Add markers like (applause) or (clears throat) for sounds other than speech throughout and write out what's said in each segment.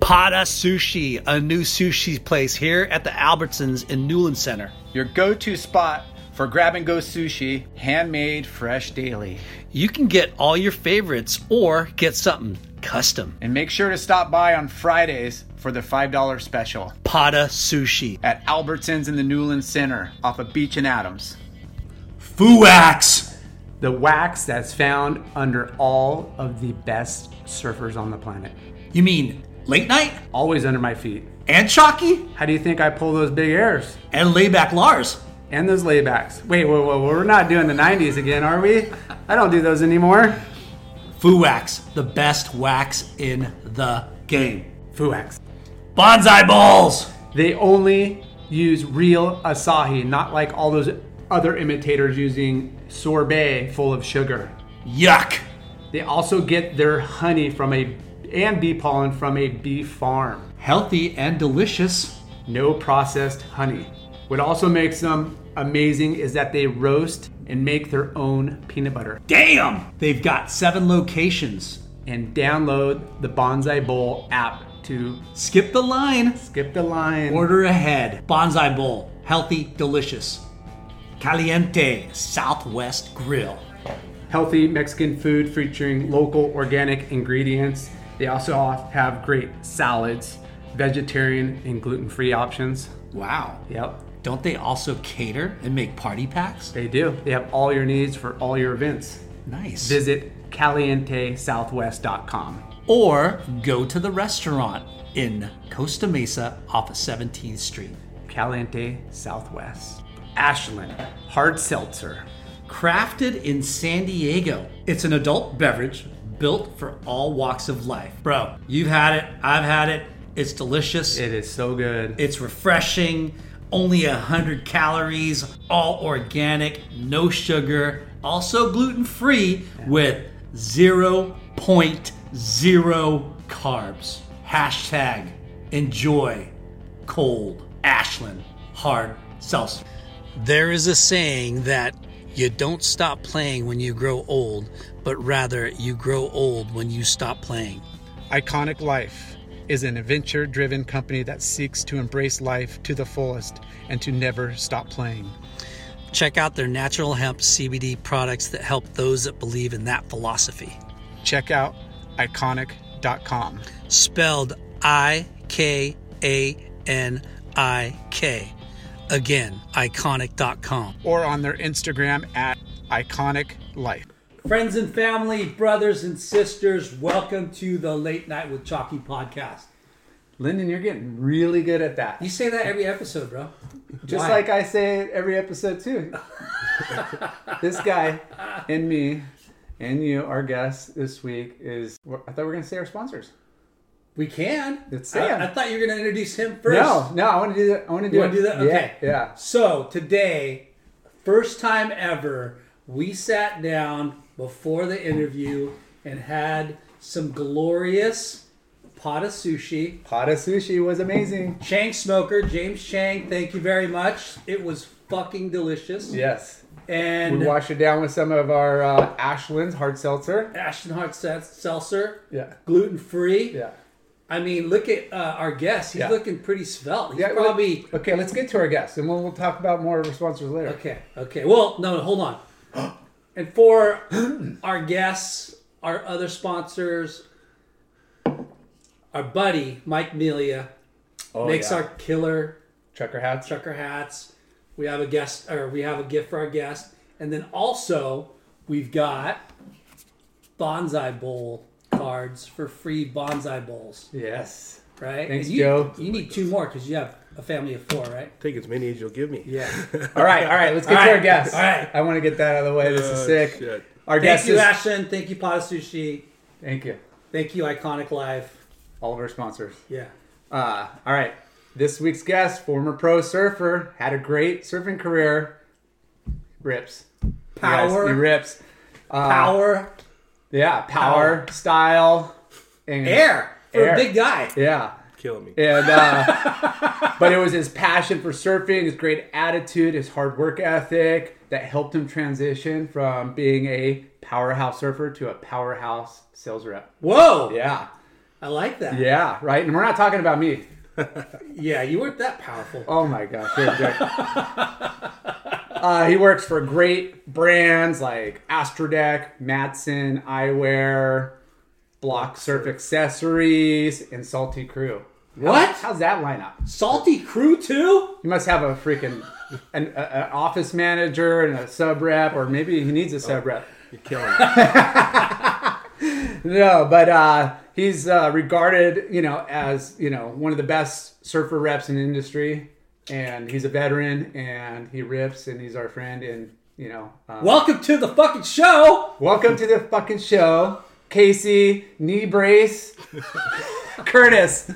Pada Sushi, a new sushi place here at the Albertsons in Newland Center. Your go to spot for grab and go sushi, handmade, fresh daily. You can get all your favorites or get something custom. And make sure to stop by on Fridays for the $5 special Pada Sushi. at Albertsons in the Newland Center off of Beach and Adams. Fuwax! The wax that's found under all of the best surfers on the planet. You mean late night Always under my feet. and chalky How do you think I pull those big airs? and layback Lars? And those laybacks. Wait, whoa, whoa, we're not doing the 90s again, are we? I don't do those anymore. Fuwax, the best wax in the game. Fuwax. Bonsai Bowls. They only use real acai, not like all those other imitators using sorbet full of sugar. Yuck. They also get their honey from a and bee pollen from a bee farm. Healthy and delicious. No processed honey. What also makes them amazing is that they roast and make their own peanut butter. Damn. They've got seven locations. And download the Bonsai Bowl app to Skip the line. skip the line. Order ahead. Bonsai bowl. Healthy, delicious. Caliente Southwest Grill. healthy Mexican food featuring local organic ingredients. They also have great salads, vegetarian and gluten-free options. Wow. Yep, Don't they also cater and make party packs? they do. They have all your needs for all your events. Nice. Visit calientesouthwest.com. or go to the restaurant in Costa Mesa off of 17th Street. Caliente Southwest. Ashland Hard Seltzer. Crafted in San Diego. It's an adult beverage built for all walks of life. Bro, you've had it, I've had it. It's delicious. It is so good. It's refreshing, only 100 calories, all organic, no sugar, also gluten free with 0.0 carbs. Hashtag enjoy cold Ashland hard seltzer. There is a saying that you don't stop playing when you grow old, but rather you grow old when you stop playing. Ikanik Life is an adventure driven company that seeks to embrace life to the fullest and to never stop playing. Check out their natural hemp CBD products that help those that believe in that philosophy. Check out ikanik.com. Spelled I K A N I K. Again, ikanik.com. or on their Instagram at Ikanik Life. Friends and family, brothers and sisters, welcome to the Late Night with Chalky podcast. Lyndon, you're getting really good at that. You say that every episode, bro. Just Why? like I say it every episode too. (laughs) this guy and me and you, our guest this week is. I thought we were gonna say our sponsors. We can. Let's say 'em. I, I thought you were going to introduce him first. No, no, I want to do that. I want to do. You wanna do that? Okay. Yeah. So today, first time ever, we sat down before the interview and had some glorious pot of sushi. Pot of sushi was amazing. Chang Smoker, James Chang, thank you very much. It was fucking delicious. Yes. And We washed it down with some of our uh, Ashland's hard seltzer. Ashton hard Seltzer, Yeah. gluten free. Yeah. I mean, look at uh, our guest. He's Yeah. looking pretty svelte. He's Yeah. probably. Okay, let's get to our guest, and we'll, we'll talk about more of our sponsors later. Okay, okay. Well, no, hold on. (gasps) and for (gasps) our guests, our other sponsors, our buddy Mike Melia Oh, makes yeah. our killer trucker hats. trucker hats. We have a guest, or we have a gift for our guest, and then also we've got bonsai bowl cards for free bonsai bowls. Yes. Right? Thanks, And you, Joe. You need two more because you have a family of four, right? Take as many as you'll give me. Yeah. (laughs) All right, all right. Let's get All to our right, guests. all right. I want to get that out of the way. This is Oh, sick. shit. Our Thank guest you, is. Ashton. Thank you, Pada Sushi. Thank you. Thank you, Ikanik Live. all of our sponsors. Yeah. Uh, all right. This week's guest, former pro surfer, had a great surfing career. Rips. Power. Yes, he rips. Uh, Power. Yeah, power, style, and Air. For Air. a big guy. Yeah. Killing me. And uh, (laughs) but it was his passion for surfing, his great attitude, his hard work ethic that helped him transition from being a powerhouse surfer to a powerhouse sales rep. Whoa. Yeah. I like that. Yeah, right. And we're not talking about me. (laughs) Yeah, you weren't that powerful. Oh my gosh. (laughs) a uh, he works for great brands like Astrodeck, Madson, Eyewear, Block Surf Accessories, and Salty Crew. What? How's that line up? Salty crew too? You must have a freaking an, a, an office manager and a sub rep, or maybe he needs a sub rep. You're killing (laughs) me. No, but uh, he's uh, regarded, you know, as you know one of the best surfer reps in the industry, and he's a veteran, and he rips, and he's our friend, and you know, uh, Welcome to the fucking show. welcome to the fucking show, Kasey knee brace, (laughs) Curtis.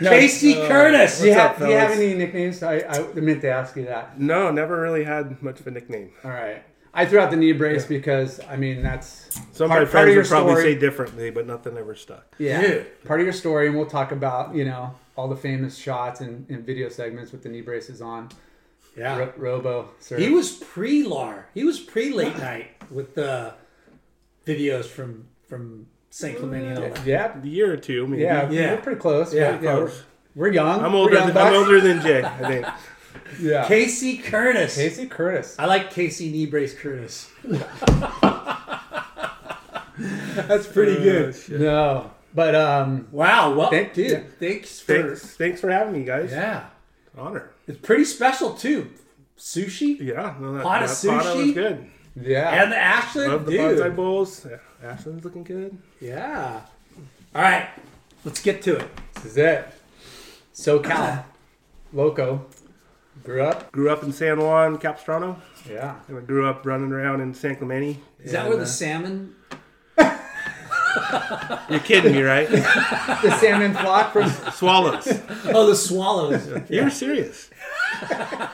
No, Kasey Curtis. do you, What's have, do you have any nicknames? I, I meant to ask you that. No, never really had much of a nickname. All right. I threw out the knee brace because I mean that's Some part- of my friends your would probably story. say differently, but nothing ever stuck. Yeah, Dude. part of your story, and we'll talk about you know all the famous shots and, and video segments with the knee braces on. Yeah. Ro- Robo, sir. He was pre Lar. He was pre late (laughs) night with the videos from from St. Clement and all that. yeah, A year or two, maybe. yeah, Yeah. We're pretty close. Yeah, Yeah, yeah. We're, close. we're young. I'm We're older. young Than, I'm older than Jay. I think. (laughs) Yeah, Kasey Curtis. Kasey Curtis. I like Kasey knee brace Curtis. (laughs) That's pretty oh, good. No, but um, Wow. Well, Thank- dude, yeah. thanks for Thanks, thanks for having me, guys. yeah. Honor. It's pretty special too. Sushi Yeah, no, that, Pot of that pot sushi? was good. yeah, and the Ashland, Love the dude. bonsai bowls. Yeah, Ashland's looking good. Yeah. All right, let's get to it. this is it. SoCal, (clears throat) Loco, grew up. Grew up in San Juan, Capistrano. Yeah, And I grew up running around in San Clemente. Is that where the uh, salmon? You're kidding me, right? the salmon flock from. Swallows. Oh, the swallows. (laughs) You're serious. (laughs)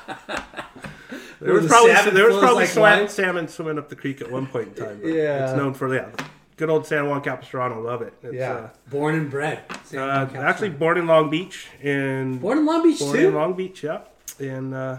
There was the probably salmon there was probably like swan- salmon swimming up the creek at one point in time. Yeah. it's known for yeah, good old San Juan Capistrano. Love it. It's, Yeah. Born and bred. uh, uh, actually born in Long Beach and born in Long Beach born too. in Long Beach. Yeah, and uh,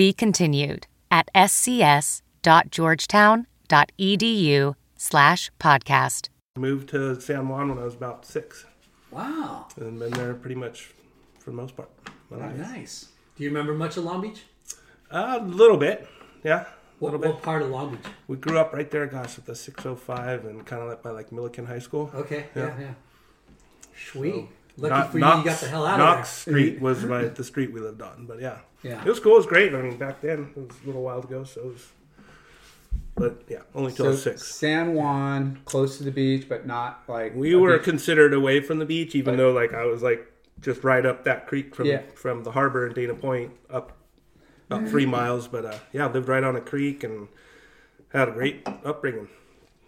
Be continued at scs.georgetown.edu slash podcast. moved to San Juan when I was about six, Wow. and been there pretty much for the most part. of Very nice. Do you remember much of Long Beach? Uh, a little bit, yeah. What, little bit. what part of Long Beach? We grew up right there, gosh, at the 605 and kind of like by like Millikan High School. Okay. Yeah. Yeah. Yeah. Sweet. Lucky Knox- for you, you got the hell out Knox of there. Street (laughs) was my, the street we lived on, but yeah. Yeah. It was cool. It was great. I mean, back then, it was a little while ago, so it was. But yeah, only till So six. San Juan, close to the beach, but not like We were beach. considered away from the beach, even But- though like I was like just right up that creek from Yeah. from the harbor in Dana Point up about three miles. But uh, yeah, lived right on a creek and had a great upbringing.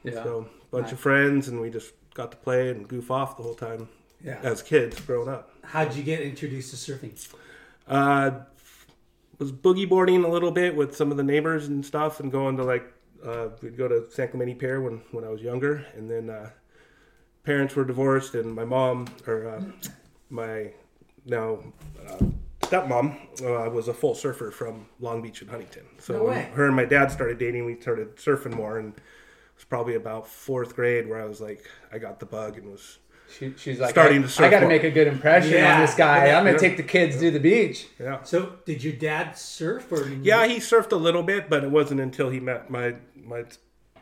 yeah. So bunch of friends, and we just got to play and goof off the whole time Yeah. as kids growing up. How'd you get introduced to surfing? Uh, was boogie boarding a little bit with some of the neighbors and stuff, and going to like uh, we'd go to San Clemente Pier when when I was younger, and then uh, parents were divorced, and my mom or uh, my now uh, stepmom uh, was a full surfer from Long Beach and Huntington. So No when her and my dad started dating, we started surfing more, and it was probably about fourth grade where I was like, I got the bug and was She, she's like, Starting I, to surf I got to make a good impression Yeah. on this guy. I'm gonna take the kids to the beach. yeah. So, did your dad surf or? Yeah, he surfed a little bit, but it wasn't until he met my my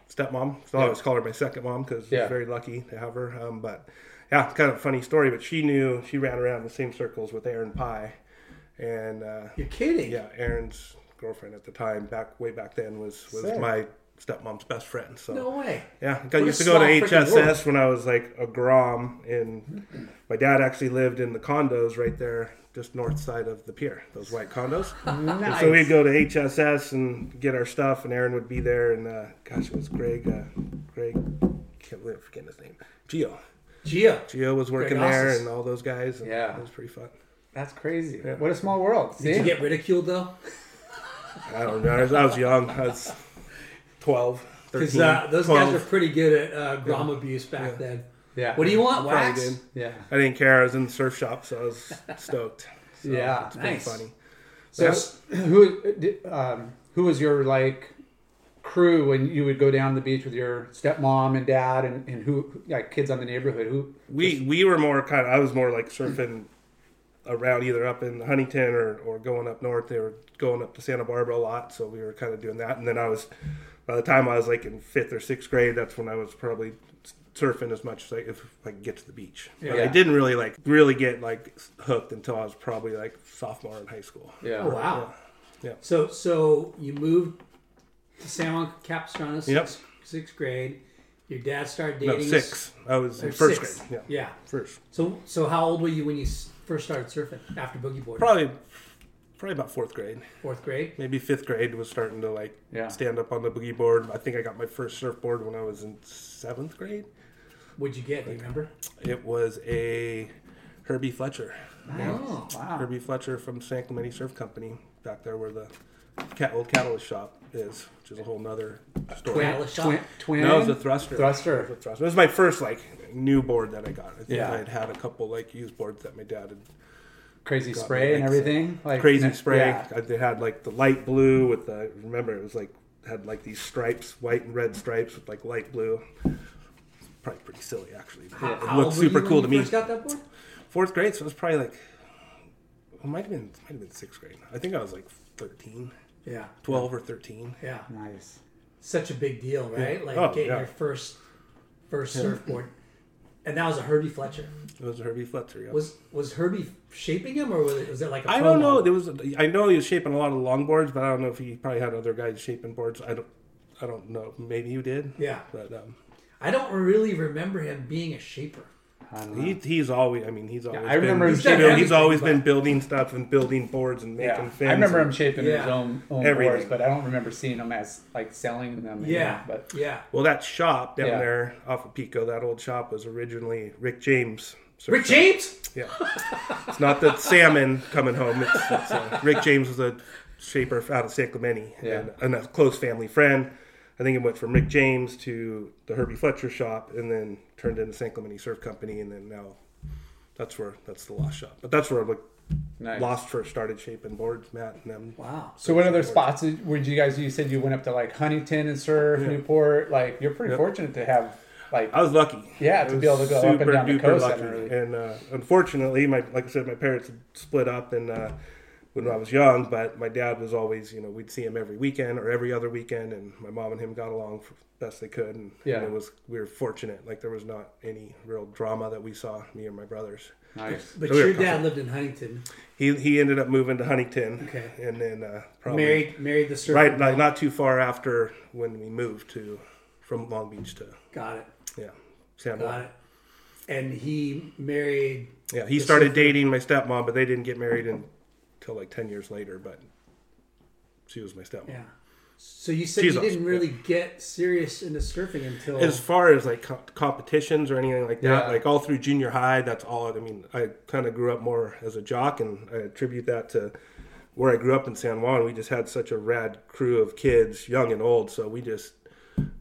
stepmom. So I always call her my second mom because Yeah. I was very lucky to have her. Um, but yeah, it's kind of a funny story. But she knew she ran around the same circles with Aaron Pai, and uh, You're kidding. yeah, Aaron's girlfriend at the time, back way back then, was was Sick. my stepmom's best friend. So No way. yeah, I What used to go to small freaking world. HSS when I was like a grom, and my dad actually lived in the condos right there, just north side of the pier. Those white condos. (laughs) Nice. So we'd go to HSS and get our stuff, and Aaron would be there. And uh, gosh, it was Greg. Uh, Greg, can't believe I'm forgetting his name. Geo. Gio. Geo was working Greg there, Ossis. and all those guys. And Yeah. it was pretty fun. That's crazy. What a small world. See? Did you get ridiculed though? I don't know. I was, I was young. I was 12, Because uh, those 12. guys were pretty good at uh, grom abuse back then. yeah. What do you want? Wax? did. Yeah. I didn't care. I was in the surf shop, so I was (laughs) stoked. So Yeah. it's pretty Nice. funny. So, (clears throat) who um, who was your like crew when you would go down the beach with your stepmom and dad and, and who like kids on the neighborhood? Who? We we were more kind of. I was more like surfing around either up in Huntington or, or going up north. They were going up to Santa Barbara a lot, so we were kind of doing that. And then I was, by the time I was like in fifth or sixth grade, that's when I was probably surfing as much as I, if I could get to the beach. But I didn't really like really get like hooked until I was probably like sophomore in high school. Yeah. Oh wow. Yeah. So so you moved to San Juan Capistrano Yep. sixth, sixth grade. Your dad started dating. No, dating. six. I was in first six. grade. Yeah. Yeah. First. So so how old were you when you first started surfing after boogie boarding? Probably, probably about fourth grade. Fourth grade. Maybe fifth grade was starting to like Yeah. stand up on the boogie board. I think I got my first surfboard when I was in seventh grade. What'd you get? Do you remember? It was a Herbie Fletcher. Oh. Wow. Herbie Fletcher from San Clemente Surf Company back there where the cat, old catalyst shop is, which is a whole nother story. Catalyst shop. Twin. twin No, it was a thruster. Thruster. It was a thruster. It was my first like new board that I got. I think Yeah. I had had a couple like used boards that my dad had Crazy Got spray and everything. Like crazy n- spray. Yeah. Uh, they had like the light blue with the remember it was like had like these stripes, white and red stripes with like light blue. Probably pretty silly actually. but How, it looked super cool to me. Got that board? Fourth grade, so it was probably like it might have been might have been sixth grade. I think I was like 13, Yeah. 12 or thirteen. Yeah. Nice. Such a big deal, right? Like Oh, getting yeah. your first first surfboard. And that was a Herbie Fletcher. It was a Herbie Fletcher. Yeah. Was was Herbie shaping him, or was it, was it like a I don't know. There was I know he was shaping a lot of longboards, but I don't know if he probably had other guys shaping boards. I don't I don't know. Maybe you did. Yeah, But um, I don't really remember him being a shaper. I don't know. he he's always. I mean, he's always. I remember been, him he's, shaping built- he's always been building stuff and building boards and making Yeah. fins. I remember him and- shaping his own, own Everything. boards, but I don't remember seeing him as like selling them. Yeah, know, but yeah. Well, that shop down Yeah. there off of Pico, that old shop was originally Rick James. surf Rick shop. James. Yeah. it's not the (laughs) salmon coming home. It's, it's uh, Rick James was a shaper out of San Clemente Yeah. and, and a close family friend. I think it went from Rick James to the Herbie Fletcher shop and then turned into San Clemente Surf Company and then now that's where that's the Lost shop. But that's where like nice. Lost first started shaping boards, Matt and them. Wow. So what other spots would you guys? You said you went up to like Huntington and surf, Newport. Like you're pretty Yep. fortunate to have like I was lucky. Yeah, to be able to go up and super down the coast lucky. early. And uh, unfortunately, my like I said, my parents split up, and uh, when I was young, but my dad was always, you know, we'd see him every weekend or every other weekend, and my mom and him got along for best they could, and, Yeah. and it was we were fortunate. Like there was not any real drama that we saw, me and my brothers. nice. But So we your dad comfortable. lived in Huntington. He he ended up moving to Huntington, Okay. and then uh, probably Married married the surfer. right like not too far after when we moved to from Long Beach to Got it. yeah San Got Juan. it. And he married. Yeah, he started surfer. dating my stepmom, but they didn't get married until like ten years later. But she was my stepmom. Yeah. So you said She's you awesome, didn't really get serious into surfing until. As far as like co- competitions or anything like that, Yeah. like all through junior high, that's all. I mean, I kind of grew up more as a jock, and I attribute that to where I grew up in San Juan. We just had such a rad crew of kids, young and old. So we just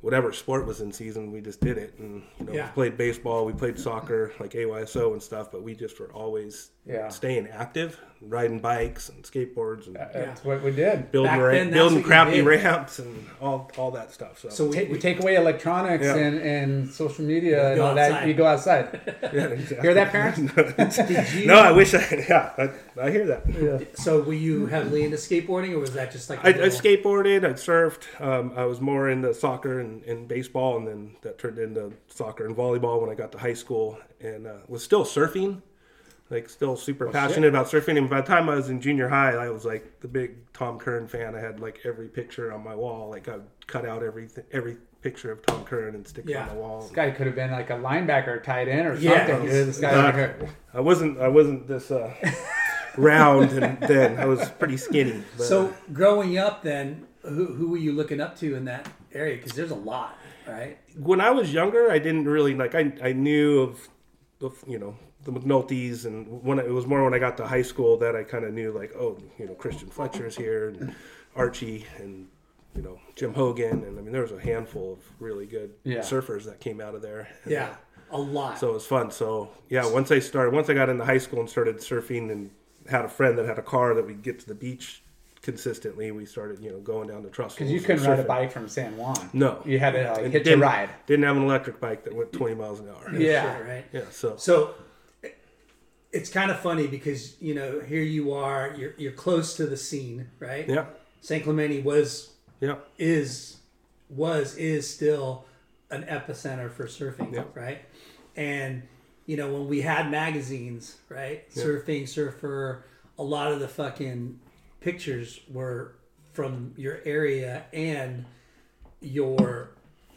whatever sport was in season, we just did it. And you know, Yeah. we played baseball, we played soccer, like AYSO and stuff. But we just were always Yeah. staying active, riding bikes and skateboards and That's what we did. building Back ra- then, building crappy did. ramps and all all that stuff. So, So we, Ta- we take away electronics Yeah. and, and social media and go all that. You go outside. (laughs) yeah, exactly. Hear that, parents? (laughs) did (laughs) you, no, I wish I yeah, I, I hear that. So were you heavily into skateboarding, or was that just like a I, I little- skateboarded, I surfed. Um, I was more into soccer and, and baseball, and then that turned into soccer and volleyball when I got to high school, and uh, was still surfing. Like still super passionate about surfing. And by the time I was in junior high, I was like the big Tom Curren fan. I had like every picture on my wall. Like I cut out every every picture of Tom Curren and stick it on the wall. This guy could have been like a linebacker, tight end, or Yeah. something. dude. This guy Uh, here. I wasn't I wasn't this uh, (laughs) round and then I was pretty skinny. But, So growing up, then who who were you looking up to in that area? Because there's a lot, right? when I was younger, I didn't really like. I I knew of, of you know the McNulty's, and when it was more when I got to high school that I kind of knew like, oh, you know, Christian Fletcher's here, and Archie, and you know Jim Hogan, and I mean there was a handful of really good Yeah. surfers that came out of there. And, Yeah, uh, a lot. So it was fun. So yeah, once I started, once I got into high school and started surfing, and had a friend that had a car that we'd get to the beach consistently, we started you know going down to Trestles. Because you couldn't ride a bike from San Juan. No. You had to like, And hitch a ride. Didn't have an electric bike that went 20 miles an hour. Yeah. Shit, right. Yeah, so So it's kind of funny because you know here you are, you're you're close to the scene, right? yeah, Saint Clemente was yeah, is was is still an epicenter for surfing, Yeah. right? And you know when we had magazines, right? Surfing, surfer, a lot of the fucking pictures were from your area and your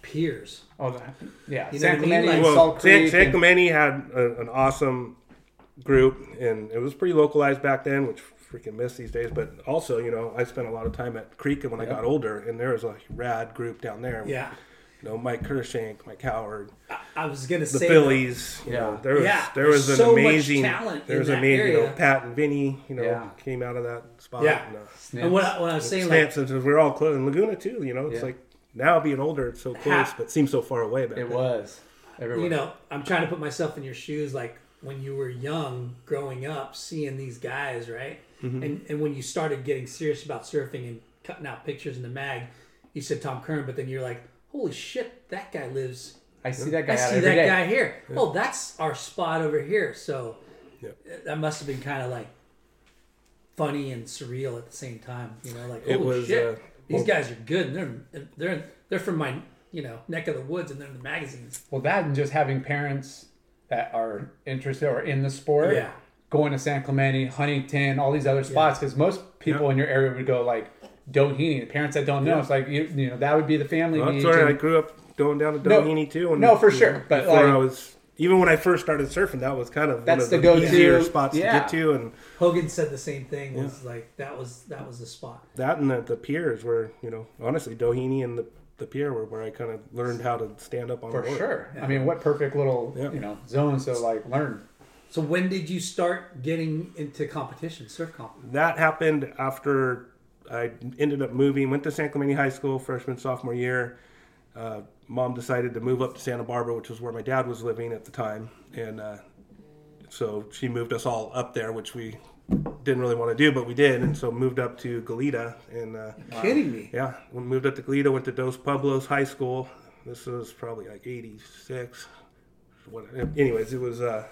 peers. Oh, that, yeah. You know San what I mean? Clemente, Like- and Well, Salt San, Creek. San and- Clemente had a, an awesome group, and it was pretty localized back then, which freaking miss these days. But also, you know, I spent a lot of time at Creek and when I got older, and there was a rad group down there. Yeah. You know, Mike Kershank, Mike Howard, I was gonna the say the Phillies. You Yeah. know, there was Yeah, there was there's an so much amazing talent There was that amazing. You know. Pat and Vinny. You know, Yeah. came out of that spot. Yeah. and, uh, And what, I- what I was saying, like, Snapps, we're all close. in Laguna too. You know, it's Yeah. like now being older, it's so close, Ha- but seems so far away. Back It then. was. Everywhere. you know, I'm trying to put myself in your shoes, like when you were young, growing up, seeing these guys, right? Mm-hmm. And and when you started getting serious about surfing and cutting out pictures in the mag, you said Tom Curren, but then you're like, holy shit, that guy lives. I see that guy I see that day. guy here. Oh, that's our spot over here. So that must have been kind of like funny and surreal at the same time. You know, like It holy was, shit, uh, these well- guys are good. And they're they're they're from my you know neck of the woods, and they're in the magazines. Well, that and just having parents that are interested or in the sport, Yeah. going to San Clemente, Huntington, all these other spots, because most people in your area would go like Doheny. The parents that don't know, it's like you, you know that would be the family. Well, that's beach where I grew up going down to No, Doheny too. And, no, for you sure, know, but, before like- I was even when I first started surfing, that was kind of That's one the of the, go-to, easier spots yeah. to get to, and Hogan said the same thing. Was like that was that was the spot. that and the, the piers were you know honestly Doheny and the the pier were where I kind of learned how to stand up on for a board. sure. I mean, what perfect little Yeah. you know zone to like learn. So when did you start getting into competition, surf comp? That happened after I ended up moving, went to San Clemente High School freshman sophomore year. Uh, mom decided to move up to Santa Barbara, which was where my dad was living at the time, and uh, so she moved us all up there, which we didn't really want to do, but we did, and so moved up to Goleta, and uh, Kidding me? yeah, we moved up to Goleta, went to Dos Pueblos High School. This was probably like '86. What? Anyways, it was uh,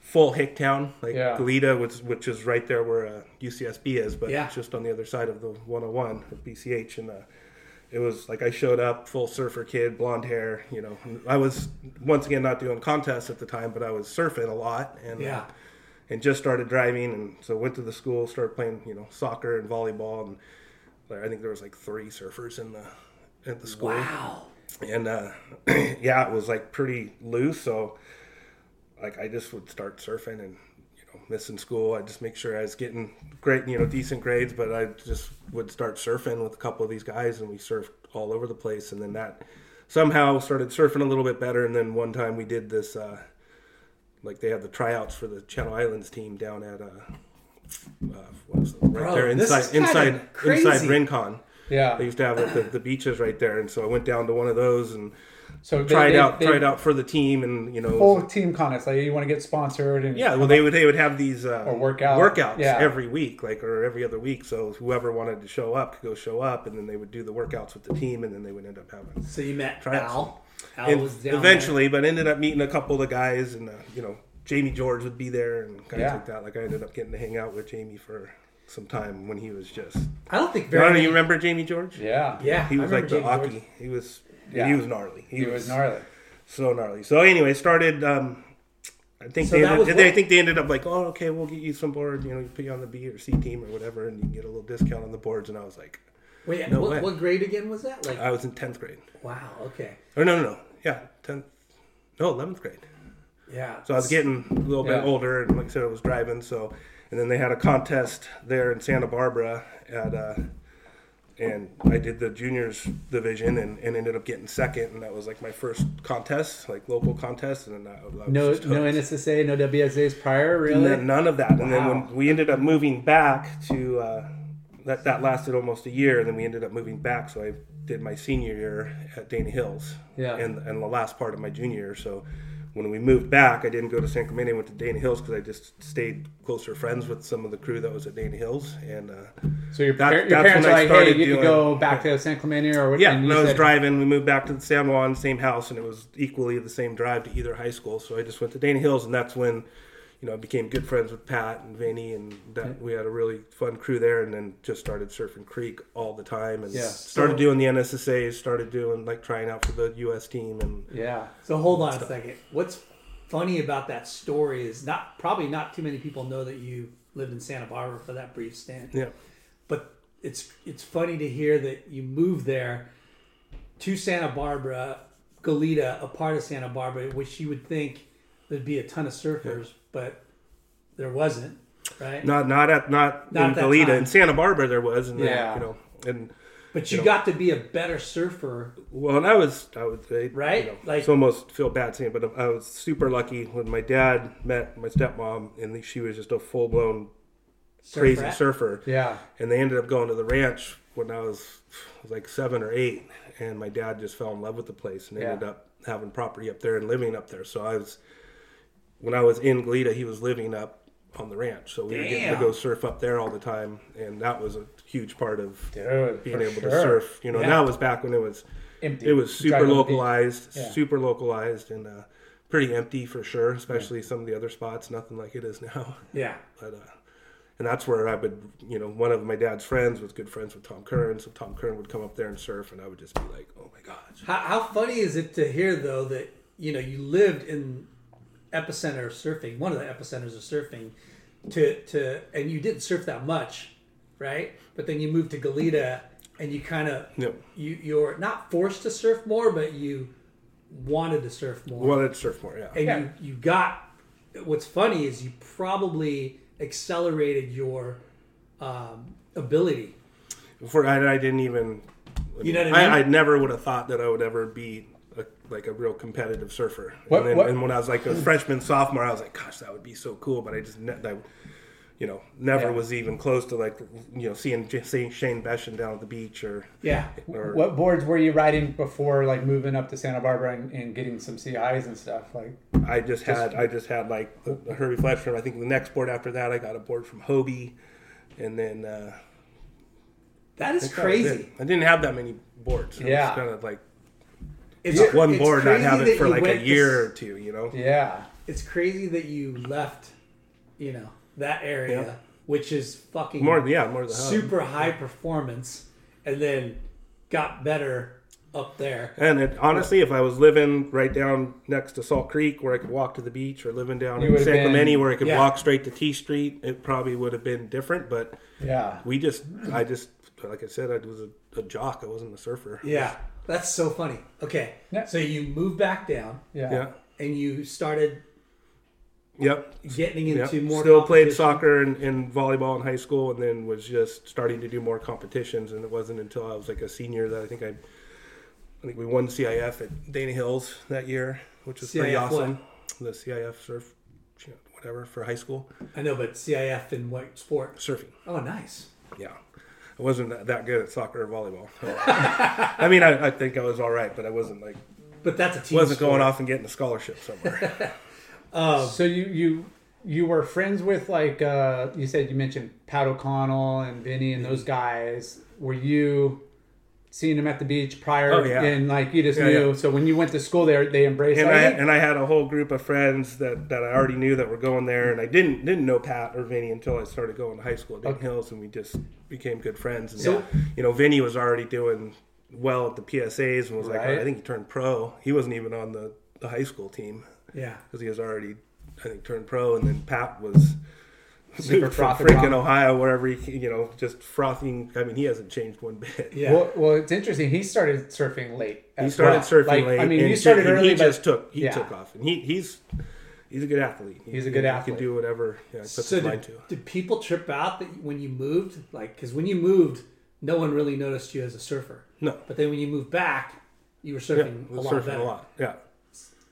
full hick town, like Yeah. Goleta, which which is right there where uh, UCSB is, but Yeah. it's just on the other side of the 101 of BCH, and uh, it was like I showed up, full surfer kid, blonde hair. You know, I was once again not doing contests at the time, but I was surfing a lot, and uh, Yeah. And just started driving, and so went to the school, started playing, you know, soccer and volleyball, and like, I think there was like three surfers in the at the school Wow. and uh, (clears throat) yeah, it was like pretty loose. So like I just would start surfing and you know missing school. I just make sure I was getting great, you know, decent grades. But I just would start surfing with a couple of these guys, and we surfed all over the place. And then that somehow started surfing a little bit better. And then one time we did this, uh, like they had the tryouts for the Channel Islands team down at uh, uh, what was it? right Bro, there inside inside crazy. inside Rincon. Yeah. they used to have like, the, the beaches right there, and so I went down to one of those and So they- tried they- out they- tried out for the team, and you know, full was- team contests. Like you want to get sponsored and yeah. Well, they would they would have these uh, Or workout. workouts Yeah. every week, like or every other week. So whoever wanted to show up could go show up, and then they would do the workouts with the team, and then they would end up having So you met Tryouts. Al. Al and was down eventually, but ended up meeting a couple of the guys, and uh, you know, Jamie George would be there and guys Yeah. like that. Like I ended up getting to hang out with Jamie for some time when he was just. I don't think I very don't know, many. you remember Jamie George? yeah, Yeah, He was like remember the Jamie George. Aki. He was. Yeah. He was gnarly. he was gnarly. so gnarly. So anyway, started. Um, I think So they, ended, they what- I think they ended up like, oh, okay, we'll get you some board. You know, put you on the B or C team or whatever, and you can get a little discount on the boards. And I was like, Wait, No what, way. what grade again was that? Like, I was in tenth grade. wow, okay, Or no, no, no, yeah, tenth. No, eleventh grade. yeah. So I was getting a little bit Yeah. older, and like I said, I was driving. So, and then they had a contest there in Santa Barbara at, uh, and I did the juniors division and, and ended up getting second, and that was like my first contest, like local contest, and then I, I No, just no hooked. NSSA, no WSAs prior, And really. then none of that. And then when we ended up moving back to uh, that, that lasted almost a year. And then we ended up moving back. So I did my senior year at Dana Hills. Yeah. And, and the last part of my junior year. So when we moved back, I didn't go to San Clemente. I went to Dana Hills because I just stayed closer friends with some of the crew that was at Dana Hills. And uh, so your, that- par- your that's parents when are I like, hey, started you doing- go back to San Clemente or what? yeah, and I was said- driving, we moved back to the San Juan, same house, and it was equally the same drive to either high school. So I just went to Dana Hills, and that's when, you know, I became good friends with Pat and Vinny, and that we had a really fun crew there. And then just started surfing Creek all the time, and Yeah. started doing the NSSAs, started doing like trying out for the U.S. team, and Yeah, So hold on a second. What's funny about that story is not probably not too many people know that you lived in Santa Barbara for that brief stint. yeah, But it's it's funny to hear that you moved there to Santa Barbara, Goleta, a part of Santa Barbara, which you would think there'd be a ton of surfers, but there wasn't, right? not not at not, Not in at Goleta in Santa Barbara there was, and then, Yeah. you know, and but you, you know. got to be a better surfer, Well, and I was, I would say, Right? You know, Like- it's almost feel bad saying, it, but I was super lucky when my dad met my stepmom, and she was just a full blown crazy surfer. surfer. yeah, And they ended up going to the ranch when I was, was like seven or eight, and my dad just fell in love with the place and Yeah. ended up having property up there and living up there. So I was, when I was in Goleta, he was living up on the ranch, so we were getting to go surf up there all the time, and that was a huge part of dude, being able sure. to surf. You know, Yeah. that was back when it was Empty. it was super Driving on the beach. localized, Yeah. super localized, and uh, pretty empty for sure. Especially some of the other spots, nothing like it is (laughs) now. Yeah. But uh, and that's where I would, you know, one of my dad's friends was good friends with Tom Curren, so Tom Curren would come up there and surf, and I would just be like, oh my gosh. How, how funny is it to hear though that you know you lived in epicenter of surfing, one of the epicenters of surfing, to to and you didn't surf that much, right? But then you moved to Goleta and you kind of Yep. you you're not forced to surf more, but you wanted to surf more, Wanted to surf more, yeah. and Yeah. you you got. What's funny is you probably accelerated your um, ability. Before I, I didn't even. You know what I mean? I, I never would have thought that I would ever be a, like a real competitive surfer. What- and, then, what- and when I was like a freshman, sophomore, I was like, gosh, that would be so cool. But I just, ne- I, you know, never Yeah. was even close to like, you know, seeing, seeing Shane Beschen down at the beach or, Yeah. or What boards were you riding before, like moving up to Santa Barbara and, and getting some CIs and stuff? Like, I just had, I just had like the, the Herbie Fletcher. I think the next board after that, I got a board from Hobie, and then uh, That is crazy. I didn't have that many boards. It Yeah. kind of like It's one it's board, not crazy have it for like a went to year or two. You know. yeah, it's crazy that you left, you know, that area, Yeah. which is fucking More, yeah, more than super high performance, and then got better up there. And it, honestly, if I was living right down next to Salt Creek where I could walk to the beach, or living down You in San Clemente where I could Yeah. walk straight to T Street, it probably would have been different. But yeah. we just, I just, like I said, I was a, a jock. I wasn't a surfer. Yeah, that's so funny. Okay, Yeah. so you moved back down Yeah. Yeah. and you started Yep. getting Yep. into more. Still played soccer and, and volleyball in high school, and then was just starting to do more competitions. And it wasn't until I was like a senior that I think I, I think we won CIF at Dana Hills that year, which was pretty CIF what? awesome. The CIF surf, whatever for high school I know, but CIF in what sport? surfing. Oh, nice. Yeah. I wasn't that- that good at soccer or volleyball. I mean, I, I think I was all right, but I wasn't like But that's a team. wasn't sport. going off and getting a scholarship somewhere. (laughs) So you you you were friends with like uh, you said you mentioned Pat O'Connell and Vinny and those guys. Were you seeing them at the beach prior? Oh, yeah. And like you just Yeah, knew. yeah. So when you went to school there, they embraced. and like, I and I had a whole group of friends that, that I already knew that were going there, and I didn't didn't know Pat or Vinny until I started going to high school at Dana Hills, and we just became good friends. And So- you know, Vinny was already doing well at the PSAs and was like, oh, I think he turned pro. He wasn't even on the, the high school team Yeah. because he was already, I think, turned pro, and then Pat was. Super moved from frothed freaking. Ohio, wherever he, you know, just frothing. I mean, he hasn't changed one bit. Yeah. Well, well, it's interesting. He started surfing late. He started well. surfing Like, late. I mean, and you started and early, He but just took. He yeah. took off, and he he's he's a good athlete. He's a good he, athlete. He can do whatever. Yeah, puts So his mind did, to. did people trip out that when you moved? Like, because when you moved, no one really noticed you as a surfer. No. But then when you moved back, you were surfing was a lot surfing better. a lot. Yeah.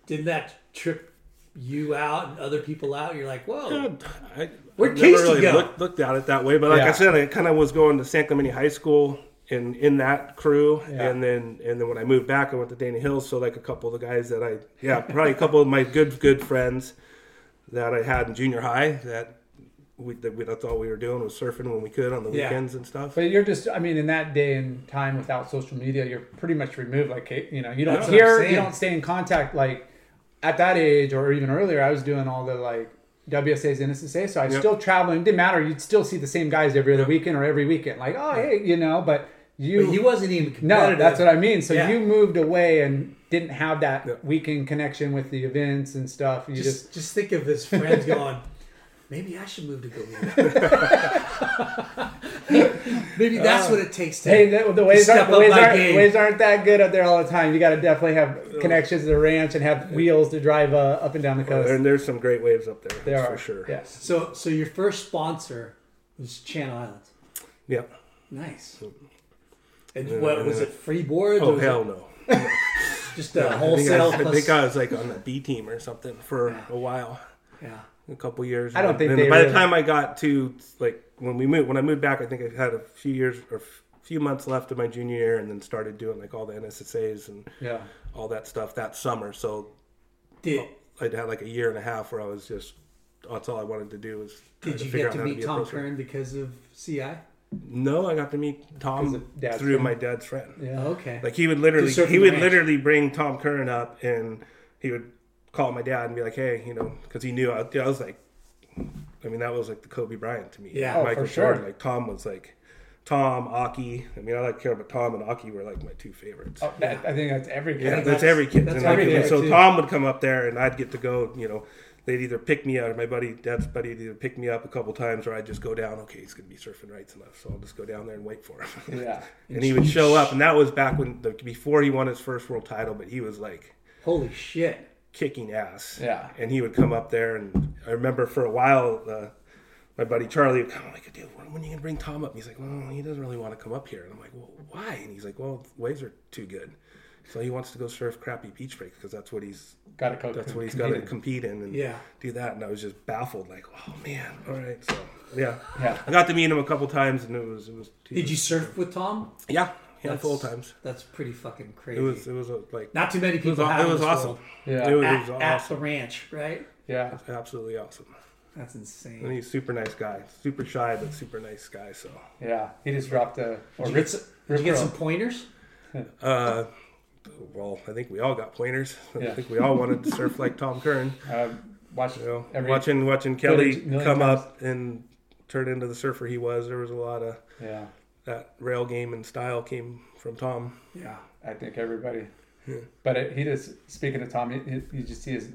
Didn't that trip you out and other people out? You're like, whoa. Yeah, I, Where'd I've never Kasey really go? Looked, looked at it that way, but like Yeah. I said, I kind of was going to San Clemente High School in in that crew, Yeah. and then and then when I moved back, I went to Dana Hills. So like a couple of the guys that I yeah probably a couple of my good good friends that I had in junior high that. We, that we, that's all we were doing was surfing when we could on the Yeah. weekends and stuff. But you're just, I mean, in that day and time without social media, you're pretty much removed. Like, you know, you don't That's hear, you don't stay in contact. Like, at that age or even earlier, I was doing all the like WSAs and NSSA. So I Yep. still traveling. It didn't matter. You'd still see the same guys every other weekend or every weekend. Like, oh, hey, you know, but you. But he wasn't even no, that's what I mean. So Yeah. you moved away and didn't have that Yep. weekend connection with the events and stuff. You Just, just, just think of his friends (laughs) going, maybe I should move to Goleta. (laughs) maybe that's what it takes to. Hey, the, the waves, step aren't, the, up my aren't, game. waves aren't that good up there all the time. You got to definitely have connections to the ranch and have wheels to drive uh, up and down the coast. and there's some great waves up there, there that's are for sure. Yes. so, so your first sponsor was Channel Islands. Yep. Nice. And what was it? Free boards? or Oh hell it no. (laughs) Just a I think, I, wholesale. I plus- think I was like on the B team or something for a while. yeah. A couple years. I don't And think they by really- the time I got to like when we moved when I moved back, I think I had a few years or a few months left of my junior year, and then started doing like all the NSSA's and Yeah. all that stuff that summer. So Did uh, I'd had like a year and a half where I was just that's all I wanted to do was Did you get to meet a Tom. Curren because of CI? No, I got to meet Tom through friend. my dad's friend. Yeah. Okay. Like he would literally, he would ranch. literally bring Tom Curren up, and he would call my dad and be like, "Hey, you know," because he knew I, I was like, I mean, that was like the Kobe Bryant to me. Yeah. Oh, Michael for sure. Jordan. Like Tom was like Tom Aki. I mean, I like care, but Tom and Aki were like my two favorites. Oh, that, I think that's every kid. Yeah, that's, that's- every kid. that's and every and kid, so too. Tom would come up there, and I'd get to go. You know, they'd either pick me up, or my buddy, dad's buddy, would either pick me up a couple times, or I'd just go down. Okay, he's gonna be surfing rights enough, so I'll just go down there and wait for him. (laughs) Yeah. and he would show up, and that was back when the, before he won his first world title, but he was like Holy shit. Kicking ass. Yeah. And he would come up there, and I remember for a while, uh, my buddy Charlie would come like, dude, when, when are you gonna bring Tom up? And he's like, well, he doesn't really want to come up here. And I'm like, well, why? And he's like, well, waves are too good. So he wants to go surf crappy beach breaks because that's what he's Got to coach. that's what he's got to compete in and Yeah. do that. And I was just baffled, like, oh man, all right. So yeah, Yeah. I got to meet him a couple times, and it was it was Did you surf with Tom? yeah, yeah, That's- full times. That's pretty fucking crazy. It was it was a, like Not too many it was, people have it was awesome. world. Yeah. It was, it At, was at the awesome. ranch, right? Yeah. Absolutely awesome. That's And insane. he's a super nice guy, super shy but super nice guy. So, Yeah. He just dropped a. Or Did you get some, did you get some pointers? uh, well, I think we all got pointers. I Yeah. think we all wanted to surf like Tom Curren. (laughs) Uh, watch You know, every. watching watching Kelly footage a million come times. up and turn into the surfer he was. There was a lot of Yeah. That rail game and style came from Tom. Yeah. I think everybody. But it, he just speaking of Tom, you, you just see his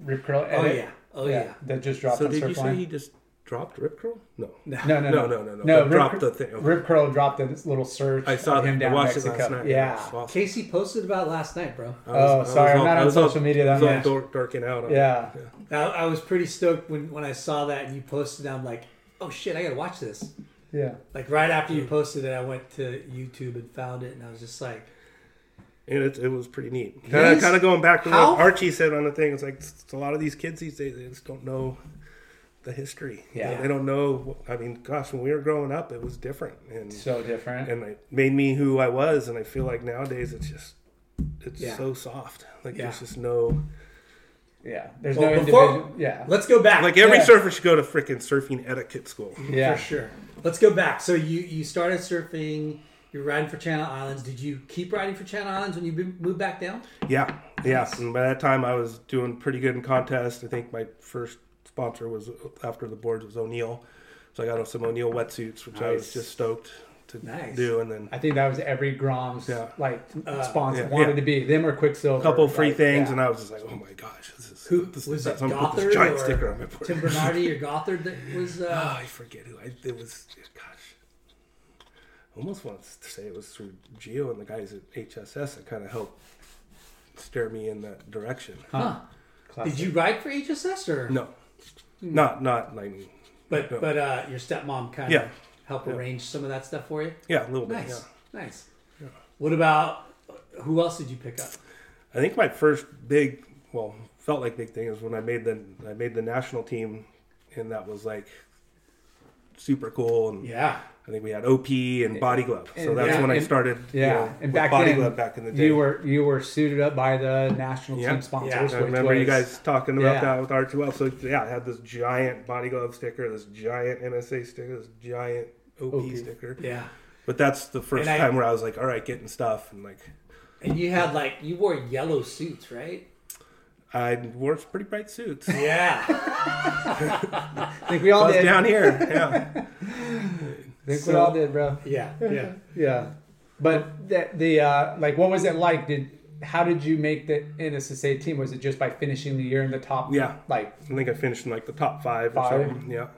rip curl. Oh, oh yeah. Oh yeah. That just dropped so on did you say Surfline. he just dropped rip curl? (laughs) No, No, no, no, no, no, no, no. no. But Rip, dropped the thing. Rip Curl dropped this little search. I saw him that. I down watched it Mexico. last night. Yeah. It awesome. Kasey posted about last night, bro. Was- Oh, I was sorry, I'm all- not on was all- social media I that was all much. dork, dorking out. on it. Yeah. I, I was pretty stoked when, when I saw that and you posted. I'm like, oh shit, I gotta watch this. Yeah. Like right after you posted it, I went to YouTube and found it, and I was just like, And it, it was pretty neat. Kind of, kind of going back to How- what Archie said on the thing. It's like it's a lot of these kids these days they just don't know the history. Yeah. they don't know. I mean, gosh, when we were growing up, it was different, and So different. and it made me who I was. And I feel like nowadays it's just it's Yeah. so soft. Like Yeah. there's just no yeah. There's Well, no before- individual. Yeah. Let's go back. like every Yeah. surfer should go to freaking surfing etiquette school. yeah. for sure. Let's go back. So you you started surfing. You're riding for Channel Islands. Did you keep riding for Channel Islands when you moved back down? Yeah, yeah. And by that time, I was doing pretty good in contests. I think my first sponsor was after the boards was O'Neill, so I got some O'Neill wetsuits, which I was just stoked to Nice. do. And then I think that was every Grom's Yeah. like uh, sponsor yeah, wanted yeah. to be them or Quicksilver. a couple free like, things, yeah. and I was just like, oh my gosh, this is Who this was is it? I'm gonna put Gothard this giant or sticker on my board. Tim Bernardi or Gothard that (laughs) was? Oh, Uh, I forget who. I, it was. Gosh, I almost want to say it was through Geo and the guys at HSS that kind of helped steer me in that direction. huh. Classic. Did you ride for HSS or No, not not like But No. but uh, your stepmom kind Yeah. of helped arrange some of that stuff for you. yeah, a little bit. Nice, Yeah. nice. What about who else did you pick up? I think my first big, well, felt like big thing is when I made the I made the national team, and that was like super cool. And Yeah, I think we had OP and Body Glove, so And- that's yeah, when I and- started. you Yeah, know, and back Body then, Glove back in the day. you were you were suited up by the national Yeah. team sponsors. Yeah. I remember you guys talking about Yeah. that with Arch well. So yeah, I had this giant body glove sticker, this giant NSA sticker, this giant OP, OP. sticker. yeah. But that's the first I- time where I was like, all right, getting stuff, and like And you had like you wore yellow suits, right? I wore some pretty bright suits. Yeah. I (laughs) think we all Buzz did. down here, yeah. I (laughs) think we all did, bro. yeah. Yeah. (laughs) Yeah, but the, the uh, like, what was it like? Did how did you make the NSSA team? Was it just by finishing the year in the top? Yeah. like, I think I finished in like the top five, Five? or something. Yeah.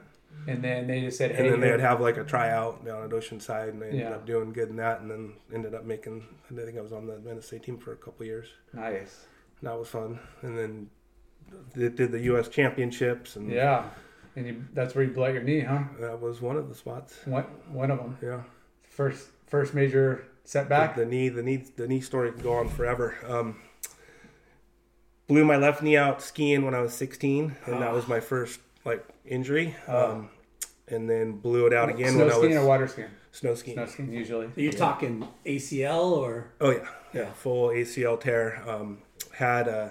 and then they just said, And then they'd have like a tryout down at Oceanside, and they ended Yeah. up doing good in that, and then ended up making. I think I was on the NSA team for a couple years. nice." And that was fun. And then did, did the U.S. championships, and Yeah, and you, that's where you blew out your knee, huh? that was one of the spots. One one of them. Yeah. First first major setback. The, the knee, the knee, the knee story can go on forever. Um, blew my left knee out skiing when I was 16, and that was my first like injury. Um, and then blew it out again Snow when I was skiing was or water skiing? snow skiing. Snow skiing usually. Are You're talking ACL or Oh yeah, yeah, full ACL tear. Um, had uh,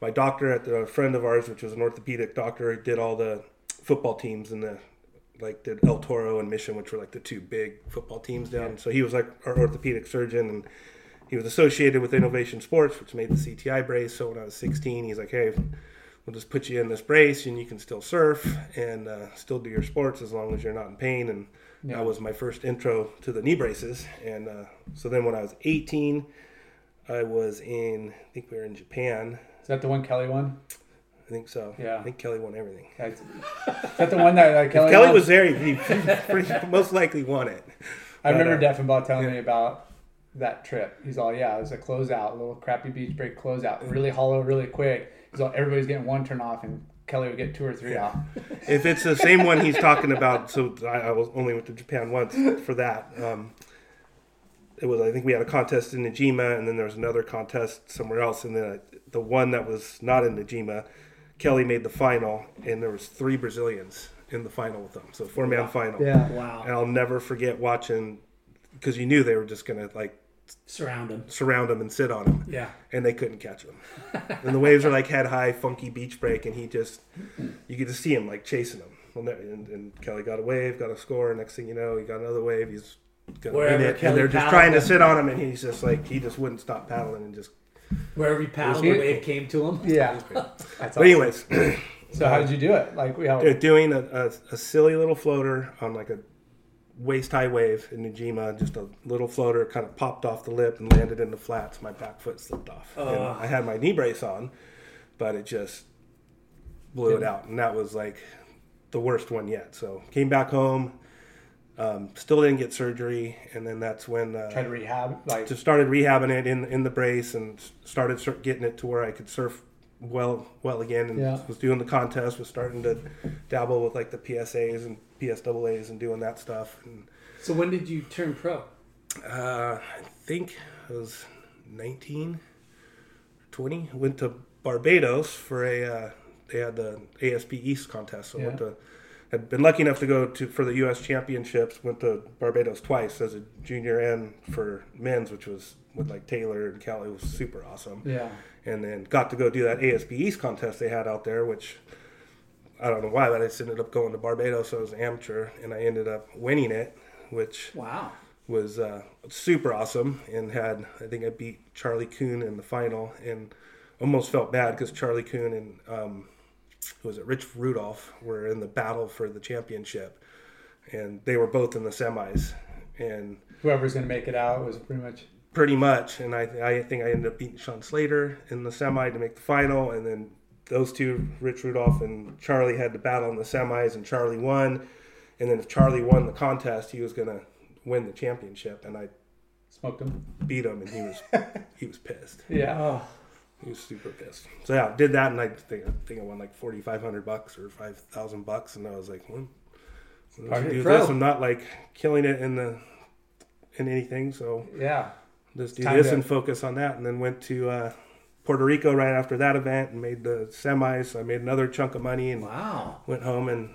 my doctor at the a friend of ours, which was an orthopedic doctor, did all the football teams and the like did El Toro and Mission, which were like the two big football teams down. So he was like our orthopedic surgeon, and he was associated with Innovation Sports, which made the CTI brace. So when I was 16, he's like, "Hey, we'll just put you in this brace, and you can still surf and uh, still do your sports as long as you're not in pain." And that was my first intro to the knee braces. And uh, so then when I was 18, I was in, I think we were in Japan. Is that the one Kelly won? I think so. Yeah. I think Kelly won everything. Is that the one that uh, Kelly? Kelly won? was there. He, pretty, (laughs) most likely won it. I remember But, uh, Deffenbaugh telling me about that trip. He's all, yeah, it was a closeout, a little crappy beach break closeout, really hollow, really quick. He's all, everybody's getting one turn off, and Kelly would get two or three off. If it's the same one he's talking about, so I, I was only went to Japan once for that. Um, it was I think we had a contest in Niijima, and then there was another contest somewhere else, and then the one that was not in Niijima, Kelly made the final, and there was three Brazilians in the final with them, so four man final. Yeah. wow. And I'll never forget watching because you knew they were just gonna like Surround him. surround him and sit on him. Yeah. and they couldn't catch him. and the waves are like head high, funky beach break, and he just you could just see him like chasing them. And, and Kelly got a wave, got a score. Next thing you know, he got another wave. He's gonna Wherever win it, Kelly and they're just trying to sit on him, and he's just like he just wouldn't stop paddling and just. Wherever he paddled, the wave came to him. Yeah. (laughs) That's But awesome. anyways, (clears throat) So how did you do it? Like, we how, they're doing a, a, a silly little floater on like a waist high wave in Niijima. Just a little floater kind of popped off the lip and landed in the flats. My back foot slipped off. And I had my knee brace on, but it just blew it out. And that was like the worst one yet. So came back home, um, still didn't get surgery. And then that's when uh, try to rehab? Like, just started rehabbing it in in the brace and started sur- getting it to where I could surf well well again and Yeah. was doing the contest was starting to dabble with like the PSAs and PSAAs and doing that stuff and So when did you turn pro? uh, I think I was 19 20 went to Barbados for a uh, they had the ASP East contest. So I went to had been lucky enough to go to for the U.S. Championships. Went to Barbados twice as a junior and for men's, which was with like Taylor and Kelly. It was super awesome. Yeah. And then got to go do that ASP East contest they had out there, which I don't know why, but I just ended up going to Barbados. So I was an amateur, and I ended up winning it, which Wow. was uh, super awesome and had I think I beat Charlie Kuhn in the final and almost felt bad because Charlie Kuhn and um, who was it Rich Rudolph were in the battle for the championship and they were both in the semis and Whoever's gonna make it out was pretty much. pretty much and I, I think I ended up beating Sean Slater in the semi to make the final and then those two Rich Rudolph and Charlie had to battle in the semis and Charlie won and then if Charlie won the contest he was gonna win the championship and I Smoked him. beat him, and he was (laughs) he was pissed. Yeah. Oh. He was super pissed. So yeah, did that, and I think I think I won like forty five hundred bucks or five thousand bucks, and I was like, well, let's do pro. this. I'm not like killing it in the in anything, so Yeah. let's do Time this to- and focus on that. And then went to uh, Puerto Rico right after that event and made the semis. So I made another chunk of money and Wow. went home and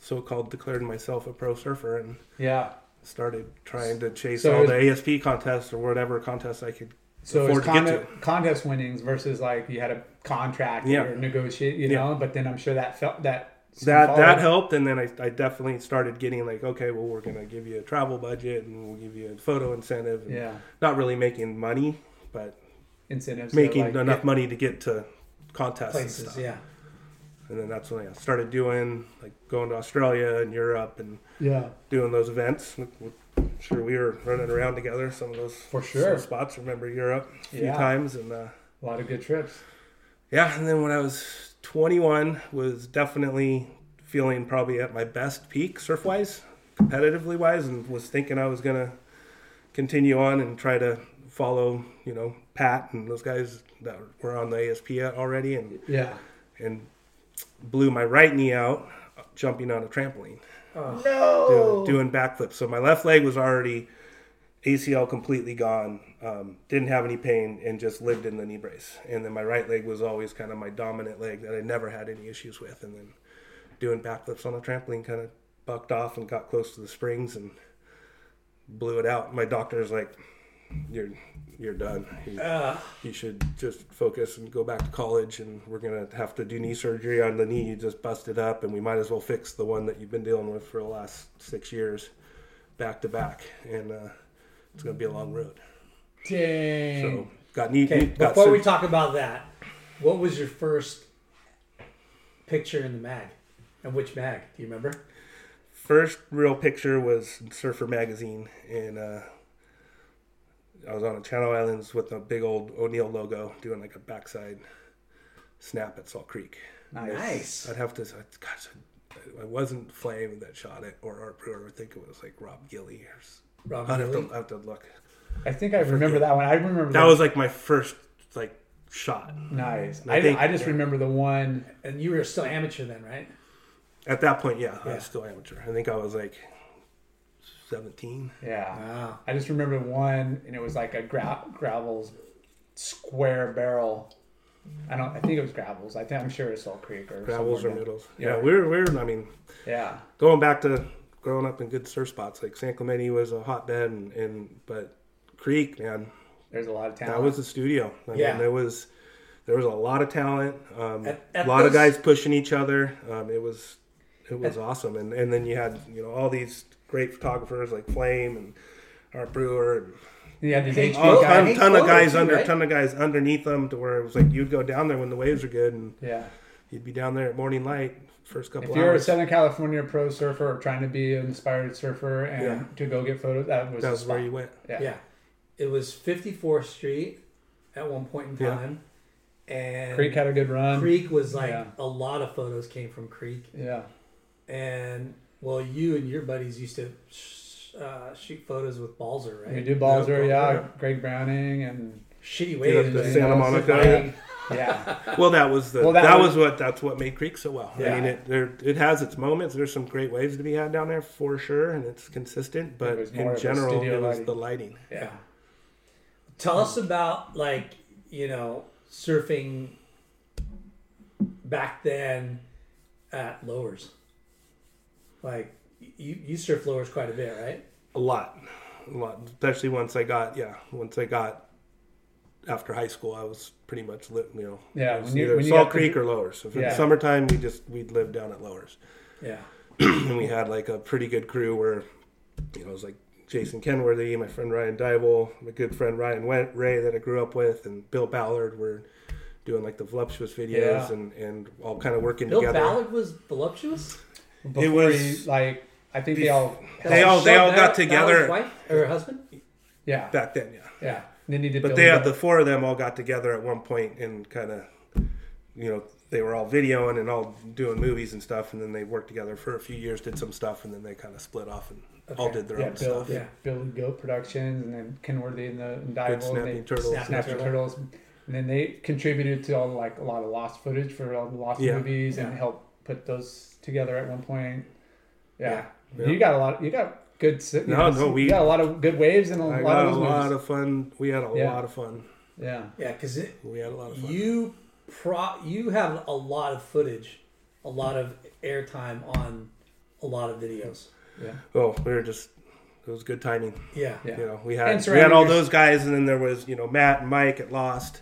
so-called declared myself a pro surfer and Yeah. started trying to chase So all the ASP contests or whatever contests I could So it's con- contest winnings versus like you had a contract Yeah. or negotiate, you Yeah. know. But then I'm sure that felt that that followed. that helped and then I, I definitely started getting like okay well we're gonna give you a travel budget and we'll give you a photo incentive Yeah. not really making money but incentives, making like, enough money to get to contests and stuff yeah. and then that's when I started doing like going to Australia and Europe and Yeah. doing those events I'm sure we were running around together some of those For sure. spots remember Europe a few Yeah. times and uh, A lot of good trips. Yeah, and then when I was 21, was definitely feeling probably at my best peak surf wise, competitively wise, and was thinking I was gonna continue on and try to follow, you know, Pat and those guys that were on the ASP already, and Yeah. and blew my right knee out jumping on a trampoline No. doing, doing backflips. So my left leg was already ACL completely gone. Um, didn't have any pain and just lived in the knee brace. And then my right leg was always kind of my dominant leg that I never had any issues with. And then doing backflips on a trampoline kind of bucked off and got close to the springs and blew it out. My doctor's like, "You're you're done. You, you should just focus and go back to college. And we're gonna have to do knee surgery on the knee you just busted up, and we might as well fix the one that you've been dealing with for the last six years, back to back. And uh, it's gonna be a long road. Dang. So got knee. Okay, got before we talk about that, what was your first picture in the mag? And which mag? Do you remember? first real picture was Surfer magazine, and uh, I was on the Channel Islands with a big old O'Neill logo, doing like a backside snap at Salt Creek. Nice. I'd have to. Gosh, it wasn't Flame that shot it or Art Brewer. I think it was like Rob Gilley. Or, Rob I'd have to, I'd have to look. I think I remember that one. I remember That the- was like my first like shot. nice. I I, think- I just remember the one. And you were still amateur then, right? At that point, yeah, I was still amateur. I think I was like seventeen. Yeah. Wow. I just remember one, and it was like a gra- gravels square barrel. I don't. I think it was gravels. I think I'm sure it's Salt Creek or Gravels or middles. Yeah. Yeah, we're we're. I mean, Yeah. going back to growing up in good surf spots, like San Clemente was a hotbed, and, and but Creek, man, There's a lot of talent. that was the studio. I Yeah. mean, there was there was a lot of talent, um, At- at a lot of guys pushing each other. Um, it was it was awesome, and and then you had you know all these great photographers like Flame and Art Brewer and yeah. These Hey, HB oh, a guys. ton, ton of guys too, under right? ton of guys underneath them to where it was like you'd go down there when the waves are good, and Yeah. you'd be down there at morning light first couple of years. If you're a. Southern California pro surfer or trying to be an inspired surfer and Yeah. to go get photos, that was that was where you went. Yeah. Yeah. It was 54th Street at one point in Yeah. time. And Creek had a good run. Creek was like Yeah. a lot of photos came from Creek. Yeah. And well, you and your buddies used to sh- uh, shoot photos with Balzer, right? We do Balzer, Yeah, yeah, yeah. Greg Browning, and Shitty Get waves. up to man. Santa Monica. (laughs) Yeah, Well, that was the Well, that, that was, was- what that's what made Creek so well. Yeah. I mean, it there it has its moments. There's some great waves to be had down there for sure, and it's consistent. But was more in general, studio it was lighting. the lighting. yeah. Tell us about like you know surfing back then at lowers? Like you you surf lowers quite a bit, right? A lot, a lot. Especially once I got yeah, once I got after high school, I was pretty much lit. You know, Yeah, when you- when you Salt Creek or Lowers. So for Yeah. the summertime, we just we'd live down at Lowers, (clears throat) Yeah. and we had like a pretty good crew where you know it was like Jason Kenworthy, my friend Ryan Dybel, my good friend Ryan Went, Ray that I grew up with, and Bill Ballard were doing like the voluptuous videos Yeah. and and all kind of working Bill together. Bill Ballard was voluptuous. Before was- he, like I think they all They all they all got together Ballard's wife or husband. yeah back then, yeah. yeah. And then he did But they had the four of them all got together at one point and kind of, you know, they were all videoing and all doing movies and stuff, and then they worked together for a few years, did some stuff, and then they kind of split off and all did their yeah own Bill stuff. Yeah. Bill and Goat Productions and then Kenworthy and the and Good Dival and snapping they turtles. Snapping Snapping Turtle. Turtles and then they contributed to all like a lot of lost footage for all the lost Yeah. movies and Yeah. helped put those together at one point. Yeah, Yeah. you got a lot. You got good. You No, know, no, we- you got a lot of good waves and a I lot got of a those lot of fun. We had a Yeah. lot of fun. yeah, Yeah, because We had a lot of fun. you pro you have a lot of footage, a lot of airtime on a lot of videos. yeah, oh, we were just. It was good timing. Yeah. yeah. You know, we had we had all those guys, and then there was you know Matt and Mike at Lost,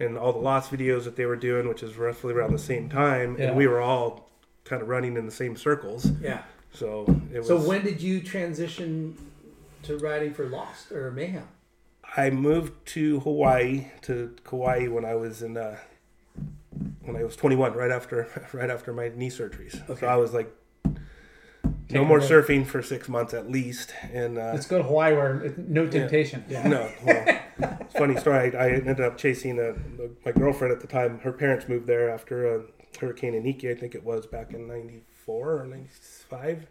and all the Lost videos that they were doing, which is roughly around the same time, Yeah. and we were all kind of running in the same circles. Yeah. So it was. So when did you transition to writing for Lost or Mayhem? I moved to Hawaii to Kauai when I was in uh, when I was 21, right after (laughs) right after my knee surgeries. Okay. So I was like, no more surfing for six months at least, and uh, Let's go to Hawaii where no temptation. Yeah, no. Well, it's funny story. I, I ended up chasing a, my girlfriend at the time. Her parents moved there after a Hurricane Iniki, I think it was back in '94 or '95,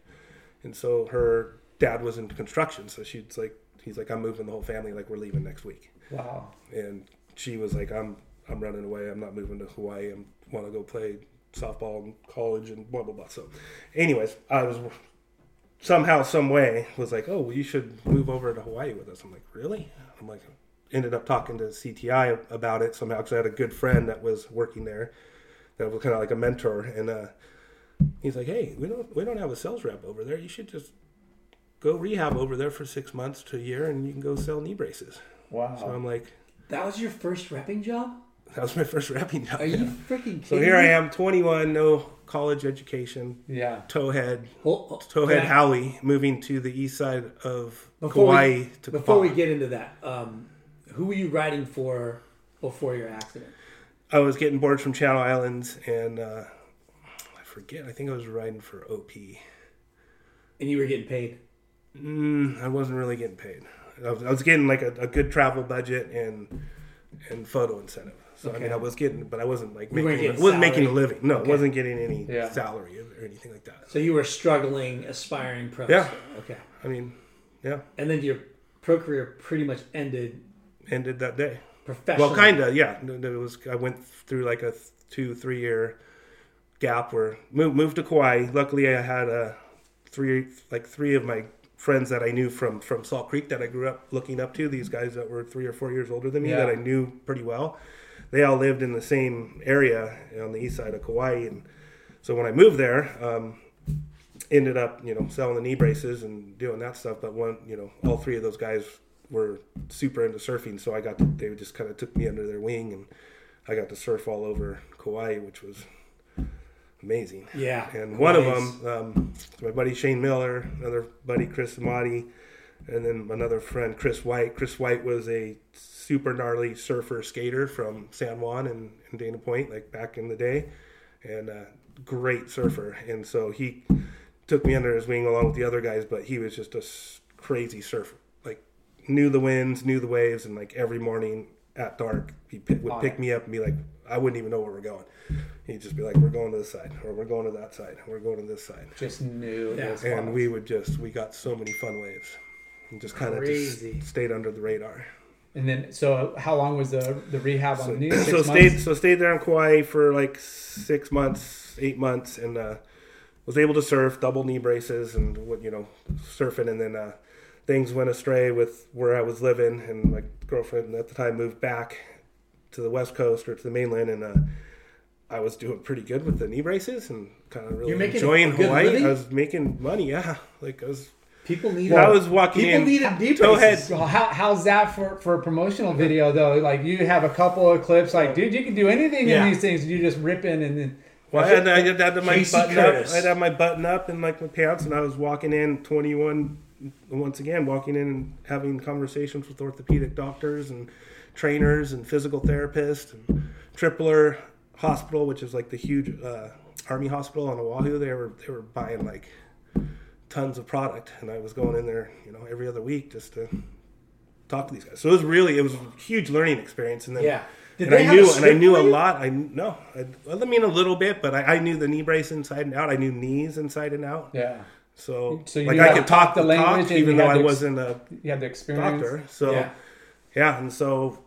and so her dad was in construction. So she's like, he's like, I'm moving the whole family. Like we're leaving next week. Wow. and she was like, "I'm I'm running away. I'm not moving to Hawaii. I want to go play softball in college and blah blah blah." So, anyways, I was somehow, some way, was like, "Oh, well, you should move over to Hawaii with us." I'm like, "Really?" I'm like, ended up talking to CTI about it somehow because I had a good friend that was working there, that was kind of like a mentor, and uh, he's like, "Hey, we don't we don't have a sales rep over there. You should just." Go rehab over there for six months to a year, and you can go sell knee braces. Wow. So I'm like, That was your first repping job? that was my first rapping job. Are you freaking kidding So here I am, 21, no college education, yeah. towhead, Well, oh, towhead can I- Howie, moving to the east side of Before Kauai we, to before we get into that, um, who were you riding for before your accident? I was getting boards from Channel Islands, and uh, I forget. I think I was riding for OP. And you were getting paid. Mm, I wasn't really getting paid. I was, I was getting like a, a good travel budget and and photo incentive. So I mean, I was getting, but I wasn't like making. wasn't making a living. No, Okay. wasn't getting any Yeah. salary or anything like that. So you were struggling, aspiring pro. Yeah. Okay. I mean, yeah, And then your pro career pretty much ended ended that day. Professionally. Well, kind of, yeah. It was. I went through like a two, three year gap where moved moved to Kauai. Luckily, I had a three, like three of my friends that I knew from from Salt Creek that I grew up looking up to. These guys that were three or four years older than me Yeah. that I knew pretty well. They all lived in the same area on the east side of Kauai, and so when I moved there. Um, ended up, you know, selling the knee braces and doing that stuff. But one, you know, all three of those guys were super into surfing, so I got to, they just kind of took me under their wing, and I got to surf all over Kauai, which was amazing. Yeah. And one of them, um, my buddy Shane Miller, another buddy Chris Amati, and then another friend Chris White. Chris White was a super gnarly surfer skater from San Juan and, and Dana Point, like back in the day, and uh, great surfer. And so he took me under his wing along with the other guys, but he was just a crazy surfer. Knew the winds, knew the waves, and like every morning at dark, he pick, would pick me up and be like, I wouldn't even know where we're going. He'd just be like, "We're going to this side, or we're going to that side, or we're going to this side," Just knew. Yeah. and we would just we got so many fun waves, and just kind of just stayed under the radar. And then, so how long was the the rehab on So, the knee? Six so months? stayed so stayed there in Kauai for like six months, eight months, and uh, was able to surf, double knee braces, and what you know, surfing, and then uh, things went astray with where I was living, and my girlfriend at the time moved back to the west coast or to the mainland, and uh, I was doing pretty good with the knee braces and kind of really enjoying Hawaii. living? I was making money. Yeah, like I was. People need. I was walking in. people in. needed knee Go ahead. braces. So how, how's that for, for a promotional video though? Like you have a couple of clips, like dude, you can do anything Yeah. in these things. You just rip in and then Well, I had, I had, had my Kasey button Curtis. up. I'd have my button up and like my pants, and I was walking in 21. Once again, walking in and having conversations with orthopedic doctors and trainers and physical therapists and Tripler Hospital, which is like the huge uh, army hospital on Oahu. They were they were buying like tons of product, and I was going in there, you know, every other week just to talk to these guys. So it was really it was a huge learning experience. And then Yeah. Did and they I knew and I knew a lot. I no, I, well, I mean a little bit, but I, I knew the knee brace inside and out. I knew knees inside and out. yeah, So, So like I could talk talk the language and even though I ex- wasn't a you had the experience. doctor. So Yeah. yeah. and so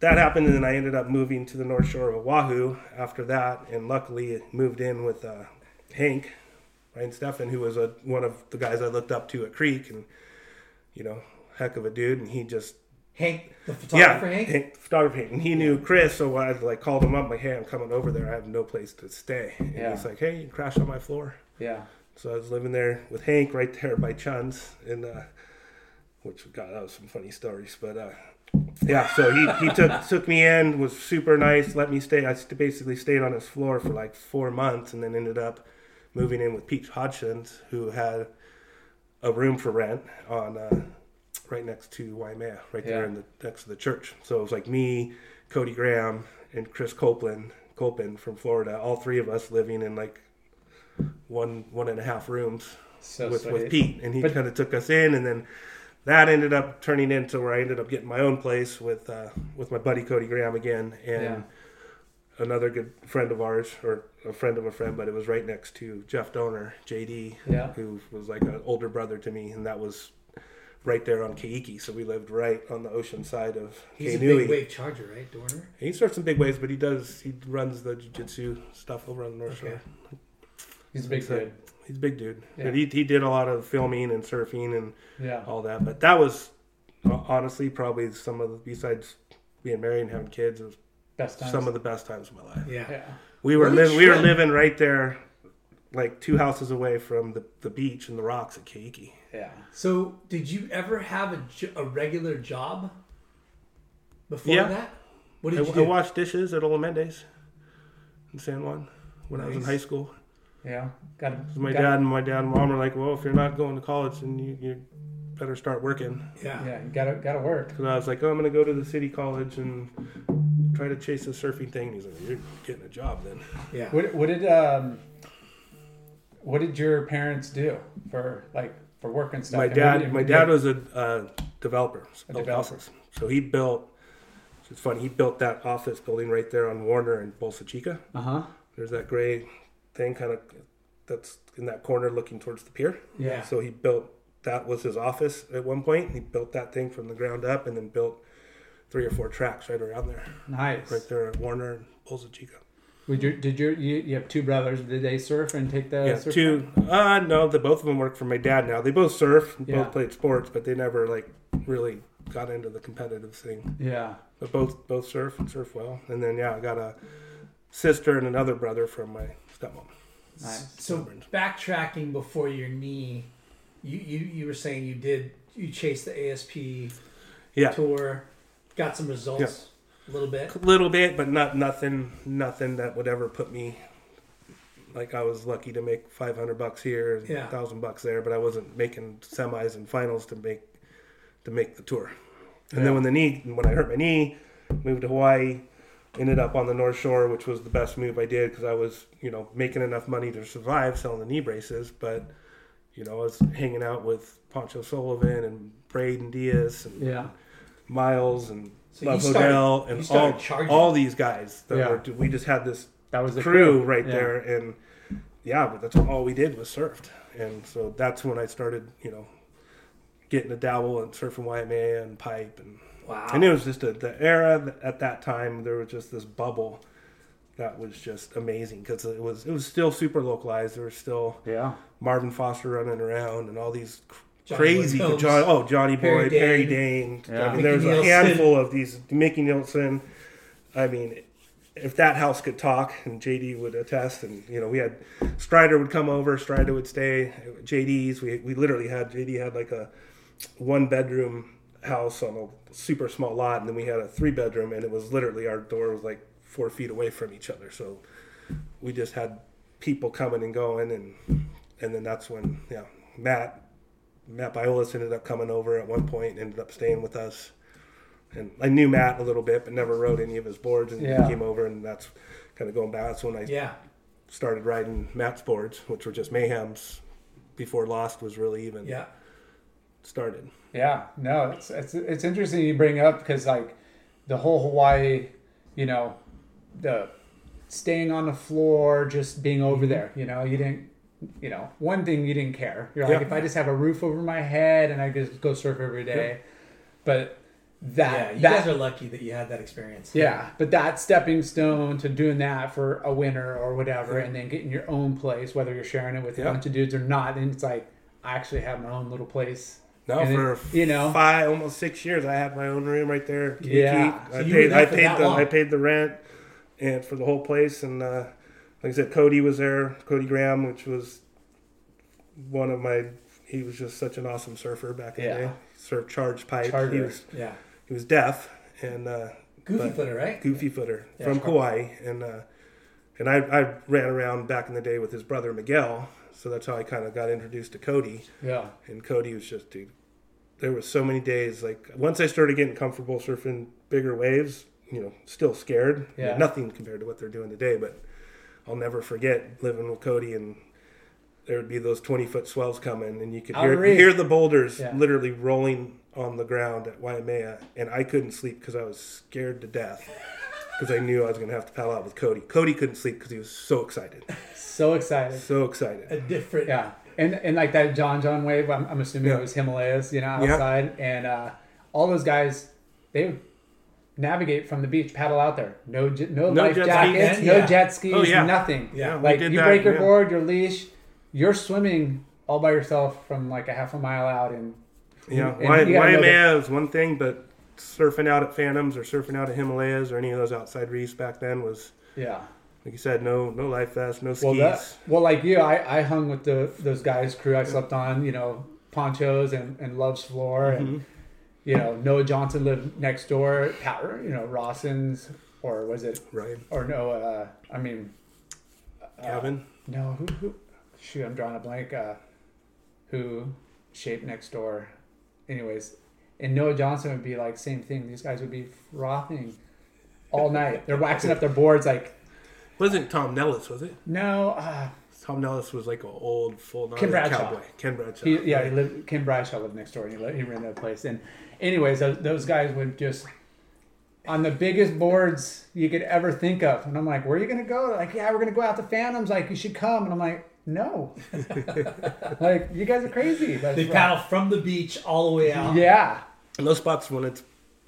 that happened, and then I ended up moving to the North Shore of Oahu after that, and luckily it moved in with uh, Hank Ryan Steffen, who was a, one of the guys I looked up to at Creek, and you know, heck of a dude, and he just Hank, the yeah, photographer, Hank. Hank, photographer Hank, and he knew Chris, so I like called him up, like, hey, I'm coming over there, I have no place to stay, and Yeah. he's like, hey, you can crash on my floor. Yeah, So I was living there with Hank right there by Chun's, and uh, which God, that was some funny stories. But uh, yeah, so he, he took (laughs) took me in, was super nice, let me stay. I basically stayed on his floor for like four months, and then ended up moving in with Pete Hodgins, who had a room for rent on uh, right next to Waimea, right there in the next to the church. So it was like me, Cody Graham, and Chris Copeland, Copeland from Florida, all three of us living in like one one and a half rooms So with, sweet. with Pete, and he kind of took us in, and then that ended up turning into where I ended up getting my own place with uh, with my buddy Cody Graham again, and Yeah. another good friend of ours, or a friend of a friend, but it was right next to Jeff Donor, JD, Yeah. who was like an older brother to me, and that was right there on Keiki, so we lived right on the ocean side of He's a big wave charger, right, Dorner? He starts some big waves, but he does he runs the jiu-jitsu stuff over on the North Okay. Shore. He's a big So- kid. He's a big dude. Yeah. And he, he did a lot of filming and surfing and Yeah, all that. But that was uh, honestly probably some of the besides being married and having kids, it was best times. some of the best times of my life. Yeah. yeah, We were living we were living right there, like two houses away from the, the beach and the rocks at Keiki. yeah. So, did you ever have a, jo- a regular job before Yeah. that? What I, did you I washed dishes at Ola Mendes in San Juan when I was in high school. Yeah, got My got, dad and my dad and mom are like, "Well, if you're not going to college, then you, you better start working." yeah. Yeah, you gotta gotta work. And I was like, "Oh, I'm going to go to the city college and try to chase the surfing thing." And he's like, "You're getting a job then." Yeah. What what did um what did your parents do for like for work and stuff? My dad, did- my dad was a uh, developer, so A developer. houses. So he built. It's funny. He built that office building right there on Warner and Bolsa Chica. Uh-huh. There's that gray thing, kind of that's in that corner looking towards the pier. Yeah. So he built that was his office at one point. He built that thing from the ground up, and then built three or four tracks right around there, Nice. right there at Warner and Bolsa Chica. Would you, did your you, you have two brothers? Did they surf and take the yeah, surf two. Uh, no, the both of them work for my dad now. They both surf, Yeah. both played sports, but they never like really got into the competitive thing. Yeah. But both both surf and surf well. And then yeah, I got a sister and another brother from my stepmom. Nice. So backtracking before your knee, you, you you were saying you did you chased the ASP Yeah, tour, got some results a little bit. a little bit, but not nothing nothing that would ever put me. Like I was lucky to make five hundred bucks here, Yeah. thousand bucks there, but I wasn't making semis and finals to make to make the tour. And Yeah. then when the knee, when I hurt my knee, moved to Hawaii, ended up on the North Shore, which was the best move I did because I was, you know, making enough money to survive selling the knee braces. But, you know, I was hanging out with Pancho Sullivan and Braden Dias and Yeah. Miles and So Love started- Hodel and all, charging. all these guys. That Yeah. were, we just had this That was the crew, right Yeah. there, and yeah, but that's all we did was surfed, and so that's when I started, you know, getting a dabble and surfing Waimea and pipe, and Wow. and it was just a, the era at that time. There was just this bubble that was just amazing because it was it was still super localized. There was still Yeah. Marvin Foster running around and all these Johnny crazy John, oh Johnny Perry Boy, Perry Dane. Dane. Yeah. I mean, there's Mickey a handful of these Mickey Nielsen. I mean, if that house could talk, and JD would attest, and you know, we had Strider would come over, Strider would stay. at JD's, we we literally had JD had like a one bedroom house on a super small lot, and then we had a three bedroom, and it was literally our door was like four feet away from each other. So we just had people coming and going, and and then that's when yeah, Matt Matt Biolos ended up coming over at one point, and ended up staying with us. And I knew Matt a little bit, but never rode any of his boards. And Yeah. he came over, and that's kind of going back. That's when I Yeah. started riding Matt's boards, which were just Mayhem's before Lost was really even Yeah. Started. Yeah, no, it's it's it's interesting you bring up because like the whole Hawaii, you know, the staying on the floor, just being over mm-hmm. there. You know, you didn't. You know, one thing you didn't care. You're like, Yeah. if I just have a roof over my head and I just go surf every day, but that Yeah. You that guys are lucky that you had that experience. yeah, but that stepping stone to doing that for a winter or whatever, and then getting your own place, whether you're sharing it with a bunch of dudes or not, and it's like I actually have my own little place. No, And for it- you know, five, almost six years, I had my own room right there. Yeah. So I paid. I paid the. long. I paid the rent, and for the whole place. And uh, like I said, Cody was there. Cody Graham, which was one of my. He was just such an awesome surfer back in Yeah. the day. Surf charged pipe. He was Yeah. he was deaf and uh, Goofy footer, right? goofy footer Yeah, from. Kauai, and uh, and I, I ran around back in the day with his brother Miguel, so that's how I kind of got introduced to Cody. yeah, And Cody was just dude. There was so many days like once I started getting comfortable surfing bigger waves, you know, still scared. Yeah. Nothing compared to what they're doing today, but I'll never forget living with Cody and there would be those 20 foot swells coming and you could hear, hear the boulders Yeah. literally rolling on the ground at Waimea and I couldn't sleep because I was scared to death because I knew I was going to have to paddle out with Cody. Cody couldn't sleep because he was so excited. so excited. So excited. A different. Yeah, and and like that John John wave, I'm, I'm assuming Yeah. it was Himalayas, you know, Yeah. outside, and uh, all those guys, they navigate from the beach, paddle out there, no no, No life jet ski jackets, then? no Yeah. jet skis, Oh, yeah. nothing. Yeah, we like did you that, break your yeah. board, your leash, you're swimming all by yourself from like a half a mile out, and Yeah, and Wai- you Waimea is one thing, but surfing out at Phantoms or surfing out at Himalayas or any of those outside reefs back then was, yeah. like you said, no no life vests, no skis. Well, that, well, like you, I, I hung with the those guys crew. I slept on, you know, Pancho's and, and Love's floor, Mm-hmm. and you know, Noah Johnson lived next door. Pat, you know, Rawson's, or was it, right, or no? Uh, I mean, Kevin. no. Who, who? Shoot, I'm drawing a blank. Uh, who shaped next door? Anyways, and Noah Johnson would be like same thing. These guys would be frothing all night. They're waxing up their boards like Wasn't Tom Nellis? Was it? no. Uh, Tom Nellis was like an old full Ken Bradshaw. cowboy. Ken Bradshaw. He, yeah, he lived. Kim Bradshaw lived next door. And he, lived, he ran that place. And anyways, those, those guys would just on the biggest boards you could ever think of. And I'm like, where are you gonna go? Like, yeah, we're gonna go out to Phantoms. Like, you should come. And I'm like, no. (laughs) like, you guys are crazy. That's They right. paddle from the beach all the way out. Yeah, And those spots when it's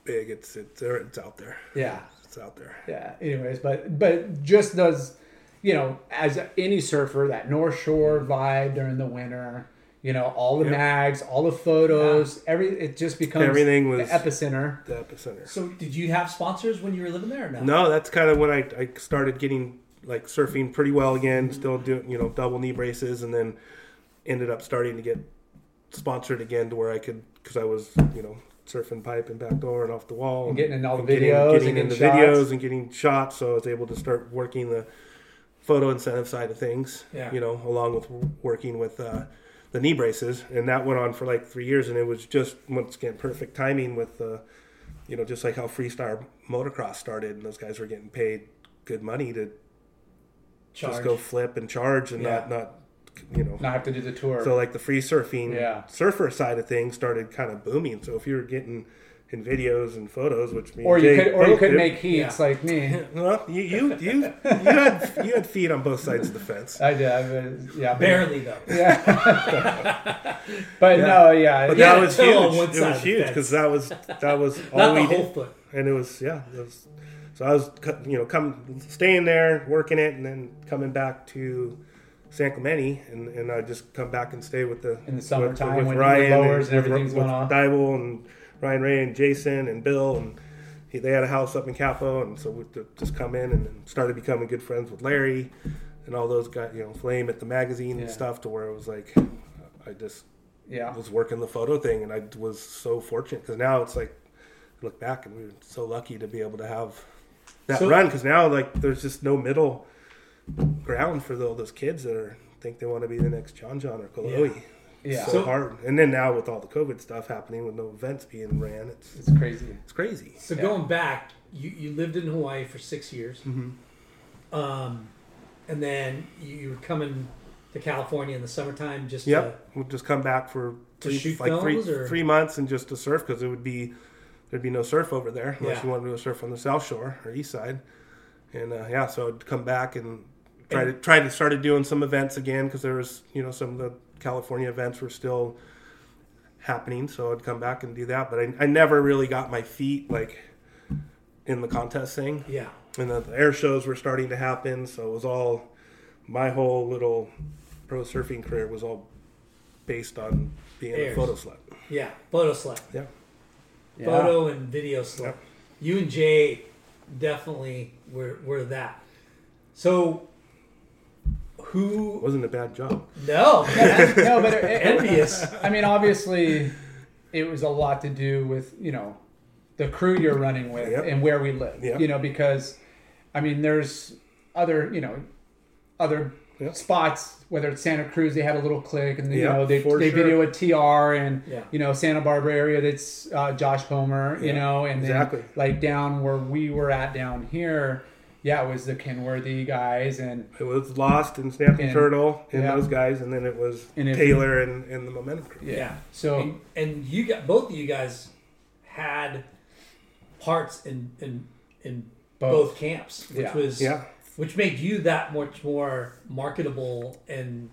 big, it's it's it's out there. yeah, It's out there. yeah. Anyways, but but just those, you know, as any surfer, that North Shore vibe during the winter. You know, all the Yeah. mags, all the photos, every it just becomes Everything was- the epicenter. The epicenter. So, did you have sponsors when you were living there? Or no. No, that's kind of when I, I started getting like surfing pretty well again. Still doing you know double knee braces, and then ended up starting to get sponsored again to where I could because I was you know surfing pipe and backdoor and off the wall And getting in all the videos getting and in the getting videos shots. and getting shots. So I was able to start working the photo incentive side of things. Yeah. You know, along with working with. Uh, the knee braces, and that went on for like three years, and it was just once again perfect timing with uh, you know, just like how freestyle motocross started, and those guys were getting paid good money to Charge. just go flip and charge and not not you know. Not have to do the tour. So like the free surfing Yeah. surfer side of things started kind of booming. So if you were getting in videos and photos, which me or you Jay could, or you could did, make heats like me. (laughs) well, you you you you (laughs) had you had feet on both sides of the fence. I did. I was, yeah, Barely though. (laughs) Yeah, but no, yeah, But yeah. that was toe on huge. It was huge because that was that was all Not the we whole did. foot. and it was yeah it was, so i was you know come staying there working it and then coming back to san clemente and, and i just come back and stay with the In the with- summertime when the lowers and with- everything's with going on. Dybel and ryan ray and jason and bill and he, they had a house up in Capo, and so we just come in and started becoming good friends with Larry and all those guys. You know, Flame at the magazine and stuff, to where it was like, I just Yeah. was working the photo thing, and I was so fortunate because now it's like, I look back and we were so lucky to be able to have that So- run because now like there's just no middle ground for all those kids that are think they want to be the next John John or Kalohe. Yeah. so, So- hard. And then now with all the COVID stuff happening, with no events being ran, it's It's crazy. it's crazy. So going back, you, you lived in Hawaii for six years, Mm-hmm. um, and then you, you were coming to California in the summertime just Yep, we'll just come back for To three, shoot like three films, or- three months and just to surf because it would be there'd be no surf over there unless Yeah. you wanted to go surf on the South Shore or East Side. And uh, yeah, so I'd come back and try to try to started doing some events again because there was you know some of the California events were still happening. So I'd come back and do that, but I, I never really got my feet like in the contest thing yeah. and the air shows were starting to happen so it was all my whole little pro surfing career was all based on being Airs. a photo slut Yeah, photo slap, yeah Yeah. photo and video slap. Yep. You and Jay definitely were were that. So who? wasn't a bad job No, (laughs) no, but it, it- envious. I mean, obviously, it was a lot to do with you know the crew you're running with Yep. and where we live. Yep. You know, because I mean, there's other you know other Yep. spots. Whether it's Santa Cruz, they had a little click, and you know they for they sure. video a TR, and Yeah. you know Santa Barbara area that's uh, Josh Homer. You know, and exactly. then like down where we were at down here. Yeah, it was the Kenworthy guys, and it was lost and snapping And- turtle and yeah. those guys and then it was And if- taylor and, and the momentum crew yeah. Yeah. So and, and you got both of you guys had parts in in in both, Both. camps, which Yeah. was yeah which made you that much more marketable and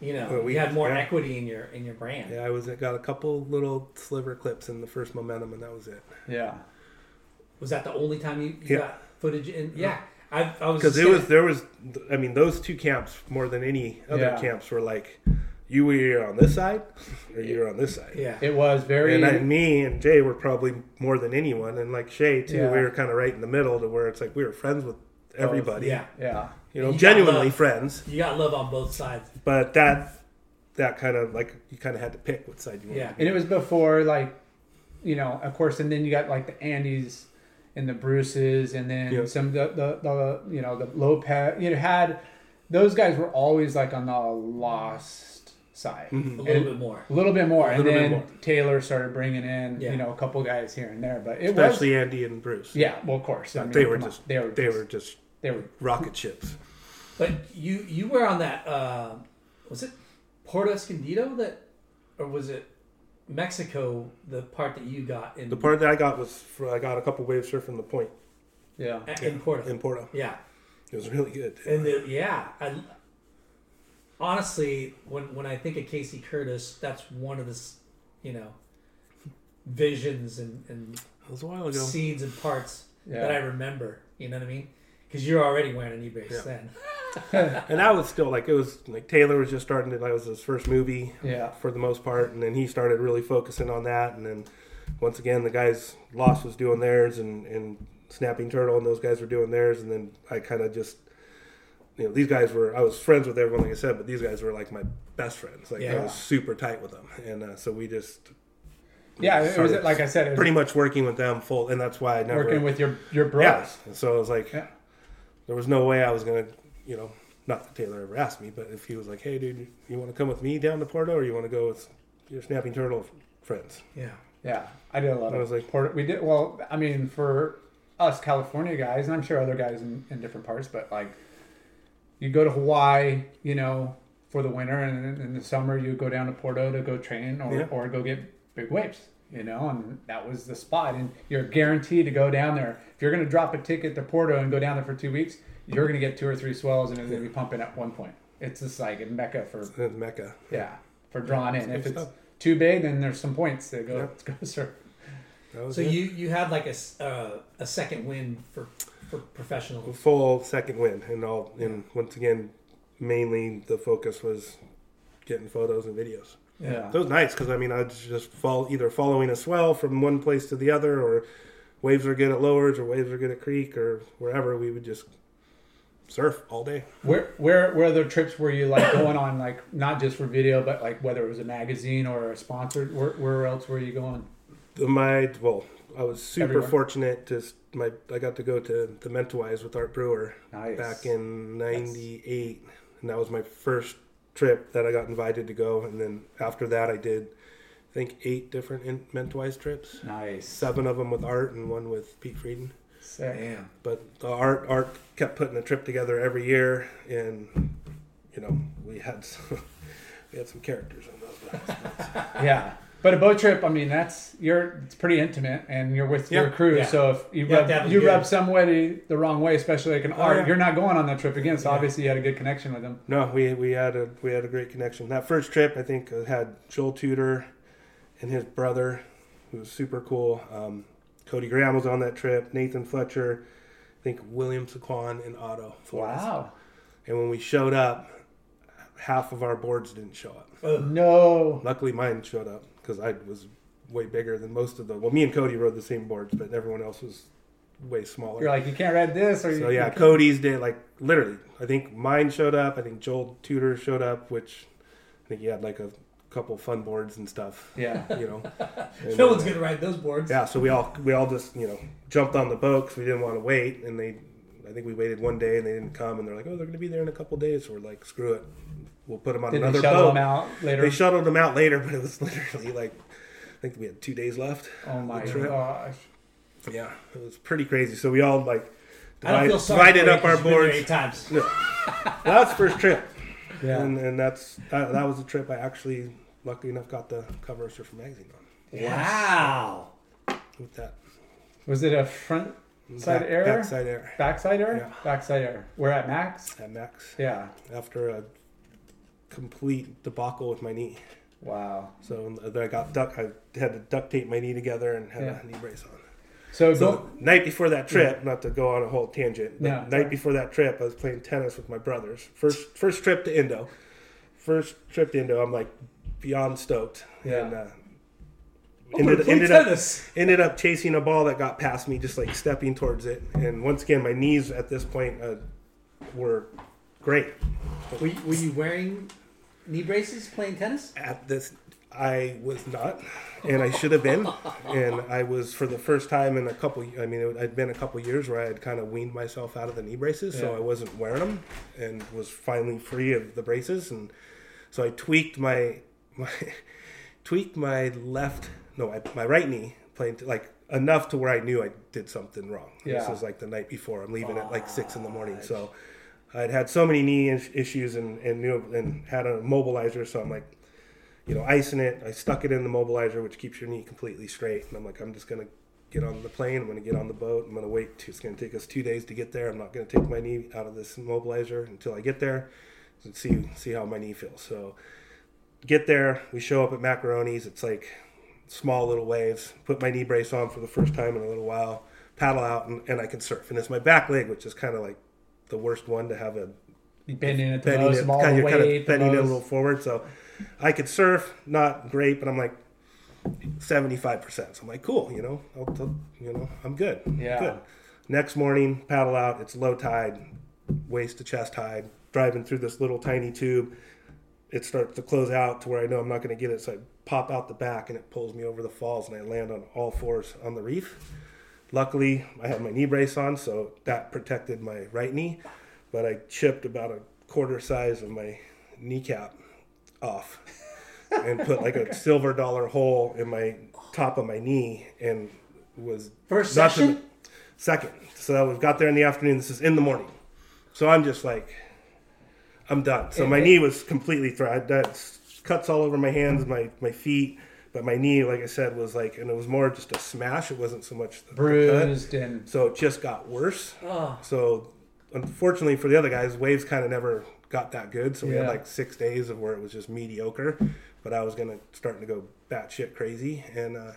you know Well, we- you had more yeah. equity in your in your brand. yeah i was I got a couple little sliver clips in the first momentum and that was it yeah. Was that the only time you, you Yeah. got footage in? Yeah, I, I was because just it was there was i mean those two camps more than any other Yeah. camps were like you were either on this side or you were on this side yeah It was very and I, me and Jay were probably more than anyone, and like Shay too. Yeah. We were kind of right in the middle to where it's like we were friends with everybody. yeah. yeah. you know, You genuinely friends. You got love on both sides. But that that kind of like you kind of had to pick what side you wanted. Yeah. to be. And it was before like you know, of course and then you got like the Andys and the Bruces and then Yeah. some of the, the the you know, the Lopez you know had those guys were always like on the lost side. A little And- bit more. A little bit more, and little bit then more. Taylor started bringing in, Yeah. you know, a couple guys here and there. But it especially was, Andy and Bruce. yeah. Well, of course, I mean, they were come on, just they were, they just- were just they were, rocket ships. But you you were on that uh, was it Puerto Escondido that or was it Mexico the part that you got in The part that I got was for, I got a couple waves surfing the point yeah, in Puerto in Porto. yeah It was really good. and the, yeah I, honestly when when I think of Kasey Curtis that's one of the you know visions and, and It was a while ago. scenes and parts Yeah. that I remember you know what I mean because you're already wearing a knee brace Yeah. then (laughs) And I was still like it was like Taylor was just starting to that was his first movie. yeah, for the most part, and then he started really focusing on that. And then once again, the guys Lost was doing theirs, and and Snapping Turtle and those guys were doing theirs. And then I kind of just, you know, these guys were I was friends with everyone, like I said, but these guys were like my best friends. Like I was super tight with them, and uh, so we just yeah. It was like I said, it was pretty much working with them full, and that's why I never working with your your bros. yeah. So it was like Yeah. There was no way I was gonna, you know, not that Taylor ever asked me, but if he was like, "Hey, dude, you want to come with me down to Porto, or you want to go with your Snapping Turtle friends?" yeah Yeah, I did a lot I of was like- Porto. we did well. I mean, for us California guys, and I'm sure other guys in, in different parts, but like you go to Hawaii, you know, for the winter, and then in the summer you go down to Porto to go train or, Yeah. or go get big waves, you know, and that was the spot, and you're guaranteed to go down there. If you're going to drop a ticket to Porto and go down there for two weeks, you're going to get two or three swells, and it's going to be pumping at one point. It's just like a mecca for It's Mecca. yeah for drawing in. If it's stuff. too big, then there's some points that go Yeah. (laughs) go surf. That was so it. you you had like a s- uh, a second win for for professional full second win, and all. And once again, mainly the focus was getting photos and videos. Yeah. That was nice because I mean I was just fall either following a swell from one place to the other, or waves are good at lowers or waves are good at creek or wherever, we would just surf all day. Where where where other trips were you like going on like not just for video but like whether it was a magazine or a sponsored where, where else were you going? The My well, I was super Everywhere. fortunate to my I got to go to the Mentawais with Art Brewer Nice. back in '98, and that was my first trip that I got invited to go. And then after that, I did I think eight different in- Mentawais trips, Nice. seven of them with Art and one with Pete Frieden. Sick. But the Art Art kept putting a trip together every year, and you know we had some, (laughs) we had some characters on those. boats. (laughs) Yeah. But a boat trip, I mean, that's you're it's pretty intimate, and you're with your crew. Yeah. So if you rub, you good- rub somebody the wrong way, especially like an art, yeah. you're not going on that trip again. So obviously you had a good connection with them. No, we we had a we had a great connection. That first trip, I think, uh, had Joel Tudor and his brother, who was super cool. Um, Cody Graham was on that trip. Nathan Fletcher, I think William Saquon and Otto. Flores. Wow. And when we showed up, half of our boards didn't show up. No. Luckily, mine showed up because I was way bigger than most of the. Well, me and Cody rode the same boards, but everyone else was way smaller. You're like you can't ride this, or So you, yeah, you Cody's did like literally. I think mine showed up. I think Joel Tudor showed up, which I think he had like a couple fun boards and stuff. Yeah. You know. (laughs) And, No uh, one's gonna ride those boards. Yeah, so we all we all just you know jumped on the boat because we didn't want to wait, and they. I think we waited one day and they didn't come, and they're like, "Oh, they're going to be there in a couple days." So we're like, "Screw it, we'll put them on Did they another shuttle boat." them out later? They shuttled them out later, (laughs) but it was literally like, I think we had two days left. oh my gosh. Yeah, it was pretty crazy. So we all like divide- divided up our 'cause you've been there boards. eight times. (laughs) That's the first trip. Yeah. And, and that's that, that was the trip I actually, luckily enough, got the cover of Surfer Magazine on Wow. with that. Was it a front side back, error? Backside air Backside error? Yeah. Backside error. We're at max? at Max Yeah. after a complete debacle with my knee. Wow. So then I got duck. I had to duct tape my knee together and had Yeah. a knee brace on. So, So go, night before that trip, not to go on a whole tangent, but No, night before that trip, I was playing tennis with my brothers. First first trip to Indo. First trip to Indo, I'm like beyond stoked. Yeah. And uh, Oh, ended, ended up ended up chasing a ball that got past me, just like stepping towards it. And once again, my knees at this point uh, were great. Were you, were you wearing knee braces playing tennis? At this, I was not, and I should have been. (laughs) And I was for the first time in a couple. I mean, it had been a couple years where I had kind of weaned myself out of the knee braces, so I wasn't wearing them, and was finally free of the braces. And so I tweaked my my (laughs) tweaked my left, no, my, my right knee playing like enough to where I knew I did something wrong. This was like the night before. I'm leaving at like six in the morning, so. I'd had so many knee issues and, and knew and had a mobilizer, so I'm like, you know, icing it. I stuck it in the mobilizer, which keeps your knee completely straight. And I'm like, I'm just gonna get on the plane. I'm gonna get on the boat. I'm gonna wait. It's gonna take us two days to get there. I'm not gonna take my knee out of this mobilizer until I get there and see see how my knee feels. So get there. We show up at Macaroni's. It's like small little waves. Put my knee brace on for the first time in a little while. Paddle out and, and I can surf. And it's my back leg, which is kind of like the worst one to have a bending the bending most, it, kind weight, kind of bending it a little forward. So I could surf, not great, but I'm like seventy five percent. So I'm like, cool, you know, I'll, I'll- you know, I'm good. Yeah. Good. Next morning, paddle out. It's low tide, waist to chest high. Driving through this little tiny tube, it starts to close out to where I know I'm not going to get it. So I pop out the back and it pulls me over the falls, and I land on all fours on the reef. Luckily, I had my knee brace on, so that protected my right knee. But I chipped about a quarter size of my kneecap off and put like a silver dollar hole in my top of my knee and was First to- session? second. So we got there in the afternoon. This is in the morning. So I'm just like, I'm done. So my knee was completely thrown. That cuts all over my hands, my my feet, but my knee, like I said, was like, and it was more just a smash. It wasn't so much the, the cut. bruised and So it just got worse. So unfortunately for the other guys, waves kind of never got that good. So we had like six days of where it was just mediocre. But I was gonna starting to go batshit crazy and uh,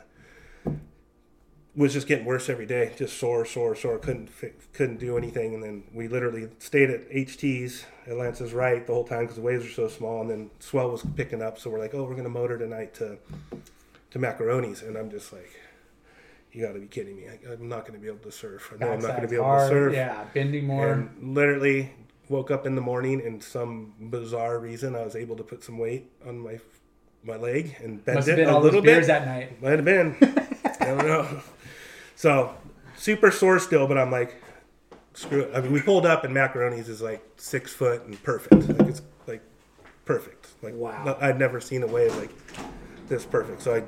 was just getting worse every day. Just sore, sore, sore. Couldn't couldn't do anything. And then we literally stayed at HT's at Lance's right the whole time because the waves were so small. And then swell was picking up. So we're like, oh, we're gonna motor tonight to to Macaroni's. And I'm just like you got to be kidding me! I, I'm not going to be able to surf. I know I'm not going to Backside's be able hard, to surf. Yeah, bending more. And literally woke up in the morning and some bizarre reason I was able to put some weight on my my leg and bend Must it have been a all those little beers bit. that night. Might have been. (laughs) I don't know. So super sore still, but I'm like, screw it. I mean, we pulled up and macaroni's is like six foot and perfect. Like it's like perfect. Like Wow. I'd never seen a wave like this perfect. So I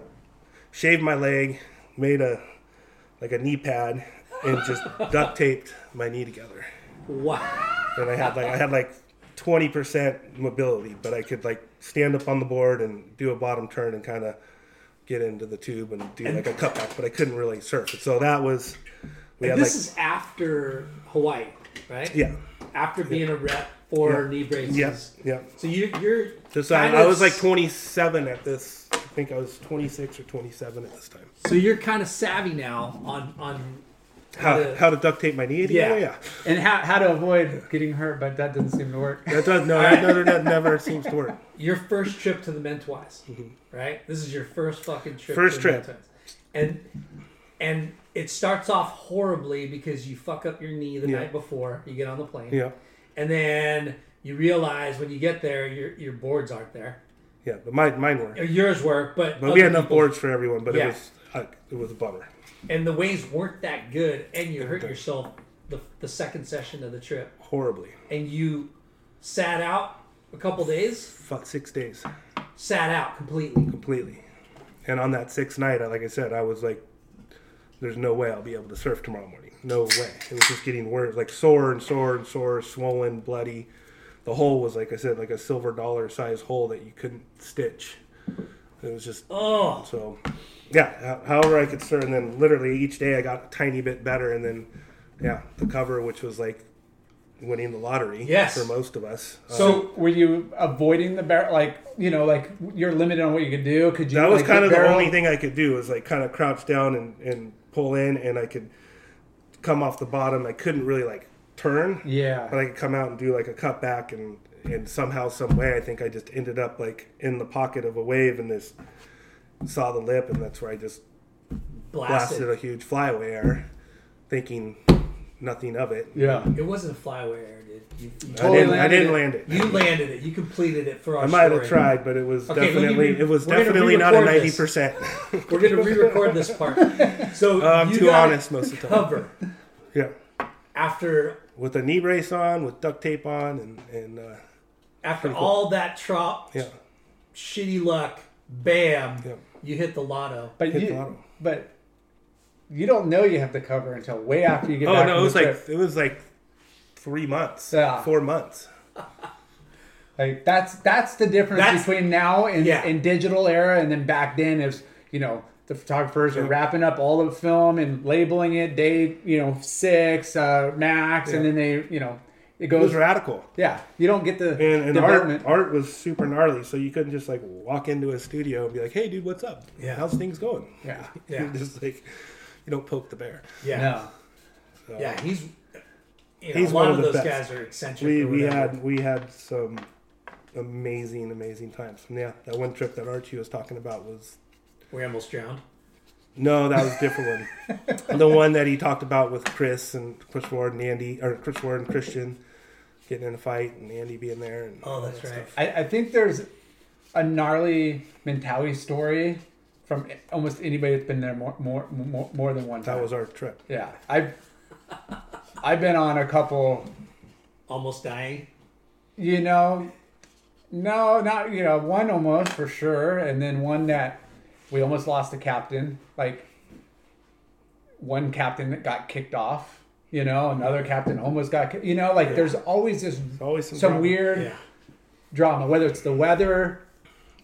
shaved my leg, made a like a knee pad, and just (laughs) duct taped my knee together. Wow. And I had like I had like twenty percent mobility, but I could like stand up on the board and do a bottom turn and kind of get into the tube and do like a cutback, but I couldn't really surf it. So that was we And this like is after Hawaii, right? yeah, After being a rep for Yeah. knee braces. yeah, yeah. So you, you're. Kind I of was like 27 at this. I think I was 26 or 27 at this time. So you're kind of savvy now on on How, to- how to duct tape my knee? Yeah. Yeah, and how, how to avoid getting hurt, but that doesn't seem to work. that does no, that never, that never (laughs) seems to work. your first trip to the Mentawais, right? This is your first fucking trip. Mm-hmm. First to trip. Mentawais. and and it starts off horribly because you fuck up your knee the Yeah. night before you get on the plane, Yeah, and then you realize when you get there your your boards aren't there. yeah, but mine, mine were. Yours were, but But we had enough boards for everyone. But Yeah. it was uh, it was a bummer. and the waves weren't that good, and you hurt yourself the the second session of the trip, Horribly. and you sat out a couple days, Fuck, six days. sat out completely. completely. And on that sixth night, I- like I said, I was like, "There's no way I'll be able to surf tomorrow morning. No way." It was just getting worse, like sore and sore and sore, swollen, bloody. The hole was like I said, like a silver dollar size hole that you couldn't stitch. It was just Oh, so. Yeah, however I could surf, and then literally each day I got a tiny bit better, and then yeah, the cover, which was like winning the lottery Yes. for most of us. So um, were you avoiding the barrel? Like you know, like you're limited on what you could do. Could you? that was like, kind of the only thing I could do was like kind of crouch down and, and pull in, and I could come off the bottom. I couldn't really like turn, Yeah. but I could come out and do like a cut back, and and somehow, some way, I think I just ended up like in the pocket of a wave, and this saw the lip, and that's where I just blasted. blasted a huge flyaway air, thinking nothing of it. Yeah. It wasn't a flyaway air, dude. You, you, I didn't. I didn't it. land it. you landed it. You completed it for our I might story. have tried, but it was Okay, definitely re- it was definitely not a ninety percent. (laughs) We're gonna re-record this part. (laughs) So I'm you too got honest most of the time. Cover Yeah. after with a knee brace on, with duct tape on, and and uh, after cool. all that trop, yeah, shitty luck, bam, Yeah. You hit the lotto. But Hit you, the lotto. but you don't know you have the cover until way after you get oh back. no, from it was the like trip. it was like three months, Yeah. four months. (laughs) Like that's that's the difference That's- between now and Yeah. in digital era and then back then is you know the photographers are wrapping up all the film and labeling it day you know six uh, max and then they you know it It goes was radical, yeah you don't get the and, and art art was super gnarly. So you couldn't just like walk into a studio and be like, "Hey, dude, what's up? Yeah. how's things going?" yeah (laughs) Yeah. You're just like you don't poke the bear. Yeah, no yeah, he's. You know, He's a lot one of of those best. guys are eccentric. We we had we had some amazing amazing times. And yeah, that one trip that Archie was talking about was we almost drowned. No, that was a different one. (laughs) the one that he talked about with Chris and Chris Ward and Andy, or Chris Ward and Christian getting in a fight, and Andy being there. And Oh, that's that right. I, I think there's a gnarly mentality story from almost anybody that's been there more more more, more than one time That was our trip. yeah I've I've been on a couple Almost dying. You know, no, not you know one almost for sure, and then one that we almost lost the captain. Like one captain that got kicked off. You know, another captain almost got. You know, like there's always this always some some drama. weird Yeah. drama, whether it's the weather,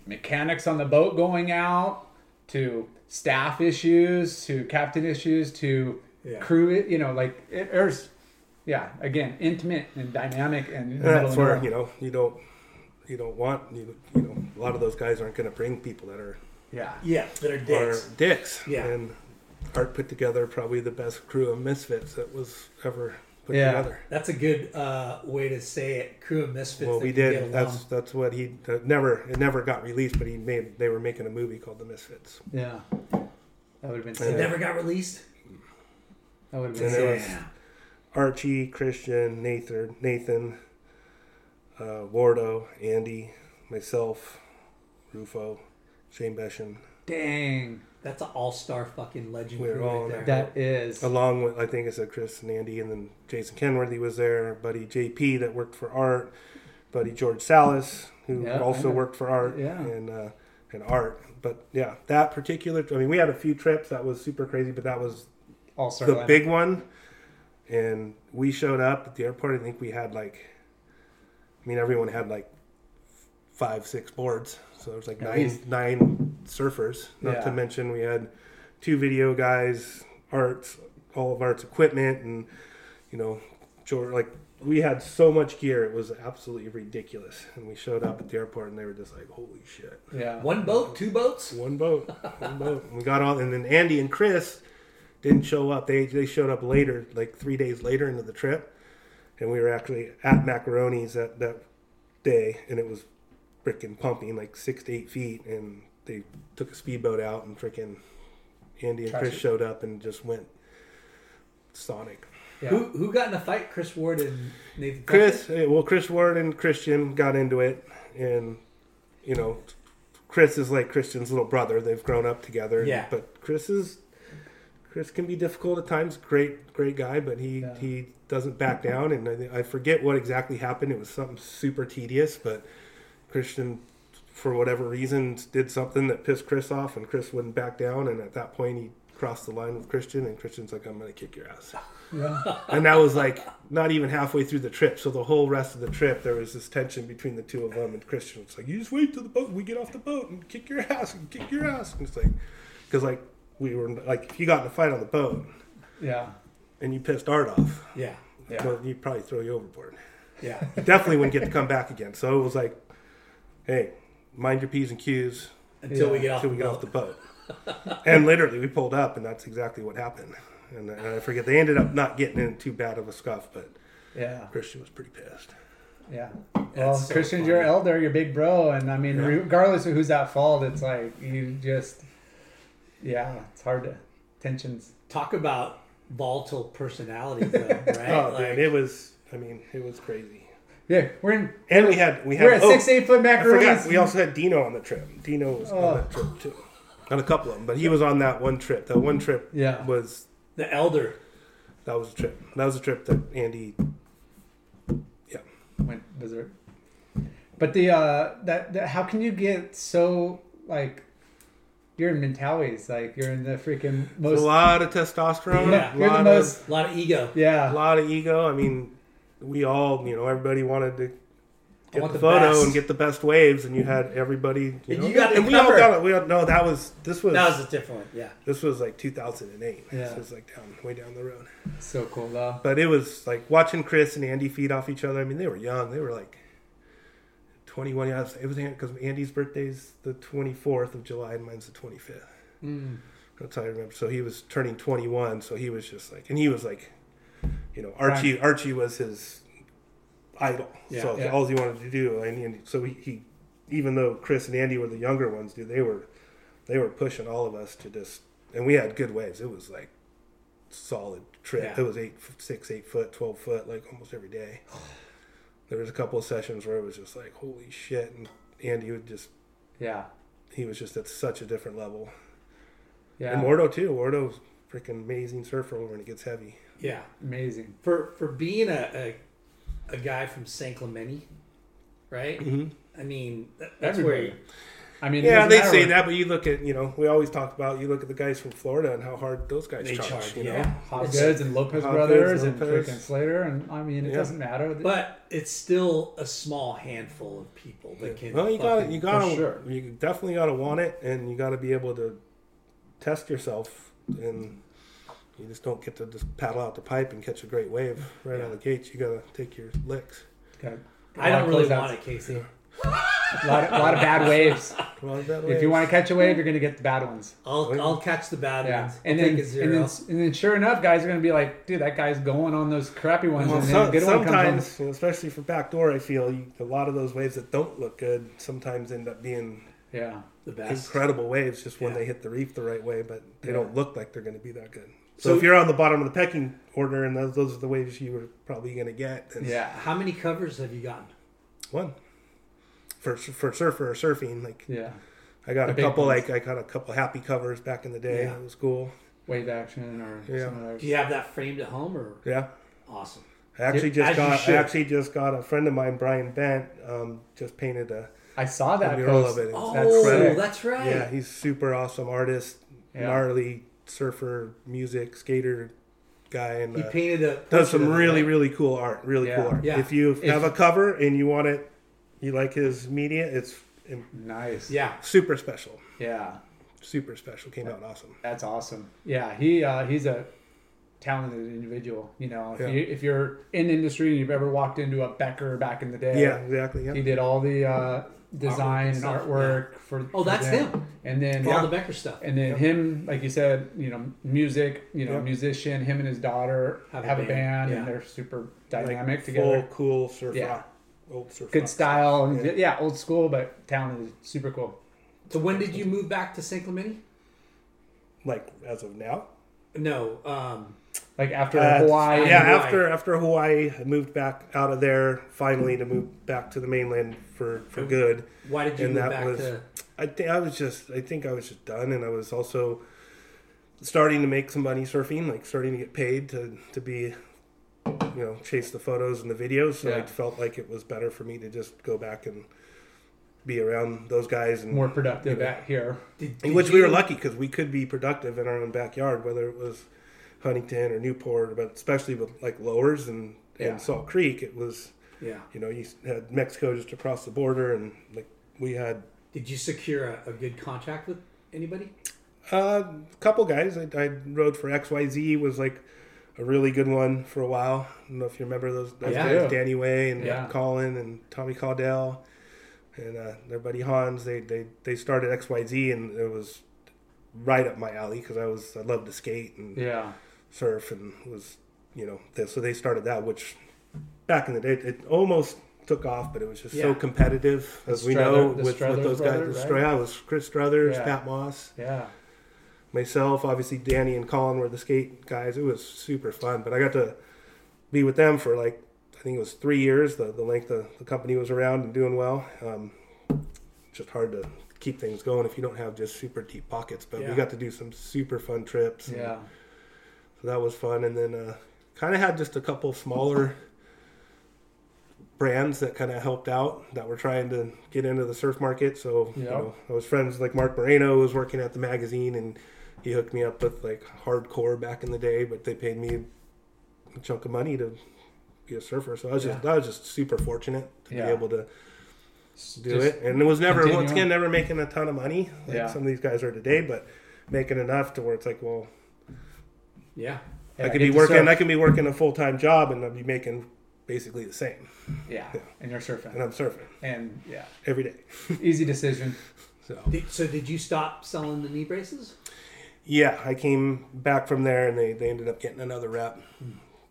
mechanics on the boat going out, to staff issues, to captain issues, to Yeah. crew. You know, like it, there's, yeah, again, intimate and dynamic, and in the that's where you know you don't you don't want you, you know a lot of those guys aren't going to bring people that are yeah, Yeah, that are are dicks. dicks. Yeah. and Art put together probably the best crew of misfits that was ever put Yeah. together. That's a good uh, way to say it. Crew of misfits. Well, that we can get did. along. That's that's what he uh, never. It never got released, but he made. They were making a movie called The Misfits. yeah. That would have been It never got released. That would have been And there sick. was Archie, Christian, Nathan, Nathan, uh, Wardo, Andy, myself, Rufo, Shane Beschen, Dang. That's an all-star fucking legend We were crew all right in there. That is. along with I think I said Chris and Andy, and then Jason Kenworthy was there, buddy JP that worked for Art, buddy George Salas who Yeah, also worked for Art, Yeah. and uh, and Art. But yeah, that particular, I mean, we had a few trips that was super crazy, but that was All star the big one. And we showed up at the airport. I think we had like, I mean, everyone had like five, six boards. So there was like At nine, least. nine surfers. Not Yeah. to mention we had two video guys, arts, all of arts equipment, and you know, George, like we had so much gear. It was absolutely ridiculous. And we showed up at the airport, and they were just like, "Holy shit!" Yeah. One boat, two boats. One boat, one boat. And we got all, and then Andy and Chris didn't show up. They they showed up later, like three days later into the trip, and we were actually at Macaroni's that that day, and it was freaking pumping like six to eight feet, and they took a speedboat out, and freaking Andy and Trash Chris it. showed up and just went sonic. Yeah. Who who got in a fight? Chris Ward and Nathan. Chris, eh, well, Chris Ward and Christian got into it, and you know, Chris is like Christian's little brother. They've grown up together. Yeah. But Chris is Chris can be difficult at times. Great, great guy, but he Yeah. he doesn't back down. And I, I forget what exactly happened. It was something super tedious, but Christian, for whatever reason, did something that pissed Chris off, and Chris wouldn't back down. And at that point, he crossed the line with Christian, and Christian's like, "I'm gonna kick your ass." Yeah. and that was like not even halfway through the trip. So the whole rest of the trip, there was this tension between the two of them. And Christian was like, "You just wait till the boat. We get off the boat and kick your ass and kick your ass." And it's like, because like we were like, if you got in a fight on the boat Yeah. and you pissed Art off, Yeah, Yeah. well, he'd probably throw you overboard. yeah. You definitely wouldn't get to come back again. So it was like, hey, mind your p's and q's Until we get off until the we get off boat. the boat. (laughs) and literally, we pulled up, and that's exactly what happened. And, and I forget they ended up not getting in too bad of a scuff, but Yeah. Christian was pretty pissed. Yeah. Well, so Christian's funny. your elder, your big bro, and I mean, Yeah. regardless of who's at fault, it's like you just, yeah, it's hard to tensions. Talk about volatile personality, though, (laughs) right? Oh Like, man, it was. I mean, it was crazy. Yeah, we're in. And we had we had. We're at oh, six eight foot I forgot. We also had Dino on the trip. Dino was Oh. on that trip too. On a couple of them, but he was on that one trip. That one trip Yeah. was the elder. that was a trip. That was a trip that Andy. Yeah, went dessert. But the uh that, that how can you get so like you're in mentalities like you're in the freaking There's most a lot of testosterone. Yeah. a You're the lot most- A lot of ego. yeah a lot of ego. I mean, we all you know everybody wanted to get the, the photo best. and get the best waves, and you had everybody. You, And know, you got and we all got it. We all, no, that was this was That was a different one. Yeah. this was like 2008. Yeah. This was like down way down the road. so cool though But it was like watching Chris and Andy feed off each other. I mean, they were young. They were like 21. Yeah, it was because Andy's birthday's the 24th of July and mine's the 25th. Mm. That's how I remember. So he was turning 21. So he was just like, and he was like, you know, Archie. Archie was his idol. Yeah, so yeah. all he wanted to do, and, and so he, he, even though Chris and Andy were the younger ones, dude, they were, they were pushing all of us to just, and we had good waves. It was like solid trip. Yeah. It was eight, six, eight foot, twelve foot, like almost every day. There was a couple of sessions where it was just like, holy shit, and Andy would just, yeah he was just at such a different level. yeah And Wardo too. Wardo's freaking amazing surfer when it gets heavy. Yeah. amazing For for being a a, a guy from San Clemente, right? Mm-hmm. I mean, that, that's Everybody. where. I mean Yeah, they say what- that, but you look at you know we always talk about you look at the guys from Florida and how hard those guys They charge. charge, you know? yeah. Hot It's- Goods and Lopez Hot Brothers Goods, and Lopez. freaking Slater and I mean it Yeah. doesn't matter But it's still a small handful of people that can. Well, you got to you got to sure. you definitely got to want it, and you got to be able to test yourself, and you just don't get to just paddle out the pipe and catch a great wave right out of the gates. You got to take your licks. Got- I don't really want it, Kasey. a (laughs) lot, a lot of bad (laughs) waves A of bad if you want to catch a wave you're gonna get the bad ones I'll I'll catch the bad yeah ones. And then, and then and then sure enough guys are gonna be like dude that guy's going on those crappy ones Well, and then some- a good one comes sometimes, especially for backdoor, I feel you, a lot of those waves that don't look good sometimes end up being Yeah. The best. incredible waves just when Yeah. they hit the reef the right way, but they Yeah. don't look like they're going to be that good. So, So- if you're on the bottom of the pecking order and those, those are the waves you were probably going to get, then Yeah. How many covers have you gotten? one for for surfer or surfing. Like Yeah. I got The a couple, ones. like I got a couple happy covers back in the day. Yeah. It was cool. Wave action or Yeah. some other. Do you have that framed at home or Yeah. awesome? I actually As just you got. I actually just got a friend of mine, Brian Bent, um, just painted a, I saw a that mural post. of it. It's Oh, That's sick. that's right. Yeah, he's super awesome artist, Yeah. gnarly surfer, music, skater guy, and He uh, painted a does some portrait of it, really right? really cool art. Really Yeah. cool art. Yeah. If you If- have a cover and you want it, you like his media, it's Nice. Yeah. super special. Yeah. Super special. Came out awesome. That's awesome. Yeah, he uh, he's a talented individual. You know, if, Yeah. you, if you're in industry and you've ever walked into a Becker back in the day, Yeah, exactly. Yeah. he did all the uh, design and stuff, artwork for. Oh, for that's them. him. And then For all the Becker stuff. and then him, like you said, you know, music, you know, Yeah. musician. Him and his daughter Have have, a a band, band, yeah. and they're super Like, dynamic full together. cool surf Yeah. rock, old surf Good style and Yeah. yeah. old school, but talented, super cool. So when did you move back to st Clemente? Like as of now. No. Um, Like after Uh, Hawaii, Yeah, Hawaii. after after Hawaii, I moved back out of there finally to move back to the mainland for for good. why did you And move that back was- to? I think I was just I think I was just done, and I was also starting to make some money surfing, like starting to get paid to to be, you know, chase the photos and the videos. So Yeah. I felt like it was better for me to just go back and be around those guys and more productive Yeah. at here. Did, did which we were lucky because we could be productive in our own backyard, whether it was Huntington or Newport, but especially with like lowers and, Yeah. and Salt Creek, it was Yeah. you know you had Mexico just across the border, and like we had Did you secure a, a good contract with anybody? uh, a couple guys. I, I rode for XYZ was like a really good one for a while. I don't know if you remember those, those Yeah. guys, Danny Way and Yeah. Colin and Tommy Caudell and uh, their buddy Hans. They they they started XYZ, and it was right up my alley because I was I loved to skate and Yeah, surf and was you know th- so they started that which back in the day it almost took off but it was just so Yeah. competitive as we know with, with those brothers, guys right? the Str- I was Chris Struthers Yeah. Pat Moss yeah, myself obviously Danny and Colin were the skate guys it was super fun but I got to be with them for like I think it was three years the, the length the, the company was around and doing well um, just hard to keep things going if you don't have just super deep pockets but Yeah. we got to do some super fun trips and- yeah. So that was fun. And then uh, kind of had just a couple smaller brands that kind of helped out that were trying to get into the surf market. So you know, I was friends like Mark Moreno was working at the magazine, and he hooked me up with like hardcore back in the day. But they paid me a chunk of money to be a surfer. So I was just I was just super fortunate to Yeah. be able to do Just it. And it was never continue once again never making a ton of money like Yeah. some of these guys are today, but making enough to where it's like, well, Yeah. Yeah, I could get be working. surf. I can be working a full time job, and I'd be making basically the same. Yeah, and you're surfing, And I'm surfing and yeah, every day. (laughs) easy decision. So Did, so did you stop selling the knee braces? yeah, I came back from there, and they they ended up getting another rep,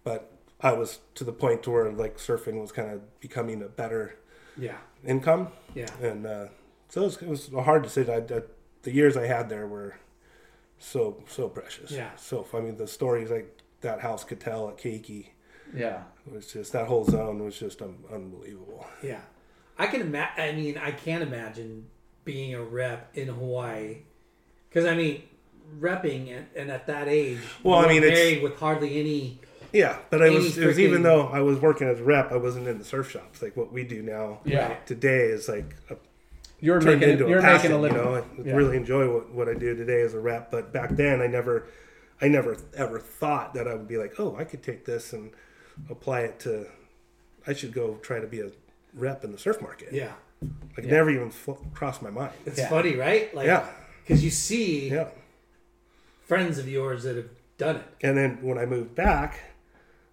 but I was to the point to where like surfing was kind of becoming a better Yeah. income, Yeah. and uh, so it was, it was a hard decision. I, I, the years I had there were so so precious. Yeah. So I mean, the stories like that house could tell at Keiki Yeah, was just that whole zone was just um, unbelievable. Yeah. I can imagine. I mean, I can't imagine being a rep in Hawaii, because I mean, repping and, and at that age, Well, I mean, it's- married with hardly any. Yeah, but I was it was even though I was working as rep, I wasn't in the surf shops like what we do now. Yeah. today is like a, you're turned making into you're a making passion. a You know, I Yeah. really enjoy what, what I do today as a rep. But back then, I never, I never ever thought that I would be like, oh, I could take this and apply it to. I should go try to be a rep in the surf market. Yeah. like never even fl- crossed my mind. It's Yeah. funny, right? Like, Yeah. Because you see Yeah. friends of yours that have done it. And then when I moved back,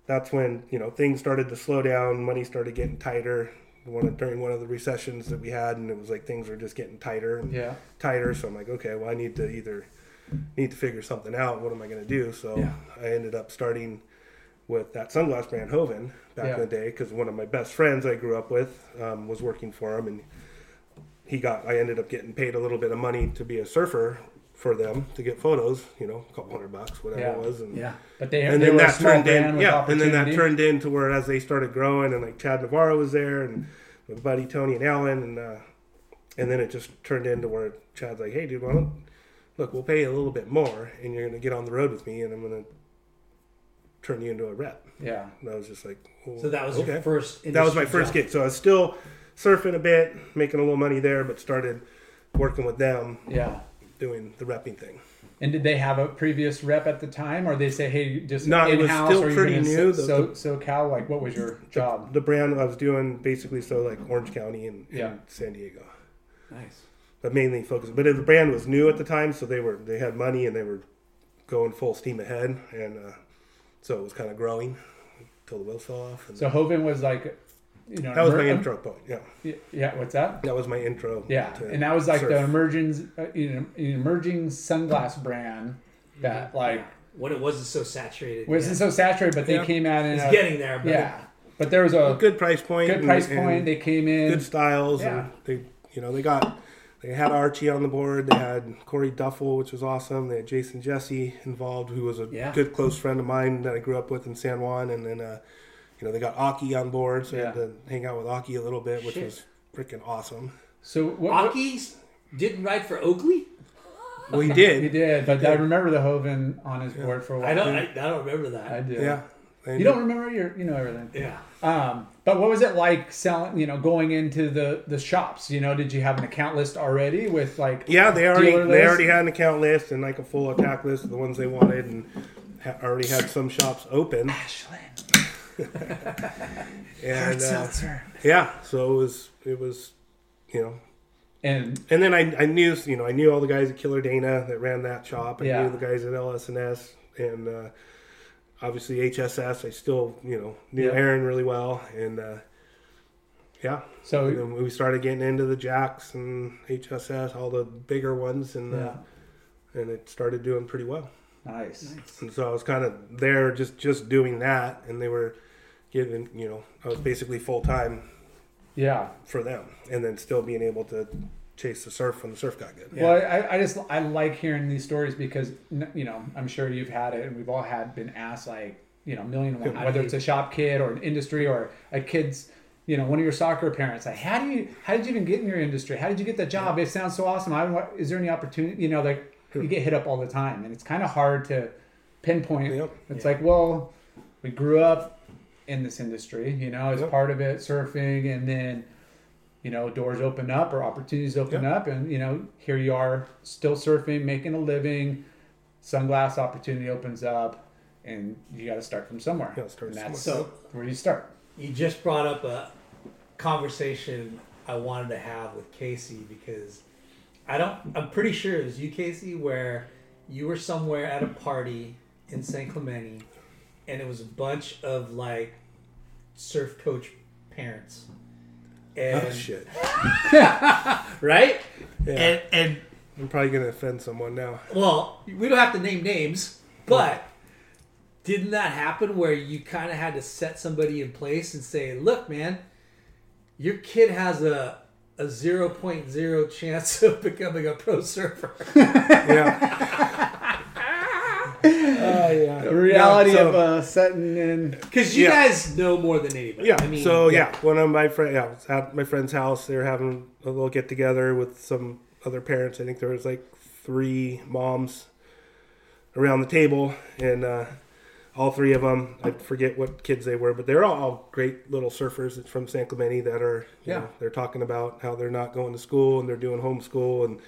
that's when you know things started to slow down. Money started getting tighter. One during one of the recessions that we had, and it was like things were just getting tighter and Yeah. tighter. So I'm like, okay, well, I need to either need to figure something out. What am I going to do? So Yeah. I ended up starting with that sunglass brand Hoven back Yeah. in the day because one of my best friends I grew up with um, was working for him, and he got. I ended up getting paid a little bit of money to be a surfer for them to get photos. You know, a couple hundred bucks, whatever Yeah. it was. And, Yeah. But they, and they then that turned in, yeah, and then that turned into where as they started growing, and like Chad Navarro was there, and my buddy Tony and Alan, and uh, and then it just turned into where Chad's like, "Hey, dude, why don't look? We'll pay you a little bit more, and you're gonna get on the road with me, and I'm gonna turn you into a rep." Yeah. And I was just like, well, So that was your first That was my first job. gig. So I was still surfing a bit, making a little money there, but started working with them, Yeah. Doing the repping thing. And did they have a previous rep at the time, or they say, "Hey, just No, it in was house"? still or you pretty gonna new. So, The- so, SoCal, like, what was your job? The brand I was doing basically so like Orange County and, and San Diego. Nice. but mainly focused. But the brand was new at the time, so they were they had money and they were going full steam ahead, and uh, so it was kind of growing until the wheels fell off. And So Hoven was like, you know, that was emer- my intro point. Yeah, Yeah, what's that? that was my intro. Yeah, to and that was like the emerging, uh, you know, emerging sunglass brand that like When it wasn't so saturated. wasn't yeah. so saturated, but they Yeah. came out and. It's getting there, but yeah. But there was a good price point. good price and point. They came in. good styles, Yeah. and they you know they got. They had Archie on the board. They had Corey Duffel, which was awesome. They had Jason Jessee involved, who was a Yeah. good close friend of mine that I grew up with in San Juan. And then, uh, you know, they got Aki on board, so I had to hang out with Aki a little bit, which Shit. was freaking awesome. So what, what didn't ride for Oakley. Well, he did. (laughs) he did, but I remember the Hoven on his board for a while. I don't. I, I don't remember that. I do. Yeah. You don't remember your, you know everything. yeah. Um, but what was it like selling? You know, going into the the shops. You know, did you have an account list already with like? Yeah, they already they already had an account list and like a full attack list of the ones they wanted, and ha- already had some shops open. (laughs) And uh, yeah, so it was it was, you know, And and then I, I knew you know I knew all the guys at Killer Dana that ran that shop. I Yeah. knew the guys at LSNS and uh, obviously HSS. I still you know knew Yeah. Aaron really well, and uh, yeah. so And then we started getting into the Jacks and HSS, all the bigger ones, and yeah, uh, and it started doing pretty well. nice. And so I was kind of there just just doing that, and they were giving you know I was basically full time Yeah. for them, and then still being able to chase the surf when the surf got good. Well, I, I just I like hearing these stories because you know I'm sure you've had it, and we've all had been asked like you know a million and one, whether it's a shop kid or an industry or a kid's you know one of your soccer parents like how do you how did you even get in your industry? How did you get that job? It sounds so awesome. I what, is there any opportunity? You know, like you get hit up all the time, and it's kind of hard to pinpoint. Yep. It's like well, we grew up in this industry, you know, as Yep. part of it, surfing, and then you know doors open up or opportunities open Yeah. up and you know here you are still surfing making a living sunglass opportunity opens up and you got to start from somewhere Yeah, start and that's somewhere. where you start You just brought up a conversation I wanted to have with Kasey because I don't. I'm pretty sure it was you, Kasey, where you were somewhere at a party in San Clemente, and it was a bunch of like surf coach parents. Oh, and, Oh shit! (laughs) Right. Yeah. And and I'm probably gonna offend someone now. Well, we don't have to name names, but didn't that happen where you kind of had to set somebody in place and say, "Look, man, your kid has a a 0.0 chance (laughs) of becoming a pro surfer." Yeah. (laughs) Yeah. the reality Yeah, so- of uh, setting in Because you Yeah. guys know more than anybody. Yeah. I mean, so yeah, one of my friends, yeah, was at my friend's house. They were having a little get together with some other parents. I think there was like three moms around the table, and uh, all three of them. I forget what kids they were, but they're all great little surfers from San Clemente that are, you Yeah. know, they're talking about how they're not going to school and they're doing homeschool and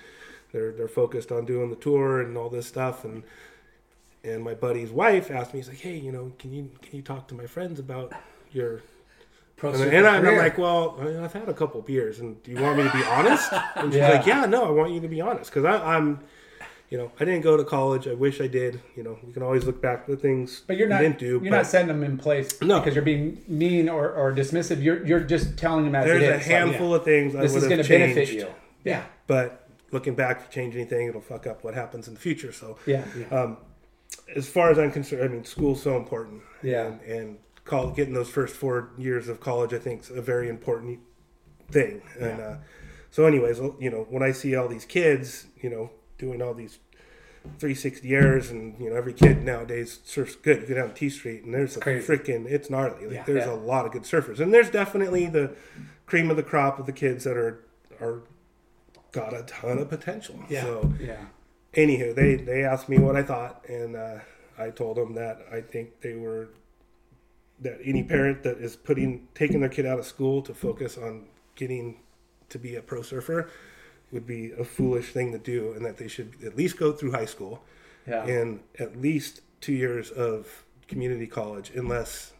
they're they're focused on doing the tour and all this stuff and. And my buddy's wife asked me, he's like, "Hey, you know, can you can you talk to my friends about your and, and I, I'm like, well, I mean, I've had a couple beers, and do you want me to be honest? (laughs) And she's Yeah. like, yeah, no, I want you to be honest because I'm, you know, I didn't go to college. I wish I did. You know, you can always look back to the things but you're you not didn't do. you're not setting them in place No. because you're being mean or, or dismissive you're you're just telling them as there's it a is. Like, handful of things I this is going to benefit you yeah But looking back, if you change anything, it'll fuck up what happens in the future. So, yeah um, as far as I'm concerned, I mean, school's so important. Yeah. And, and call, getting those first four years of college, I think, is a very important thing. And uh, So, anyways, you know, when I see all these kids, you know, doing all these 360 airs, and you know, every kid nowadays surfs good. You go down T Street, and there's a freaking, it's gnarly. Like, Yeah. there's Yeah. a lot of good surfers, and there's definitely the cream of the crop of the kids that are are got a ton of potential. Yeah. So, Yeah. Anywho, they they asked me what I thought, and uh, I told them that I think they were that any parent that is putting taking their kid out of school to focus on getting to be a pro surfer would be a foolish thing to do, and that they should at least go through high school Yeah. and at least two years of community college, unless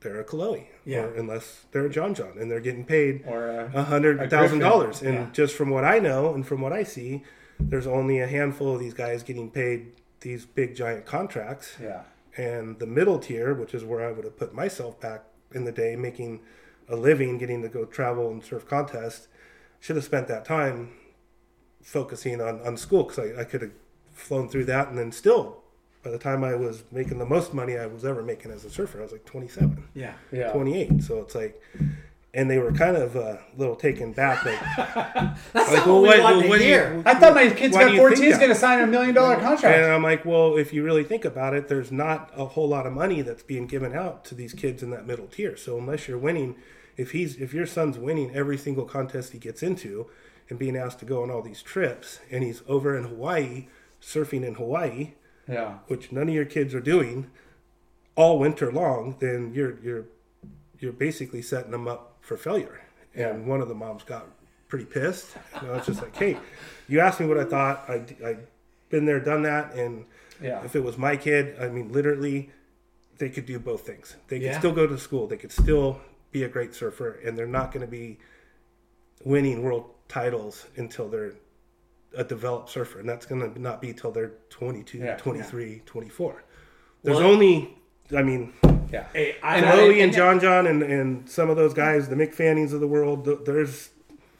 they're a Kolohe, Yeah. or unless they're a John John, and they're getting paid Or a hundred thousand dollars. And Yeah. just from what I know and from what I see, there's only a handful of these guys getting paid these big giant contracts. yeah. And the middle tier, which is where I would have put myself back in the day, making a living, getting to go travel and surf contests, should have spent that time focusing on, on school because I, I could have flown through that and then still by the time I was making the most money I was ever making as a surfer, I was like 27 Yeah. Yeah. 28. So it's like, and they were kind of uh, a little taken back. Like, (laughs) That's like, not what we what- want well, to what do you- hear. I thought my kid's Why do got you think 14 is going to sign a million dollar contract. and I'm like, well, if you really think about it, there's not a whole lot of money that's being given out to these kids in that middle tier. So unless you're winning, if he's if your son's winning every single contest he gets into, and being asked to go on all these trips, and he's over in Hawaii surfing in Hawaii, yeah. which none of your kids are doing all winter long, then you're you're you're basically setting them up for failure. And one of the moms got pretty pissed. And I was just like, "Hey, you asked me what I thought. I I been there, done that, and Yeah. if it was my kid, I mean, literally, they could do both things. They could Yeah. still go to school. They could still be a great surfer, and they're not going to be winning world titles until they're a developed surfer, and that's going to not be till they're 22, Yeah. 23, 24. There's Well- only, I mean, Yeah. Hey, I, And I- and and- John John and, and some of those guys, the Mick Fannings of the world, th- there's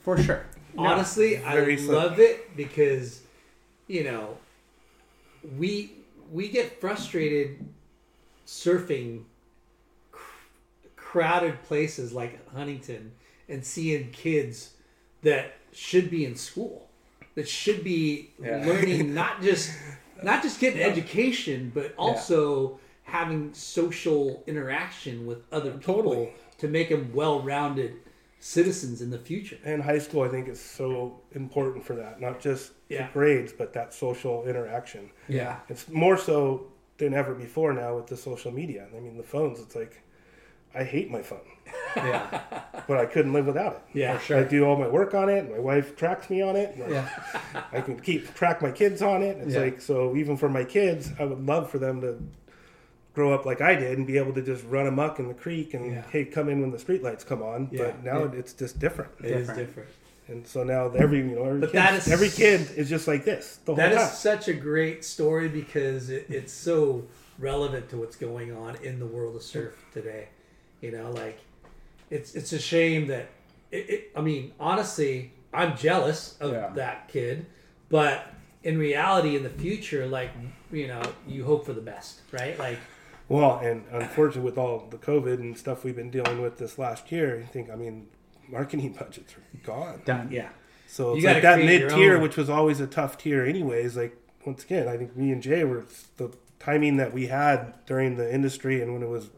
For sure. honestly, I very slim. love it because you know we we get frustrated surfing cr- crowded places like Huntington and seeing kids that should be in school that should be Yeah. learning (laughs) not just not just getting education but also having social interaction with other people Totally. to make them well-rounded citizens in the future and high school. I think is so important for that, not just the Yeah. grades, but that social interaction. yeah It's more so than ever before now with the social media. I mean, the phones. It's like I hate my phone, Yeah. (laughs) but I couldn't live without it. Yeah, I do all my work on it. My wife tracks me on it. Like, Yeah. (laughs) I can keep track my kids on it. It's Yeah. like so even for my kids, I would love for them to grow up like I did and be able to just run amok in the creek and Yeah. hey, come in when the street lights come on. Yeah. But now it's just different. It is Different. different. And so now every you know every But kid, that is- every kid is just like this the whole That time. is such a great story because it, it's so relevant to what's going on in the world of surf today. You know, like it's it's a shame that it, it I mean, honestly, I'm jealous of Yeah. that kid, but in reality, in the future, like you know, you hope for the best, right? Like, Well, and unfortunately, with all the COVID and stuff we've been dealing with this last year, I think I mean marketing (laughs) budgets are gone. Done. yeah, So You gotta like that mid tier, which was always a tough tier, anyways. Like once again, I think me and Jay were the timing that we had during the industry, and when it was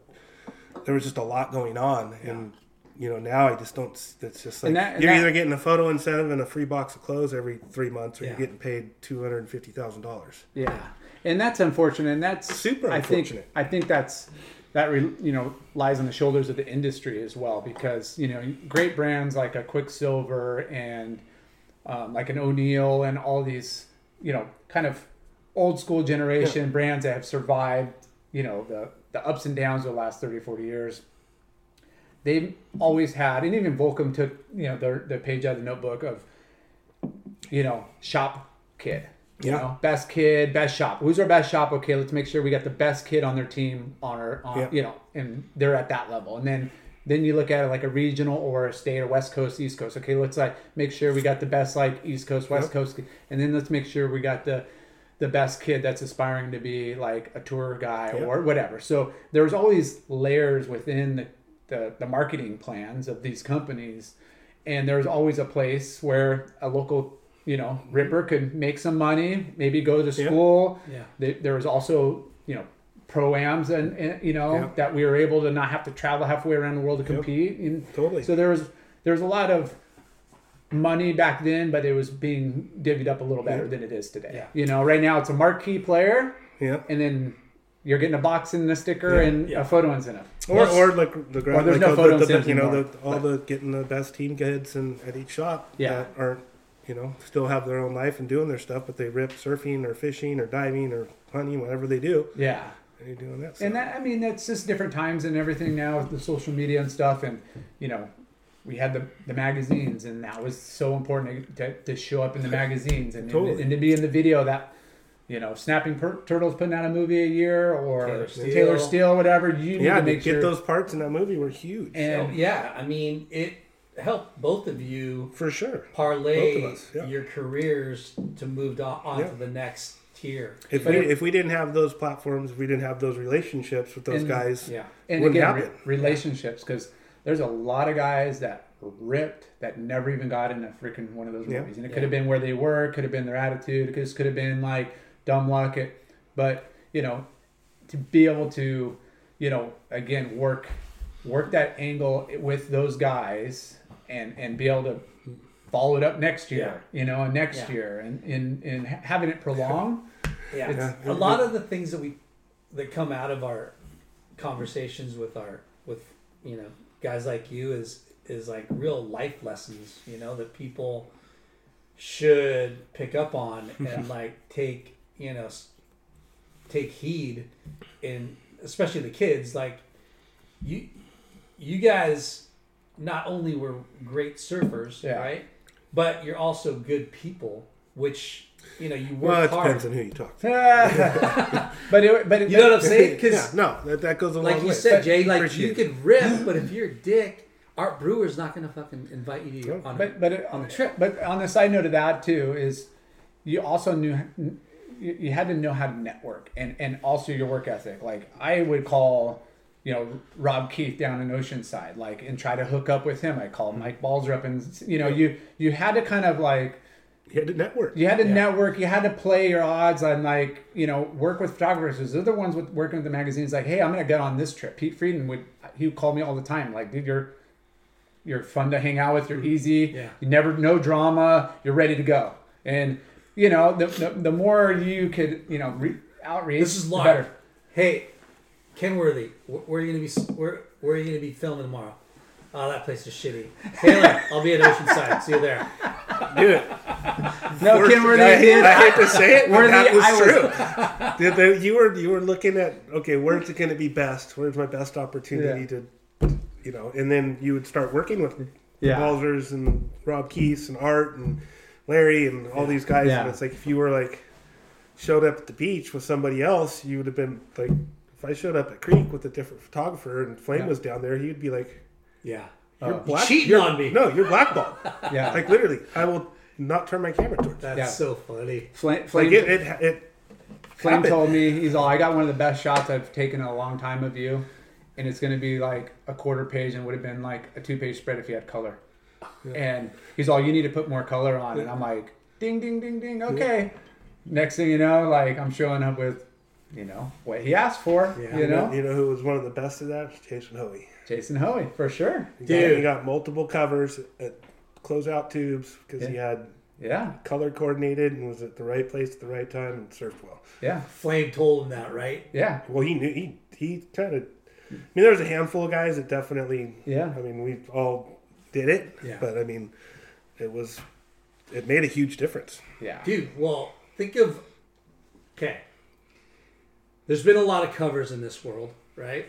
there was just a lot going on, and you know now I just don't. It's just like And that- and you're that- either getting a photo incentive and a free box of clothes every three months, or Yeah. you're getting paid two hundred and fifty thousand dollars. Yeah, and that's unfortunate. And that's Super I think unfortunate. I think that's that re, you know lies on the shoulders of the industry as well because you know great brands like a Quiksilver and um, like an O'Neill and all these you know kind of old school generation brands that have survived you know the the ups and downs of the last 30 40 years they've always had and even Volcom took you know their, their page out of the notebook of you know shop kid you Yeah. know best kid best shop who's our best shop okay let's make sure we got the best kid on their team on our on, Yeah. you know and they're at that level and then then you look at it like a regional or a state or west coast east coast okay let's like make sure we got the best like east coast west Yep. coast and then let's make sure we got the the best kid that's aspiring to be like a tour guy Yep. or whatever so there's always layers within the, the the marketing plans of these companies and there's always a place where a local you know ripper mm-hmm. could make some money, maybe go to school. Yeah. There, there was also you know proams and, and you know Yeah. that we were able to not have to travel halfway around the world to compete. And Totally. So there was there was a lot of money back then, but it was being divvied up a little better than it is today. Yeah. You know, right now it's a marquee player, Yeah. and then you're getting a box and a sticker and Yeah. a photo incentive. Or, or like the Or ground, there's like no photo the, the, you know, the, all the getting the best team kids and at each shop Yeah. that aren't, you know, still have their own life and doing their stuff, but they rip surfing or fishing or diving or hunting, whatever they do, Yeah. and you're doing that. Stuff. And that, I mean, that's just different times and everything now with the social media and stuff. And, you know, we had the, the magazines, and that was so important to, to show up in the magazines and, Totally. and, to be in the video that, you know, Snapping per- Turtles putting out a movie a year or Taylor Taylor Steele. Steele, whatever. You need yeah, to to make get sure. those parts in that movie were huge. and So, yeah, I mean, it helped both of you for sure. parlay Both of us, yeah. your careers to move on, on Yeah. to the next tier. If we, if we didn't have those platforms, if we didn't have those relationships with those And- guys, Yeah. and wouldn't again, re- happen. relationships because there's a lot of guys that ripped that never even got in a freaking one of those Yeah. movies, and it Yeah. could have been where they were, could have been their attitude, it could have been like dumb luck. It, but you know, to be able to, you know, again work work that angle with those guys and and be able to follow it up next year, you know, and next Yeah. year, and and and having it prolong. (laughs) Yeah, It's- a lot of the things that we that come out of our conversations with our with you know guys like you is is like real life lessons. You know that people should pick up on (laughs) and like take you know take heed in especially the kids like you you guys not only were great surfers Yeah. right but you're also good people which you know you work well, it hard depends on who you talk to. (laughs) but it, but it, you know what I'm saying? Because (laughs) Yeah, no, that, that goes a like long you way. said, Jay, like you it. could rip, but if you're a dick, Art Brewer's not gonna fucking invite you to your, on, but but it, on the uh, trip. But on the side note of that too is you also knew you, you had to know how to network and and also your work ethic. Like I would call you know Rob Keith down in Oceanside like and try to hook up with him. I called mm-hmm. Mike Balzer up and you know you you had to kind of like You had to network. you had to network. You had to play your odds on like you know work with photographers. They're the ones with working with the magazines. Like, hey, I'm gonna get on this trip. Pete Frieden would he would call me all the time. Like, dude, you're you're fun to hang out with. You're mm-hmm. easy. Yeah. You never no drama. You're ready to go. And you know the the, the more you could you know re- outreach, This is the live. better. Hey, Ken Worthy, wh- where are you gonna be? Where where are you gonna be filming tomorrow? Oh, that place is shitty. Taylor, (laughs) I'll be at Oceanside. See you there. Do it. No, Worst- Ken, we're I, the hate, I hate to say it, but Worthy, that was I was- true. (laughs) The- the- you were you were looking at okay, where's it going to be best? Where's my best opportunity Yeah. to, you know? And then you would start working with Yeah. Balzers and Rob Keith and Art and Larry and all these guys. Yeah. And it's like if you were like showed up at the beach with somebody else, you would have been like. If I showed up at Creek with a different photographer and Flame Yeah. was down there, he'd be like, Yeah. Oh, "You're You black- cheating you're- on me. No, you're blackballed." (laughs) Yeah. like literally, I will not turn my camera towards. That's Yeah. so funny. Flame, Flame, Like it, it, it Flame happened. told me he's all I got one of the best shots I've taken in a long time of you, and it's going to be like a quarter page and would have been like a two page spread if you had color. And he's all you need to put more color on, and I'm like ding ding ding ding okay. Next thing you know, like I'm showing up with, you know, what he asked for. Yeah. you know, You know who was one of the best at that? Jason Hoey. Jason Hoey for sure. He Dude. got, he got multiple covers at closeout tubes because he had Yeah, color coordinated and was at the right place at the right time and surfed well. yeah, Flame told him that, right? yeah, Well, he knew he he kind of. I mean, there was a handful of guys that definitely. Yeah. I mean, we all did it. Yeah. But I mean, it was it made a huge difference. yeah. Dude, well, think of okay. There's been a lot of covers in this world, right?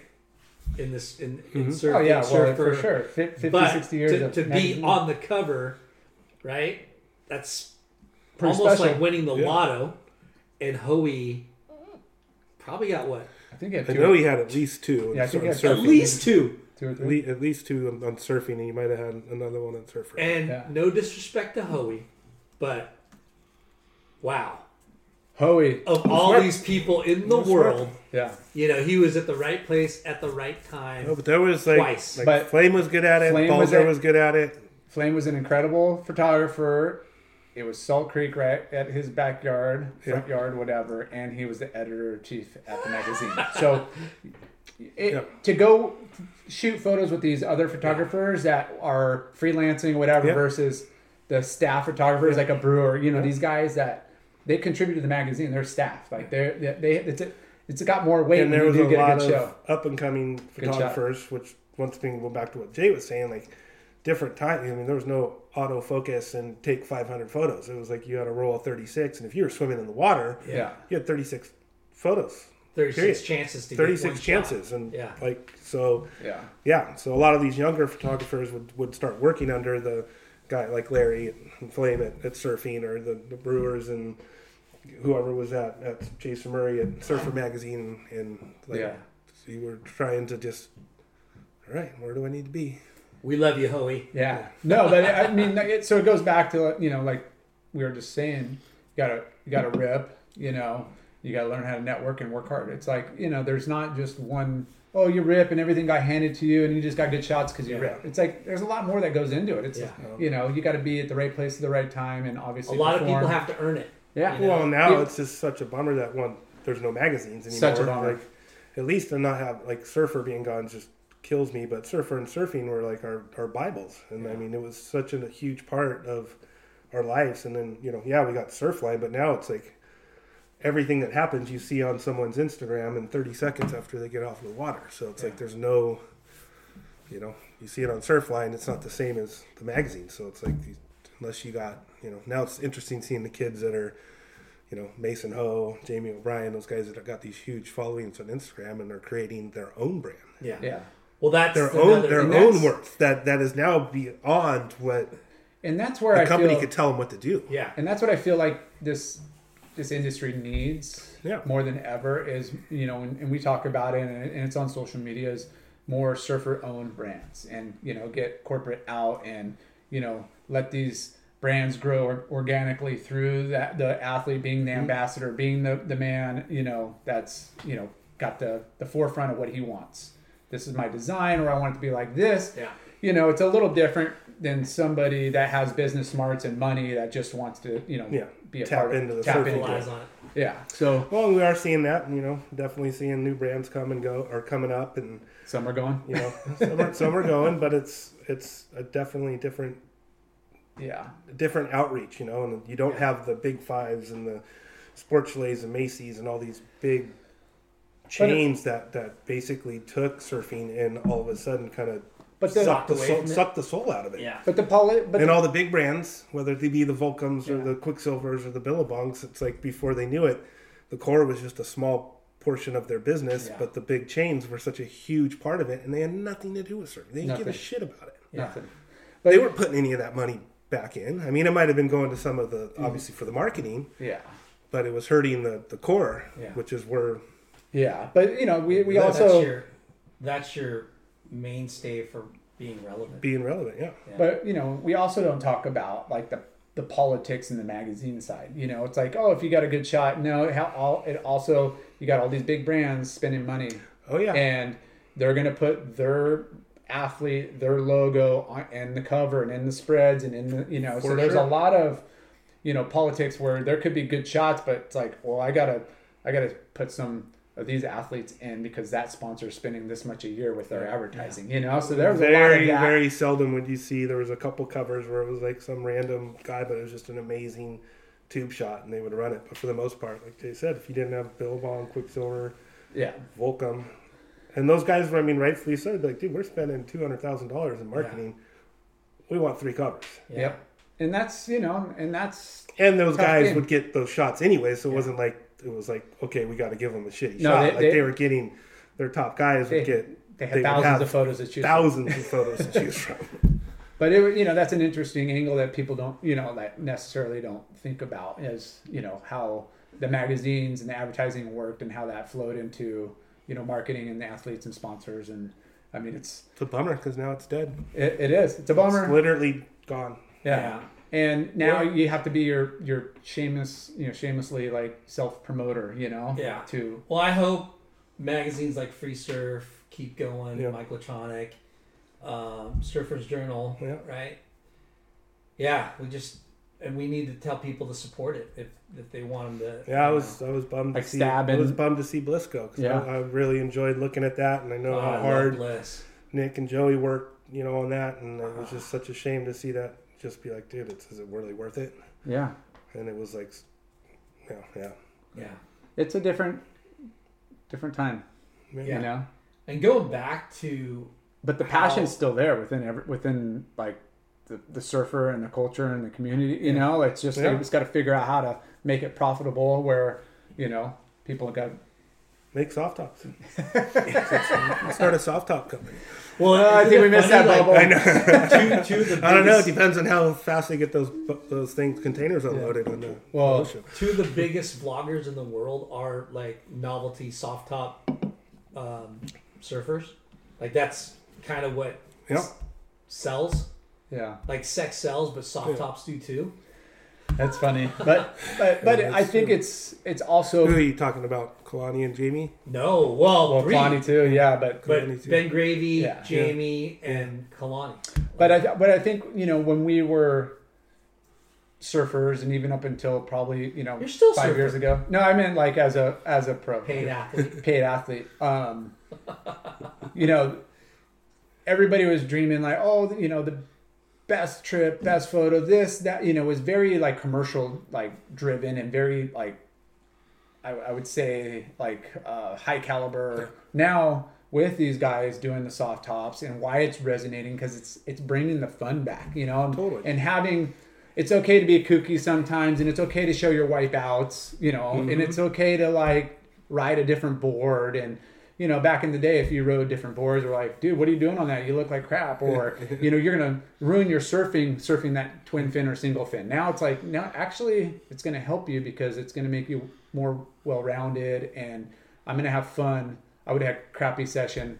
In this in, in mm-hmm. surfing, Oh yeah, well, surfer, for sure. 50, But 60 years to, of to be on the cover, right? That's Pretty almost special. like winning the Yeah. lotto. And Hoey probably got what? I think he had I know he had at least two. Yeah, I on think he had surfing. At least two. two or At three. at least two on, on surfing, and he might have had another one on surfer. And Yeah. no disrespect to Hoey, but wow. Hoey. Of all smart. these people in the He's smart. world, Yeah. you know, he was at the right place at the right time. No, but there was like, Twice. like But Flame was good at it. Flame was at- was, good at it. Flame was an incredible photographer. It was Salt Creek right at his backyard, front yard, whatever, and he was the editor chief at the magazine. So it, Yep. to go shoot photos with these other photographers that are freelancing, whatever, Yep. versus the staff photographers like a brewer, you know, these guys that they contribute to the magazine. They're staff, like they're they, they it's a, it's got more weight. and there was a lot of up and coming photographers, which once again go back to what Jay was saying, like different time. I mean, there was no autofocus and take 500 photos. It was like you had a roll of 36, and if you were swimming in the water, Yeah. you had 36 photos, 36 Period. chances to 36 get one shot. chances, and Yeah. like so. Yeah. Yeah, so a lot of these younger photographers would, would start working under the guy like Larry and Flame at, at Surfing or the, the Brewers and whoever was at, at Jason Murray at Surfer Magazine and like Yeah. so you were trying to just all right, where do I need to be? We love you, Hoey. Yeah. No, but I mean, it, so it goes back to you know, like we were just saying, you gotta you gotta rip. You know, you gotta learn how to network and work hard. It's like you know, there's not just one. Oh, you rip and everything got handed to you, and you just got good shots because you rip. It's like there's a lot more that goes into it. It's Yeah. you know, you got to be at the right place at the right time, and obviously A obviously lot of people have to earn it. Yeah. you know? Well, now Yeah. it's just such a bummer that one there's no magazines anymore. Such a bummer. Like at least to not have like Surfer being gone just kills me. But Surfer and Surfing were like our, our Bibles, and I mean it was such a huge part of our lives. And then you know, yeah, we got Surfline, but now it's like everything that happens you see on someone's Instagram in 30 seconds after they get off the water. So it's like there's no, you know, you see it on Surfline, it's not the same as the magazine. So it's like these, unless you got, you know, now it's interesting seeing the kids that are, you know, Mason Ho, Jamie O'Brien, those guys that have got these huge followings on Instagram and are creating their own brand, Yeah. Yeah. Well, that's their another own their own worth that that is now beyond what And that's where a I company feel, could tell them what to do. Yeah. and that's what I feel like this this industry needs Yeah. more than ever is you know and, and we talk about it and, and it's on social media is more surfer owned brands and you know get corporate out and you know let these brands grow or- organically through that the athlete being the mm-hmm. ambassador being the, the man you know that's you know got the the forefront of what he wants this is my design or i want it to be like this Yeah. you know it's a little different than somebody that has business smarts and money that just wants to you know Yeah. be a Tap part into of the tap surfing into Relies it. on it. yeah so Well, we are seeing that, you know, definitely seeing new brands come and go, or coming up, and some are going you know, some are, some are going, but it's it's a definitely different yeah different outreach, you know, and you don't have the big fives and the sports chalets and Macy's and all these big chains that that basically took surfing and all of a sudden kind of But the- sucked the soul, sucked the soul out of it. Yeah. but the poli- but and the, all the big brands, whether they be the Volcums or the Quiksilvers or the Billabongs, it's like before they knew it, the core was just a small portion of their business, Yeah. but the big chains were such a huge part of it, and they had nothing to do with surfing. They didn't give a shit about it. nothing But they weren't putting any of that money back in. I mean, it might have been going to some of the Mm-hmm. obviously for the marketing, yeah but it was hurting the the core, Yeah. which is where yeah but you know we, we that's also your that's your mainstay for being relevant. being relevant. Yeah, But you know, we also don't talk about like the the politics and the magazine side. You know, it's like, oh, if you got a good shot, no, it, ha- all, it also you got all these big brands spending money, oh yeah, and they're gonna put their athlete, their logo on in the cover and in the spreads and in the you know. so For there's a lot of you know politics where there could be good shots, but it's like, well, I gotta I gotta put some of these athletes in because that sponsor is spending this much a year with their advertising. You know, so there's a lot very very seldom would you see there was a couple covers where it was like some random guy, but it was just an amazing tube shot, and they would run it. But for the most part, like Jay said, if you didn't have Billabong, Quiksilver, yeah. Volcom, and those guys were, I mean, rightfully so, like, dude, we're spending two hundred thousand dollars in marketing. We want three covers. Yep. And that's you know, and that's And those guys game. would get those shots anyway, so it wasn't like it was like okay, we got to give them a shitty No, shot. they- like they- they, were getting their top guys They- would get they had would thousands have of photos to choose from. thousands of (laughs) photos to choose from. But it, you know, that's an interesting angle that people don't, you know, that necessarily don't think about is, you know, how the magazines and the advertising worked and how that flowed into, you know, marketing and the athletes and sponsors. And I mean, it's, It's a bummer because now it's dead. it, it is, it's a It's bummer. literally gone. Yeah. Yeah. And now you have to be your, your shameless, you know, shamelessly like self promoter, you know, Yeah. to, Well, I hope magazines like Free Surf keep going, Yeah. Mike Latronic, um, Surfers Journal, Yeah. right? Yeah, we just and we need to tell people to support it if if they want them to. Yeah, I was I was bummed Like to see Stab I was bummed to see Bliss go 'cause Yeah. I, I really enjoyed looking at that, and I know Oh, how love hard Bliss. Nick and Joey worked, you know, on that, and it was just ah. such a shame to see that. Just be like, dude, it's, is it really worth it? Yeah. And it was like, yeah, yeah, Yeah. It's a different different time, Yeah. you know. And going back to But the How- passion's still there within every, within like the, the surfer and the culture and the community. You know, it's just Yeah. we just got to figure out how to make it profitable where you know people got. make soft tops. (laughs) Start a soft top company. well, Uh, I think we missed funny, that like, bubble. (laughs) I know. Two, two of the I don't know. It depends on how fast they get those those things containers unloaded on the Well, ocean. two of the biggest vloggers in the world are like novelty soft top um, surfers. Like that's kind of what Yep. sells. Yeah, Like sex sells, but soft tops do too. that's funny. But (laughs) but but Yeah, I think it's it's also Who are you talking about? Kalani and Jamie? No, well, well three, Kalani too. Yeah, but but too. Ben Gravy, Yeah. Jamie, and Kalani. But I but I think you know when we were surfers and even up until probably you know You're still five surfer. years ago. No, I meant like as a as a pro Paid athlete. (laughs) paid athlete. Um, you know, everybody was dreaming like, oh, you know, the best trip, best photo, this that. You know, was very like commercial like driven and very like I, I would say like uh, high caliber. Now with these guys doing the soft tops and why it's resonating because it's it's bringing the fun back, you know, and, Totally. and having. It's okay to be kooky sometimes, and it's okay to show your wipeouts, you know, and it's okay to like ride a different board. And you know, back in the day, if you rode different boards, we're like, dude, what are you doing on that? You look like crap, (laughs) or you know, you're gonna ruin your surfing surfing that twin fin or single fin. Now it's like, no, actually, it's gonna help you because it's gonna make you more well rounded, and I'm gonna have fun. I would have had a crappy session.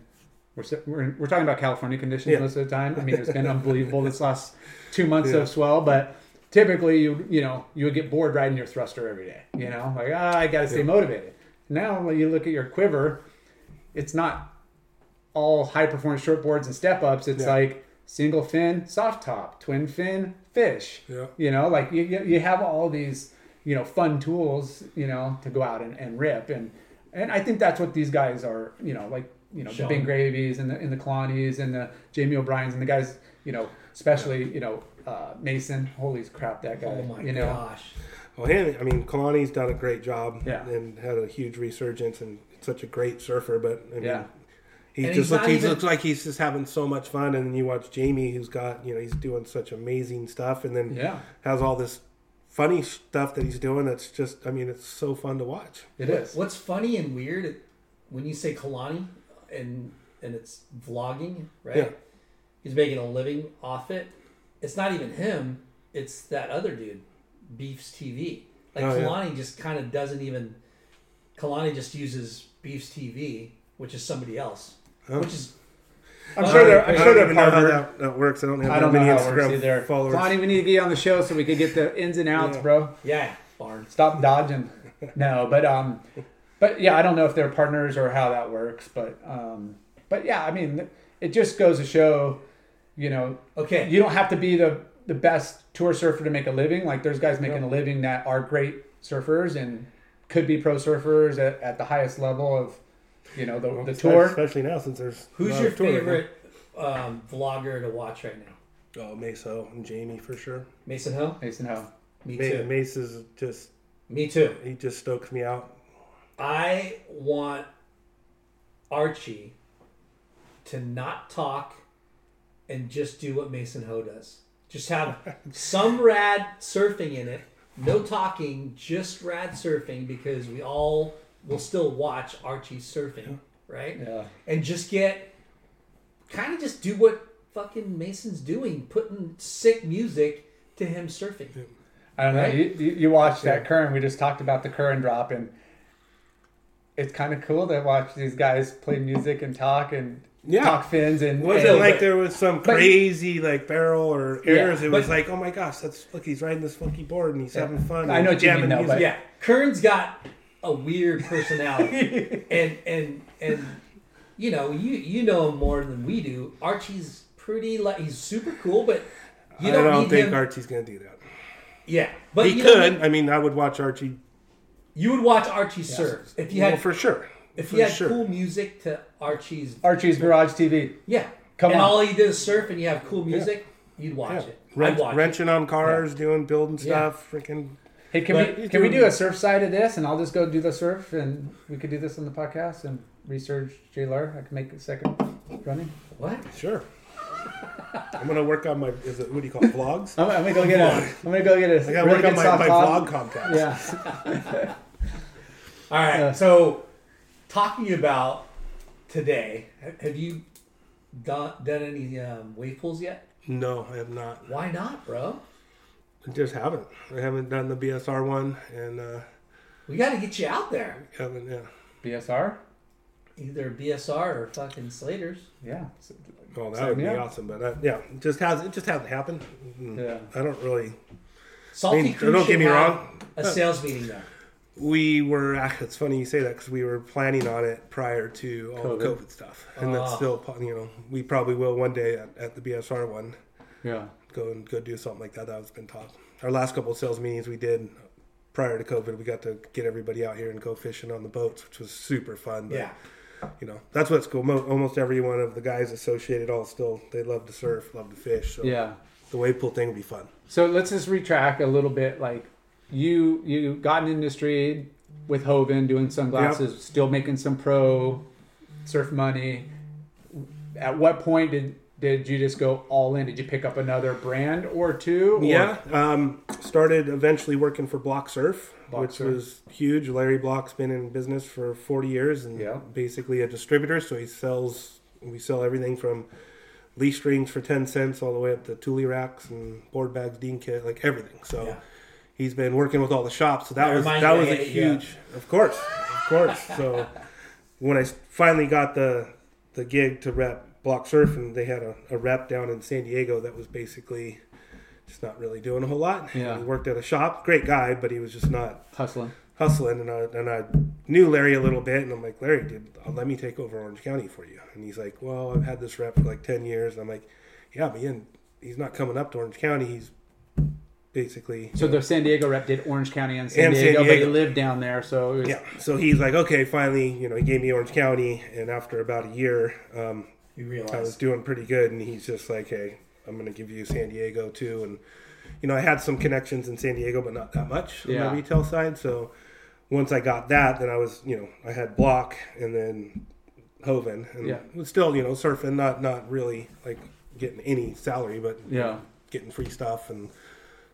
We're, we're, we're talking about California conditions Yeah. most of the time. I mean, it's been unbelievable this last two months of swell, but typically you you know you would get bored riding your thruster every day. You know, like ah, I got to stay motivated. Now when you look at your quiver, it's not all high performance short boards and step ups. It's Yeah. like single fin, soft top, twin fin, fish. Yeah. You know, like you you you have all these you know fun tools you know to go out and, and rip and and I think that's what these guys are. You know, like you know the Showing. Ben Gravies and the and the Kalanis and the Jamie O'Briens and the guys. You know, especially you know uh, Mason. Holy crap, that guy. Oh my you know, gosh. Well, him, I mean, Kalani's done a great job Yeah. and had a huge resurgence and such a great surfer. But I mean, Yeah. he And just looks, not he even- looks like he's just having so much fun. And then you watch Jamie, who's got you know he's doing such amazing stuff, and then Yeah. has all this funny stuff that he's doing. That's just, I mean, it's so fun to watch. it is. What's funny and weird when you say Kalani and and it's vlogging, right? Yeah. He's making a living off it. It's not even him. It's that other dude, Beefs TV. Like Oh, yeah. Kalani just kind of doesn't even. Kalani just uses Beefs TV, which is somebody else, which is I'm sure they're. I I'm I sure they're even know how partnered. that, that works. I don't have I don't know many how Instagram either. followers. Lonnie, we need to get on the show so we could get the ins and outs, Yeah. bro. yeah, Barnes. Stop dodging. No, but um, but yeah, I don't know if they're partners or how that works, but um, but yeah, I mean, it just goes to show, you know, Okay, you don't have to be the the best tour surfer to make a living. Like there's guys making a living that are great surfers and could be pro surfers at, at the highest level of, you know, the, the tour. especially now since there's who's your tour right now. favorite um, vlogger to watch right now? Oh, Meso and Jamie for sure. Mason Hill. Mason Ho. Me Ma- too. Mace is just Me too. he just stokes me out. I want Archie to not talk and just do what Mason Ho does. Just have (laughs) some rad surfing in it. No talking, just rad surfing because we all will still watch Archie surfing, right? Yeah. And just get kind of just do what fucking Mason's doing, putting sick music to him surfing. I don't know. Right? You, you, you watched that Curren. We just talked about the Curren drop, and it's kind of cool to watch these guys play music and talk and Yeah. talk fins and. Was and- it like there was some but- crazy like barrel or airs? it was but- like, oh my gosh, that's look, he's riding this funky board and he's having fun. I know what you jamming mean, though, but- Yeah, Curren's got a weird personality, (laughs) and and and you know you you know him more than we do. Archie's pretty like he's super cool, but You I don't, don't need think him. Archie's going to do that. yeah, but he you could. I mean, I would watch Archie. You would watch Archie surf if you Well, had for sure. If for you had sure. cool music to Archie's. Archie's Garage TV. Yeah, Come and on. all he did is surf, and you have cool music. You'd watch Yeah. it. Rent, I'd watch wrenching on cars, doing building Yeah. stuff, freaking. Hey, can But we he's can we doing- do a surf side of this, and I'll just go do the surf, and we could do this on the podcast and research J Lar. I can make a second running. What? Sure. I'm gonna work on my. Is it what do you call it? Vlogs? I'm, I'm gonna go get a. I'm gonna go get a. I gotta really work on my, soft my top. vlog Comcast. Yeah. (laughs) All right. Yeah. So, talking about today, have you done done any um, wave pools yet? No, I have not. Why not, bro? I just haven't. I haven't done the BSR one, and uh, We got to get you out there. haven't. Yeah. BSR. Either BSR or fucking Slater's. Yeah. Well, that Sign would be up. awesome, but uh, yeah, it just has it just hasn't happened. Mm, Yeah. I don't really. Salty I mean, Crew don't get me wrong. A sales meeting there. We were. (laughs) It's funny you say that because we were planning on it prior to all the COVID. COVID stuff, and that's Ah. still you know we probably will one day at, at the BSR one Yeah. go and go do something like that. That was been talked. Our last couple of sales meetings we did prior to COVID, we got to get everybody out here and go fishing on the boats, which was super fun. But, Yeah. you know that's what's cool. Mo- almost every one of the guys associated all still they love to surf, love to fish. So Yeah. the wave pool thing would be fun. So let's just retrack a little bit. Like you, you got in industry with Hoven doing sunglasses, still making some pro surf money. At what point did did you just go all in? Did you pick up another brand or two? or- Yeah, um, started eventually working for Block Surf, Block which Surf. was huge. Larry Block's been in business for 40 years and Yeah. basically a distributor. So he sells, we sell everything from leash strings for 10 cents all the way up to Thule racks and board bags, Dean kit, like everything. So Yeah. He's been working with all the shops. So that That was that was a it, yeah. huge, of course, of course. (laughs) so when I finally got the the gig to rep Block Surf, and they had a, a rep down in San Diego that was basically just not really doing a whole lot. Yeah. He worked at a shop, great guy, but he was just not hustling. hustling. And I, and I knew Larry a little bit, and I'm like, Larry, dude, uh, let me take over Orange County for you. And he's like, Well, I've had this rep for like 10 years. And I'm like, Yeah, but he- he's not coming up to Orange County. He's basically. So the San Diego rep did Orange County and San, And San Diego, but he lived down there, so it was, Yeah. So he's like, okay, finally, you know, he gave me Orange County, and after about a year, um, You I was doing pretty good, and he's just like, hey, I'm going to give you San Diego too, and you know, I had some connections in San Diego, but not that much on Yeah. the retail side. So once I got that, then I was, you know, I had Block and then Hoven, and Yeah. was still, you know, surfing, not not really like getting any salary, but you Yeah. know, getting free stuff and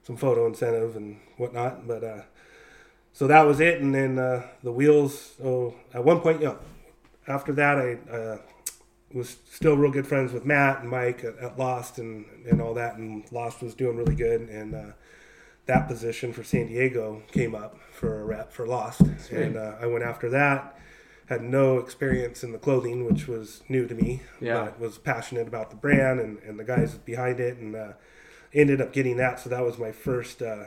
some photo incentive and whatnot. But uh, so that was it, and then uh, the wheels. Oh, at one point, yeah. After that, I uh, was still real good friends with Matt and Mike at, at Lost and and all that, and Lost was doing really good, and uh, that position for San Diego came up for a rep for Lost, and uh, I went after that. Had no experience in the clothing, which was new to me. Yeah. But was passionate about the brand and, and the guys behind it, and uh, ended up getting that. So that was my first uh,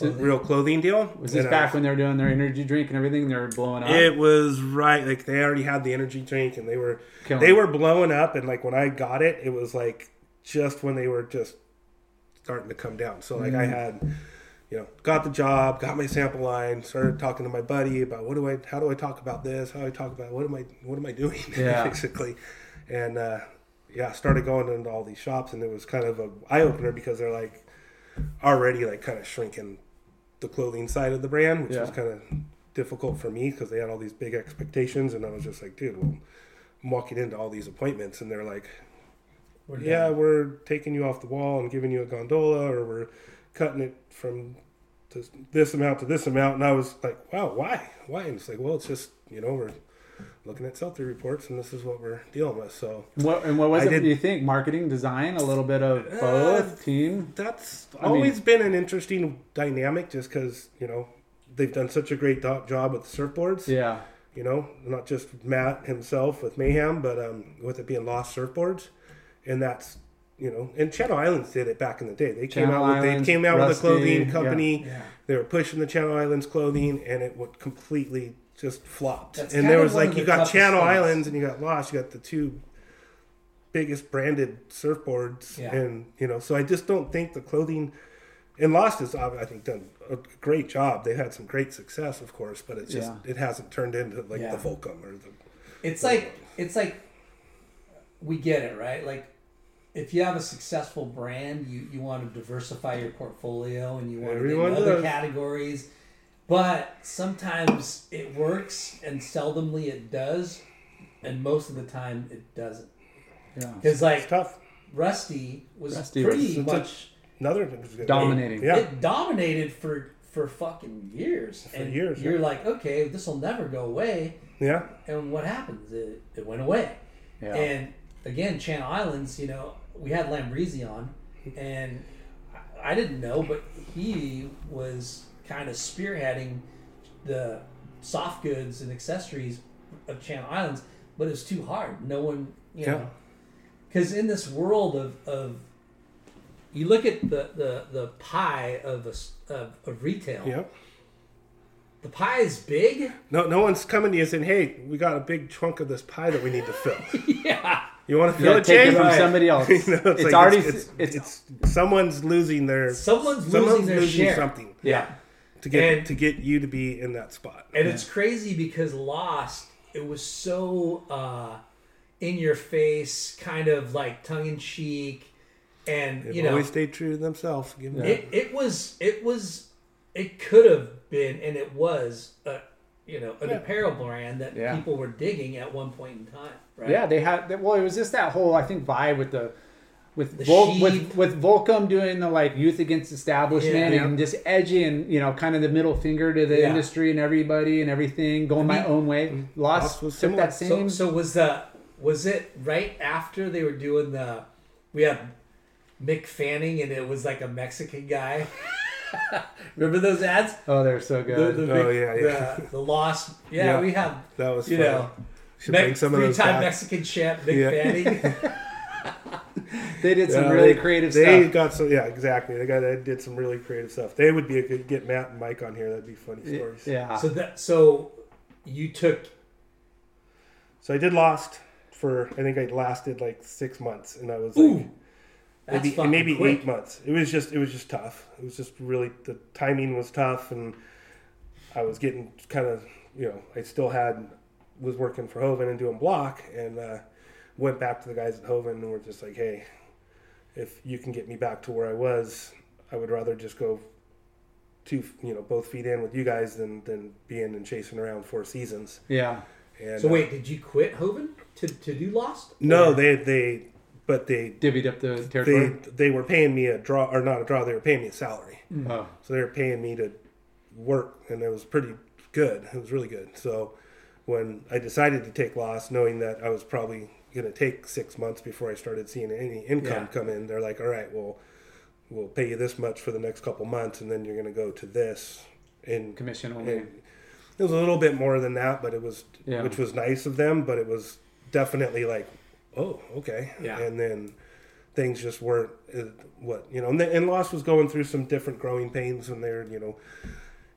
real clothing deal. Was this And, back when they were doing their energy drink and everything? They were blowing up. it was right. Like they already had the energy drink, and they were Killing they it. were blowing up. And like when I got it, it was like just when they were just starting to come down. So like Mm. I had, you know, got the job, got my sample line, started talking to my buddy about what do I, how do I talk about this, how do I talk about what am I, what am I doing, (laughs) Yeah. basically, and uh, yeah, started going into all these shops, and it was kind of a eye opener because they're like already like kind of shrinking the clothing side of the brand, which was kind of difficult for me because they had all these big expectations, and I was just like, dude, well, I'm walking into all these appointments, and they're like, We're yeah, done. we're taking you off the wall and giving you a gondola, or we're cutting it from this, this amount to this amount. And I was like, wow, why? Why? And it's like, well, it's just, you know, we're looking at sell-through reports, and this is what we're dealing with. So What, and what was I it? did- Do you think marketing, design, a little bit of both, team? that's I mean- always been an interesting dynamic, just because you know they've done such a great job with the surfboards. Yeah, you know, not just Matt himself with Mayhem, but um, with it being Lost Surfboards, and that's you know, and Channel Islands did it back in the day. They came Channel out with Islands, they came out with Rusty, a clothing yeah. company. Yeah. They were pushing the Channel Islands clothing, and it would completely just flopped. That's and there was like you got Channel things. Islands and you got Lost. You got the two biggest branded surfboards, Yeah. and you know, so I just don't think the clothing. And Lost has, I think, done a great job. They've had some great success, of course, but it's just Yeah. it hasn't turned into like Yeah. the Volcom or the It's like it's like we get it, right? Like if you have a successful brand, you, you want to diversify your portfolio and you want Everyone to get in other does. categories. But sometimes it works and seldomly it does, and most of the time it doesn't. Yeah. Because like it's tough. Rusty was Rusty pretty was- much Another Dominating. Yeah, it dominated for for fucking years. For and years, You're yeah. like, okay, this will never go away. yeah. And what happens? It, it went away. Yeah. And again, Channel Islands, you know, we had Lambrezi on, mm-hmm. and I- I didn't know, but he was kind of spearheading the soft goods and accessories of Channel Islands, but it's too hard. No one, you Yeah. know, because in this world of, of you look at the, the, the pie of, a s of, of retail, Yeah. the pie is big. No, no one's coming to you saying, "Hey, we got a big chunk of this pie that we need to fill. (laughs) yeah. You want to fill Yeah, it, take Jay?" it from Right. somebody (laughs) else. You know, it's, like, already it's, it's, it's, someone's losing their Someone's someone's losing their share. something yeah. To get And- to get you to be in that spot. And it's crazy because Lost, it was so uh, in your face, kind of like tongue in cheek, and They've you know, always stayed true to themselves. Give them it, it was it was it could have been, and it was a you know an apparel brand that Yeah. people were digging at one point in time, right? Yeah, they had. Well, it was just that whole I think vibe with the with The Vol- with with Volcom doing the like youth against establishment Yeah. and just edgy and you know kind of the middle finger to the Yeah. industry and everybody and everything going my mean- own way. Mm, lost Lost was took similar. that same. so was the was it right after they were doing the we had Mick Fanning and it was like a Mexican guy. (laughs) Remember those ads? oh, they're so good. the, Oh, Mick- yeah, yeah. The, the lost. Yeah, Yeah. we have that was you funny. know Should bring some of those three-time. Mexican champ Mick Yeah. Fanning. (laughs) (laughs) (laughs) they did some Yeah, really they- creative They stuff. They got some, yeah, exactly. They got they did some really creative stuff. They would be a good get Matt and Mike on here. That'd be funny stories. Yeah. so that so you took So I did Lost for I think I lasted like six months, and I was Ooh, like that's maybe fucking maybe quick. eight months. It was just it was just tough. It was just really the timing was tough, and I was getting kind of you know I still had was working for Hoven and doing block, and uh, went back to the guys at Hoven and were just like, hey, if you can get me back to where I was, I would rather just go two you know both feet in with you guys than than being and chasing around four seasons. yeah. And So uh, wait, did you quit Hoven to, to do Lost? no, Or- they they but they Divvied up the they territory. they were paying me a draw or not a draw. They were paying me a salary. oh. So they were paying me to work, and it was pretty good. It was really good. So when I decided to take loss, knowing that I was probably going to take six months before I started seeing any income Yeah. come in, they're like, "All right, well, we'll pay you this much for the next couple months, and then you're going to go to this." And Commission only. and it was a little bit more than that, but it was Yeah. which was nice of them, but it was definitely like, oh, okay. Yeah. And then things just weren't uh, what you know. And, the, and Lost was going through some different growing pains when they were you know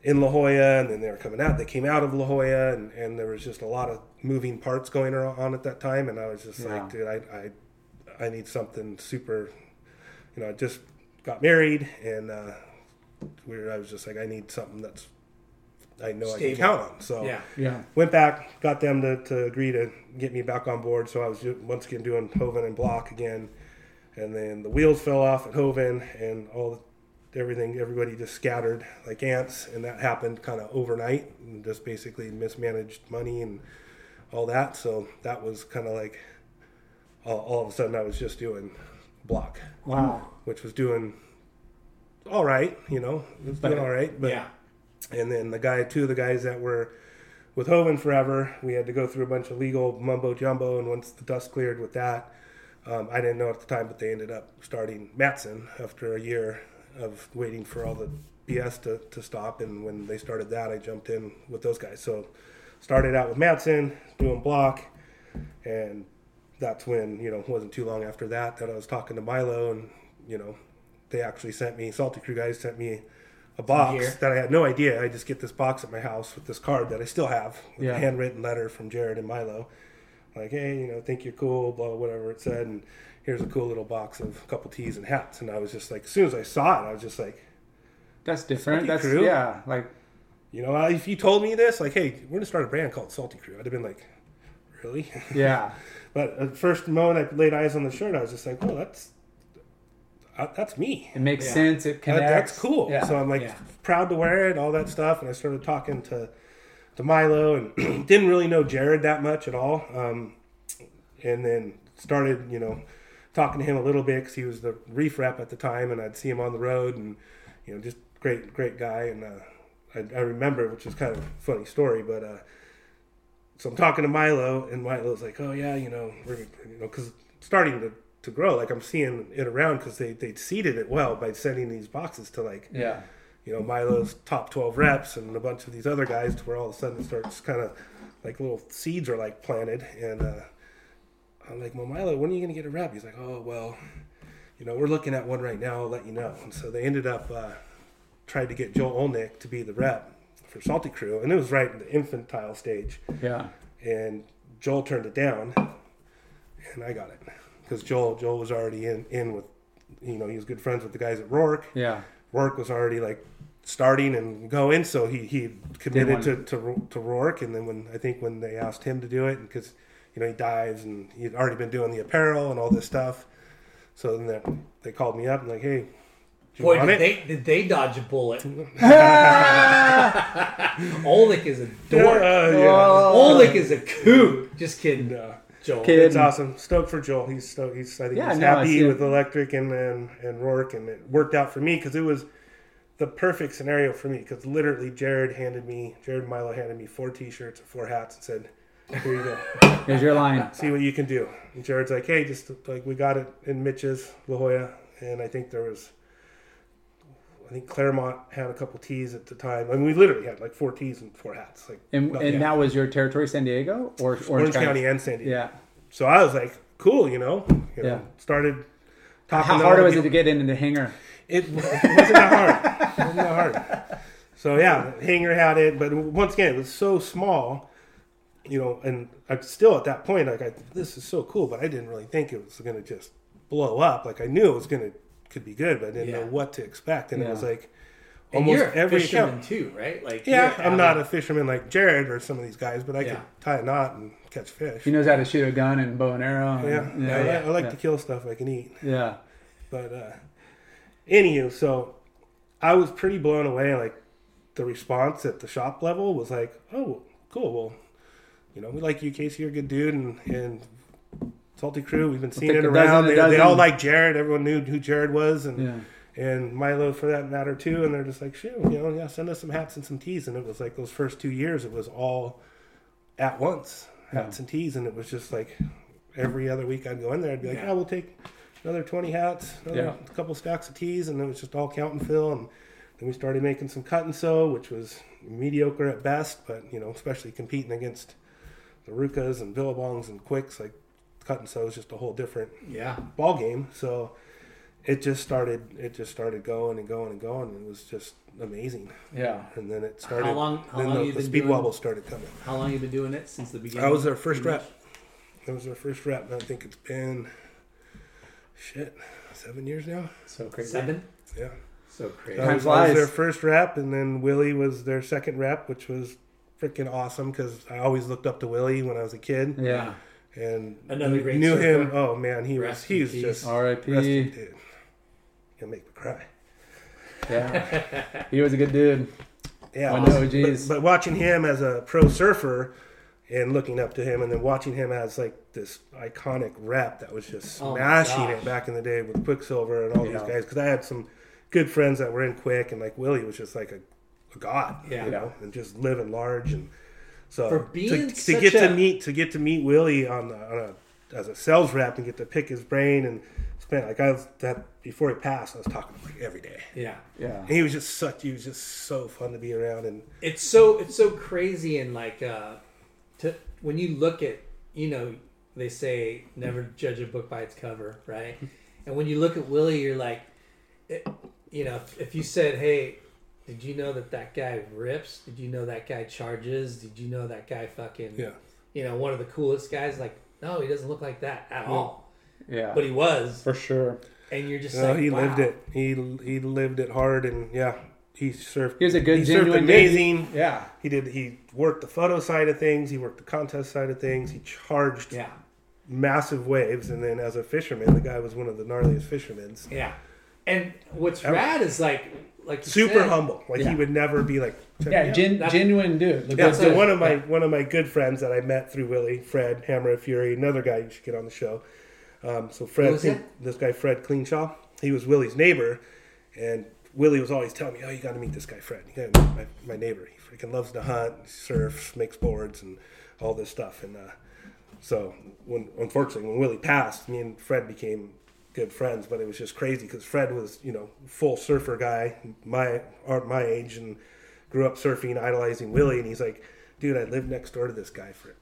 in La Jolla, and then they were coming out. They came out of La Jolla, and, and there was just a lot of moving parts going on at that time. And I was just Yeah. like, dude, I, I I need something super. You know, I just got married, and uh, we were, I was just like, I need something that's I know I Stable. can count on. So Yeah. Yeah. went back, got them to, to agree to get me back on board. So I was once again doing Hoven and Block again, and then the wheels fell off at Hoven, and all everything, everybody just scattered like ants, and that happened kind of overnight, and just basically mismanaged money and all that. So that was kind of like all, all of a sudden I was just doing Block, Wow. which was doing all right, you know, it was doing all right, but yeah. and then the guy, two of the guys that were with Hoven forever, we had to go through a bunch of legal mumbo jumbo. And once the dust cleared with that, um, I didn't know at the time, but they ended up starting Madson after a year of waiting for all the BS to, to stop. And when they started that, I jumped in with those guys. So started out with Madson doing block, and that's when you know it wasn't too long after that that I was talking to Milo, and you know they actually sent me Salty Crew guys sent me a box Gear. that I had no idea. I just get this box at my house with this card that I still have, with Yeah. a handwritten letter from Jared and Milo. like, hey, you know, think you're cool, blah, whatever it said, and here's a cool little box of a couple tees and hats. And I was just like, as soon as I saw it, I was just like, That's different. Salty That's Crew? yeah, like you know, if you told me this, like, hey, we're gonna start a brand called Salty Crew, I'd have been like, really? (laughs) yeah, but at the first moment I laid eyes on the shirt, I was just like, well, that's uh, that's me. it makes Yeah. sense. It That, connects. that's cool. Yeah. So I'm like Yeah. proud to wear it, all that stuff. And I started talking to to Milo and (clears throat) didn't really know Jared that much at all. Um, and then started, you know, talking to him a little bit because he was the reef rep at the time, and I'd see him on the road, and you know, just great, great guy. And uh, I, I remember, which is kind of a funny story, but. Uh, so I'm talking to Milo, and Milo's like, "Oh yeah, you know, we're you know, because starting to, to grow. Like I'm seeing it around because they they seeded it well by sending these boxes to like Yeah. you know Milo's top 12 reps and a bunch of these other guys to where all of a sudden it starts kind of like little seeds are like planted and uh, I'm like well Milo when are you gonna get a rep he's like oh well you know we're looking at one right now I'll let you know and so they ended up uh, tried to get Joel Olnick to be the rep for Salty Crew and it was right in the infantile stage Yeah. and Joel turned it down, and I got it because Joel Joel was already in in with, you know, he was good friends with the guys at Roark. Yeah. Roark was already like starting and going, so he he committed to, to to Roark, and then when I think when they asked him to do it, because you know he dies and he'd already been doing the apparel and all this stuff, so then they, they called me up and like, hey. do you Boy, want did it? they did they dodge a bullet? (laughs) Oleg is a dork. Uh, yeah. Oleg is a kook. Just kidding, No. Joel. Kid. It's awesome. Stoked for Joel. He's stoked. He's I think Yeah, he's no, happy see with Electric and, and and Roark, and it worked out for me because it was the perfect scenario for me. Because literally, Jared handed me Jared Milo handed me four T-shirts and four hats and said, "Here you go. Here's your line. See what you can do." And Jared's like, "Hey, just like we got it in Mitch's La Jolla, and I think there was." I think Claremont had a couple tees at the time. I mean, we literally had like four tees and four hats. Like, And, and yeah. that was your territory, San Diego or Orange, Orange County and San Diego. Yeah. So I was like, cool, you know. You know Yeah. Started talking. How hard was it to get into the hangar? It, it wasn't that hard. It wasn't that hard. So yeah, Hanger had it, but once again, it was so small, you know. And I'm still at that point, like, I, this is so cool, but I didn't really think it was going to just blow up. Like I knew it was going to could be good, but I didn't Yeah. know what to expect. And it was like almost every fisherman too, right? Like Yeah, I'm not a fisherman like Jared or some of these guys, but I Yeah. could tie a knot and catch fish. He knows how to shoot a gun and bow and arrow. and- yeah, I, yeah, I like yeah. to kill stuff I can eat. Yeah. But uh anywho, so I was pretty blown away. Like the response at the shop level was like, "Oh, cool. Well, you know, we like you, Kasey. You're a good dude, and and Salty Crew. We've been seeing it around. They, they all like Jared. Everyone knew who Jared was, and Yeah. and Milo for that matter too. And they're just like, shoot, you know, yeah, send us some hats and some tees. And it was like those first two years, it was all at once, hats and tees, and it was just like every other week I'd go in there, I'd be like, yeah, we'll take another twenty hats, another Yeah. couple stacks of tees, and it was just all count and fill. And then we started making some cut and sew, which was mediocre at best, but you know, especially competing against the RVCAs and Billabongs and Quicks, like cut and sew is just a whole different Yeah. ball game. So it just started. It just started going and going and going. It was just amazing. Yeah. And then it started. How long- how then long the, you the been speed doing- wobbles started coming. How long you been doing it since the beginning? I was their first Pretty rep. That was their first rep. And I think it's been shit seven years now. So much? crazy. Seven. Yeah. So crazy. I was, I was their first rep, and then Willie was their second rep, which was freaking awesome because I always looked up to Willie when I was a kid, Yeah. and Another great knew him. surfer. Oh man, he was Rest he was peace. just R.I.P. dude. He'll make me cry. Yeah. he was a good dude. Yeah, One of the OGs. But, but watching him as a pro surfer and looking up to him, and then watching him as like this iconic rep that was just Oh smashing gosh. it back in the day with Quiksilver and all Yeah. these guys. Because I had some good friends that were in Quick, and like Willie was just like a, a god, Yeah. you know, and just living large and so For being to, to such get to meet to get to meet Willie on, the, on a as a sales rep and get to pick his brain and spend like I was that before he passed, I was talking to him like every day. Yeah. Yeah. And he was just such he was just so fun to be around and it's so it's so crazy and like uh to when you look at you know they say never judge a book by its cover right (laughs) and when you look at willie you're like it, you know if, if you said hey did you know that that guy rips did you know that guy charges did you know that guy fucking Yeah. you know one of the coolest guys like no, he doesn't look like that at mm. all. Yeah, But he was, for sure. and you're just No, like, he wow. lived it. He he lived it hard, and yeah, he surfed. He was a good, he surfed genuine dude. amazing. Yeah, He did. He worked the photo side of things. He worked the contest side of things. He charged Yeah, massive waves, and then as a fisherman, the guy was one of the gnarliest fishermen. yeah. And what's Ever. rad is like, like Super said- humble. Like Yeah. he would never be like. yeah, gen, genuine dude. Look Yeah, so dude. one of my one of my good friends that I met through Willie, Fred Hammer of Fury, another guy you should get on the show. Um, so Fred, was it? this guy Fred Cleanshaw, he was Willie's neighbor, and Willie was always telling me, "Oh, you got to meet this guy Fred. You got to meet my, my neighbor. He freaking loves to hunt, surfs, makes boards, and all this stuff." And uh, so, when unfortunately when Willie passed, me and Fred became good friends. But it was just crazy because Fred was, you know, full surfer guy, my my age, and grew up surfing, idolizing Willie. And he's like, "Dude, I lived next door to this guy for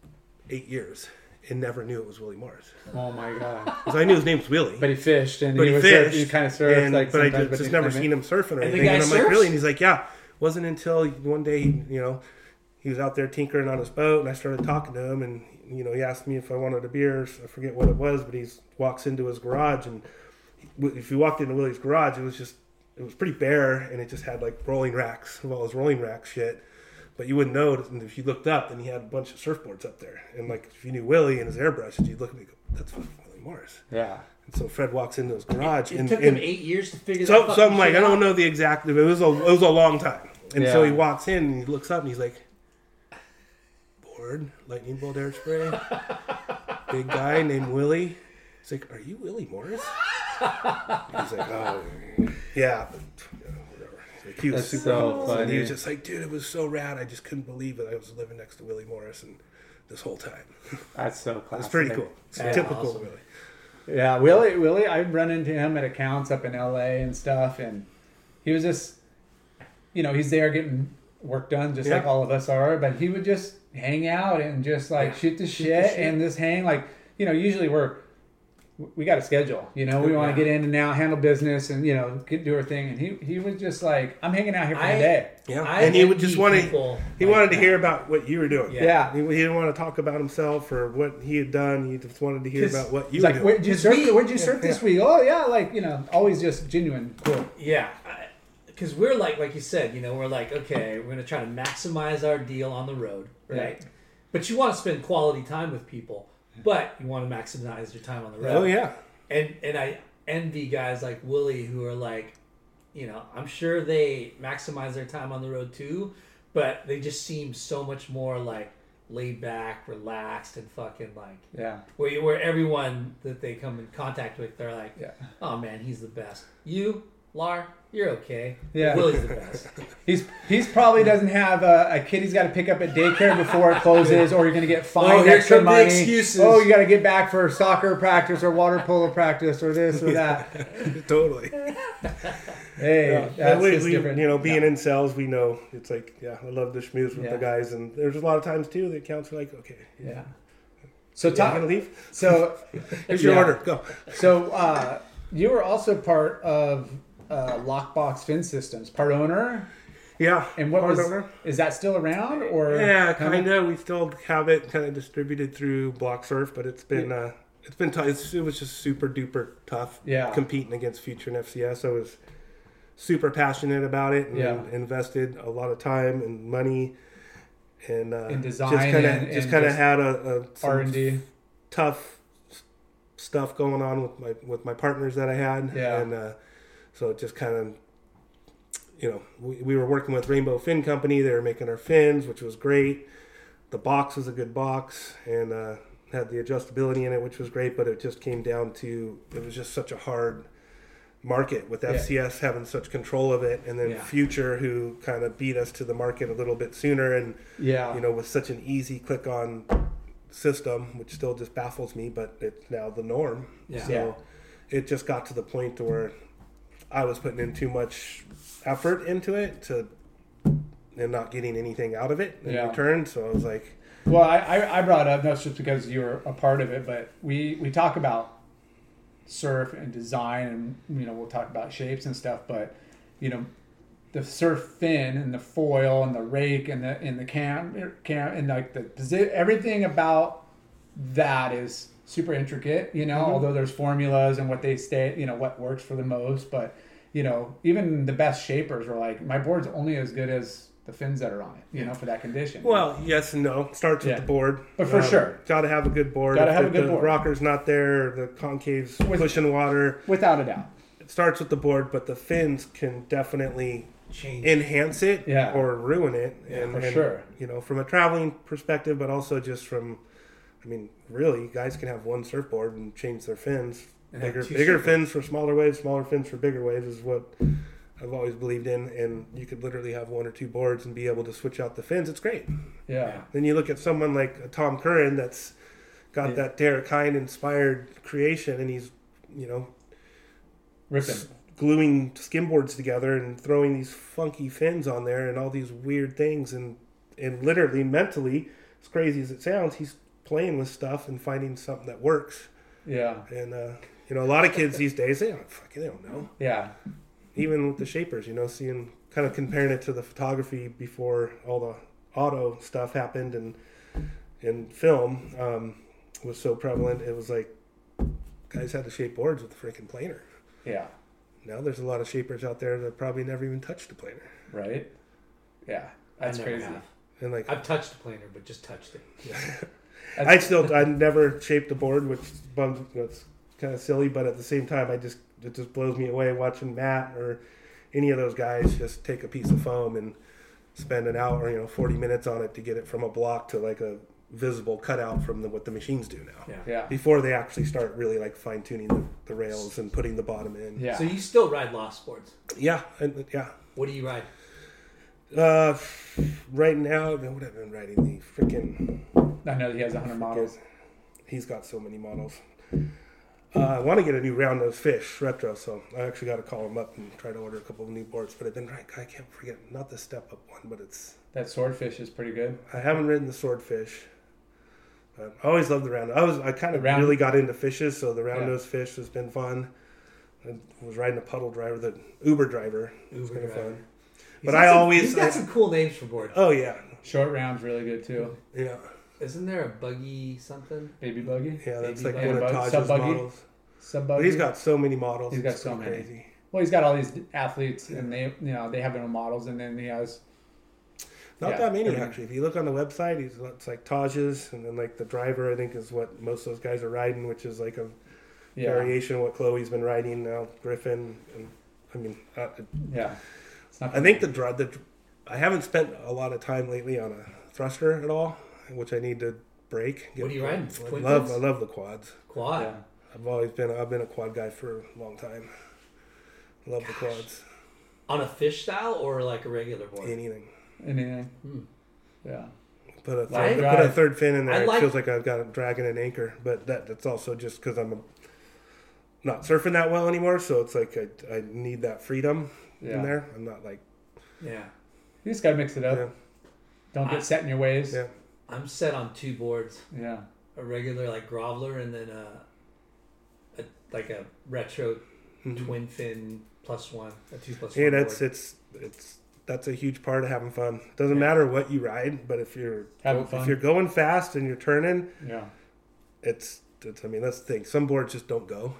eight years and never knew it was Willie Morris oh my god! (laughs) because I knew his name was Willie." But he fished and But he, he was fished. Surf, he kind of surfed and- like but I just, just never I mean- seen him surfing or anything. guy And I'm like, really? And he's like, yeah. Wasn't until one day, he, you know, he was out there tinkering on his boat, and I started talking to him, and you know, he asked me if I wanted a beer. I forget what it was, but he walks into his garage, and if you walked into Willie's garage, it was just it was pretty bare, and it just had like rolling racks of all his rolling rack shit. But you wouldn't know and if you looked up, then he had a bunch of surfboards up there. And like if you knew Willie and his airbrushes, you'd look at me, and go, "That's fucking Willie Morris." Yeah, And so Fred walks into his garage, It and, took and him eight years to figure so, that so I'm like, shit I don't know the exact. It was a it was a long time, and so he walks in and he looks up and he's like, "Board, lightning bolt air spray, big guy named Willie." He's like, "Are you Willie Morris?" He's like, "Oh, yeah." But, you know, whatever. Like, he was That's super so humble, and he was just like, "Dude, it was so rad. I just couldn't believe it. I was living next to Willie Morris and this whole time. (laughs) that's so classic. It's pretty cool. It's Yeah, typical awesome. Willie." Yeah, Willie, Willie, I'd run into him at accounts up in LA and stuff, and he was just, you know, he's there getting work done just like all of us are, but he would just hang out and just like shoot the shoot shit the shit. and just hang like, you know, usually we're we got a schedule, you know, we want to get in and out, handle business, and you know, get, do our thing, and he he was just like, I'm hanging out here for I- the day. Yeah, I and he would just envy want to. He like wanted to hear about what you were doing. Yeah. Yeah. He, he didn't want to talk about himself or what he had done. He just wanted to hear about what you were like, doing. where'd you surf? we- where'd you surf this week? Oh yeah, like you know, always just genuine, cool. Yeah, because we're like, like you said, you know, we're like, okay, we're gonna try to maximize our deal on the road, right? But you want to spend quality time with people, but you want to maximize your time on the road. oh yeah, and and I envy guys like Willie who are like, you know, I'm sure they maximize their time on the road too, but they just seem so much more like laid back, relaxed, and fucking like Yeah, where you, where everyone that they come in contact with, they're like, Yeah. oh man, he's the best. You, Lar, you're okay. Yeah. Willie's the best. (laughs) He's he's probably doesn't have a, a kid he's got to pick up at daycare before it closes, or you're gonna get fined Oh, here extra come the money. excuses. Oh, you got to get back for soccer practice or water polo practice or this or that. (laughs) totally. Hey, Yeah. that's we, just we- different. you know, being Yeah. in sales, we know it's like, yeah, I love the schmooze with Yeah. the guys, and there's a lot of times too the accounts are like, okay, yeah. So yeah, you talk. gonna leave? So (laughs) Here's your Yeah. order. Go. so uh, you were also part of uh, Lockbox Fin Systems, part owner. Yeah. And what was owner. is that still around or Yeah, kind of. We still have it kind of distributed through Block Surf, but it's been uh, it's been tough. It's, it was just super duper tough. Yeah. competing against Future and FCS. I was super passionate about it and Yeah. invested a lot of time and money and uh, In design Just kind and- of just kind of had a, a some R and D? tough stuff going on with my with my partners that I had. Yeah. and uh, so it just kind of you know, we, we were working with Rainbow Fin Company. They were making our fins, which was great. The box was a good box and uh, had the adjustability in it, which was great. But it just came down to it was just such a hard market with FCS having such control of it, and then Yeah. Future who kind of beat us to the market a little bit sooner, and Yeah. you know with such an easy click on system, which still just baffles me, but it's now the norm. Yeah. So Yeah. it just got to the point where I was putting in too much effort into it to and not getting anything out of it in Yeah. return. So I was like, Well, I, I, brought up that's just because you were a part of it, but we, we talk about surf and design, and you know we'll talk about shapes and stuff. But you know, the surf fin and the foil and the rake and the and the cam cam and like the everything about that is super intricate, you know, although there's formulas and what they stay, you know, what works for the most. But, you know, even the best shapers are like, my board's only as good as the fins that are on it, you know, for that condition. Well, yes and no. Starts with the board, Um, But for sure. got to have a good board. Gotta If have the, a good the board. rocker's not there, the concave's pushing water. without a doubt. It starts with the board, but the fins can definitely Change. enhance it Yeah. or ruin it. and, for and, sure. You know, from a traveling perspective, but also just from, I mean, really, guys can have one surfboard and change their fins. And Bigger, bigger surfboards. fins for smaller waves, smaller fins for bigger waves is what I've always believed in. And you could literally have one or two boards and be able to switch out the fins. It's great. Yeah. Then you look at someone like Tom Curren that's got Yeah. that Derek Hynd inspired creation, and he's, you know, Ripping. gluing skimboards together and throwing these funky fins on there and all these weird things and and literally mentally as crazy as it sounds he's playing with stuff and finding something that works Yeah. and uh, you know a lot of kids these days they don't fucking they don't know Yeah. even with the shapers you know seeing kind of comparing it to the photography before all the auto stuff happened and and film um, was so prevalent it was like guys had to shape boards with a freaking planer Yeah. now there's a lot of shapers out there that probably never even touched a planer. Right? Yeah. That's crazy. have. And like I've touched a planer, but just touched it. (laughs) I still I never shaped a board, which bums you know, it's kind of silly, but at the same time I just it just blows me away watching Matt or any of those guys just take a piece of foam and spend an hour, you know, 40 minutes on it to get it from a block to like a visible cutout from the, what the machines do now. Yeah. Yeah. Before they actually start really like fine tuning the, the rails and putting the bottom in. Yeah. So you still ride lost boards? Yeah. And, yeah. What do you ride? Uh, right now, what I've I been riding The freaking I know he has 100 models. He's got so many models. Uh, I want to get a new round of fish retro, so I actually got to call him up and try to order a couple of new boards. But I've been right. I can't forget not the step up one, but it's That swordfish is pretty good. I haven't ridden the swordfish. Uh, I always loved the round. I was I kind of round- really got into fishes, so the round Yeah. nose fish has been fun. I was riding a puddle driver, the Uber driver. It was Uber kind of driver. fun. He's But I some- always- he's got I- some cool names for boards. Oh yeah, Short round's really good too. yeah, Isn't there a buggy something? Baby buggy, yeah. That's Baby like bug- one of bug- Taj's sub-buggy? models. sub But buggy. he's got so many models. He's got it's so pretty many. Crazy. Well, he's got all these athletes, and they, you know, they have their own models, and then he has. Not Yeah, that many everything. actually. If you look on the website, he's it's like Taj's, and then like the driver, I think is what most of those guys are riding, which is like a Yeah. variation of what Kolohe's been riding now. Griffin, and I mean, uh, Yeah. It's not I think the dri the I haven't spent a lot of time lately on a thruster at all, which I need to break. What are you riding? I Twin love? I love the quads. Quad. Yeah. I've always been I've been a quad guy for a long time. I love the quads. On a fish style or like a regular board? Anything. Anything. Hmm. Yeah. Put a third, put a third fin in there. I it like- feels like I've got a dragon and anchor, but that that's also just because I'm a, not surfing that well anymore. So it's like I, I need that freedom Yeah. in there. I'm not like Yeah. You just gotta mix it up. yeah Don't get set in your ways. yeah. I'm set on two boards. Yeah. A regular like groveler and then a, a like a retro Mhm. twin fin plus one, a two plus Yeah, one. that's board. it's it's that's a huge part of having fun. Doesn't matter what you ride, but if you're Having if you're going fast and you're turning, Yeah. it's it's. I mean, that's the thing. Some boards just don't go,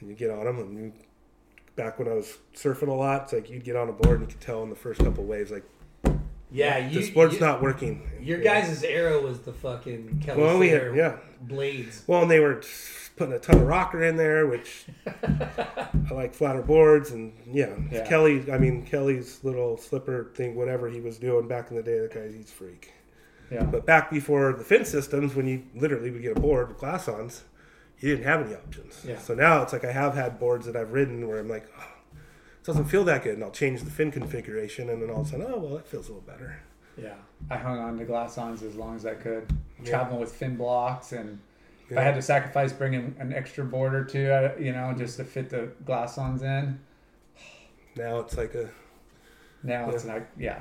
and you get on them. And you, back when I was surfing a lot, it's like you'd get on a board and you could tell in the first couple waves like yeah. You, the sport's you- not working. Your Yeah. guys' arrow was the fucking Kelly Well, we had yeah. blades. Well, and they were putting a ton of rocker in there, which (laughs) I like flatter boards, and yeah, Yeah. Kelly. I mean, Kelly's little slipper thing, whatever he was doing back in the day, The guy, he's a freak. Yeah. But back before the fin systems, when you literally would get a board with glass ons, you didn't have any options. Yeah. So now it's like I have had boards that I've ridden where I'm like, oh, it doesn't feel that good, and I'll change the fin configuration, and then all of a sudden, oh well, that feels a little better. Yeah. I hung on to glass ons as long as I could, traveling with fin blocks, and if Yeah. I had to sacrifice bringing an extra board or two, uh, you know, just to fit the glass ons in. Now it's like a, Now it's like, yeah,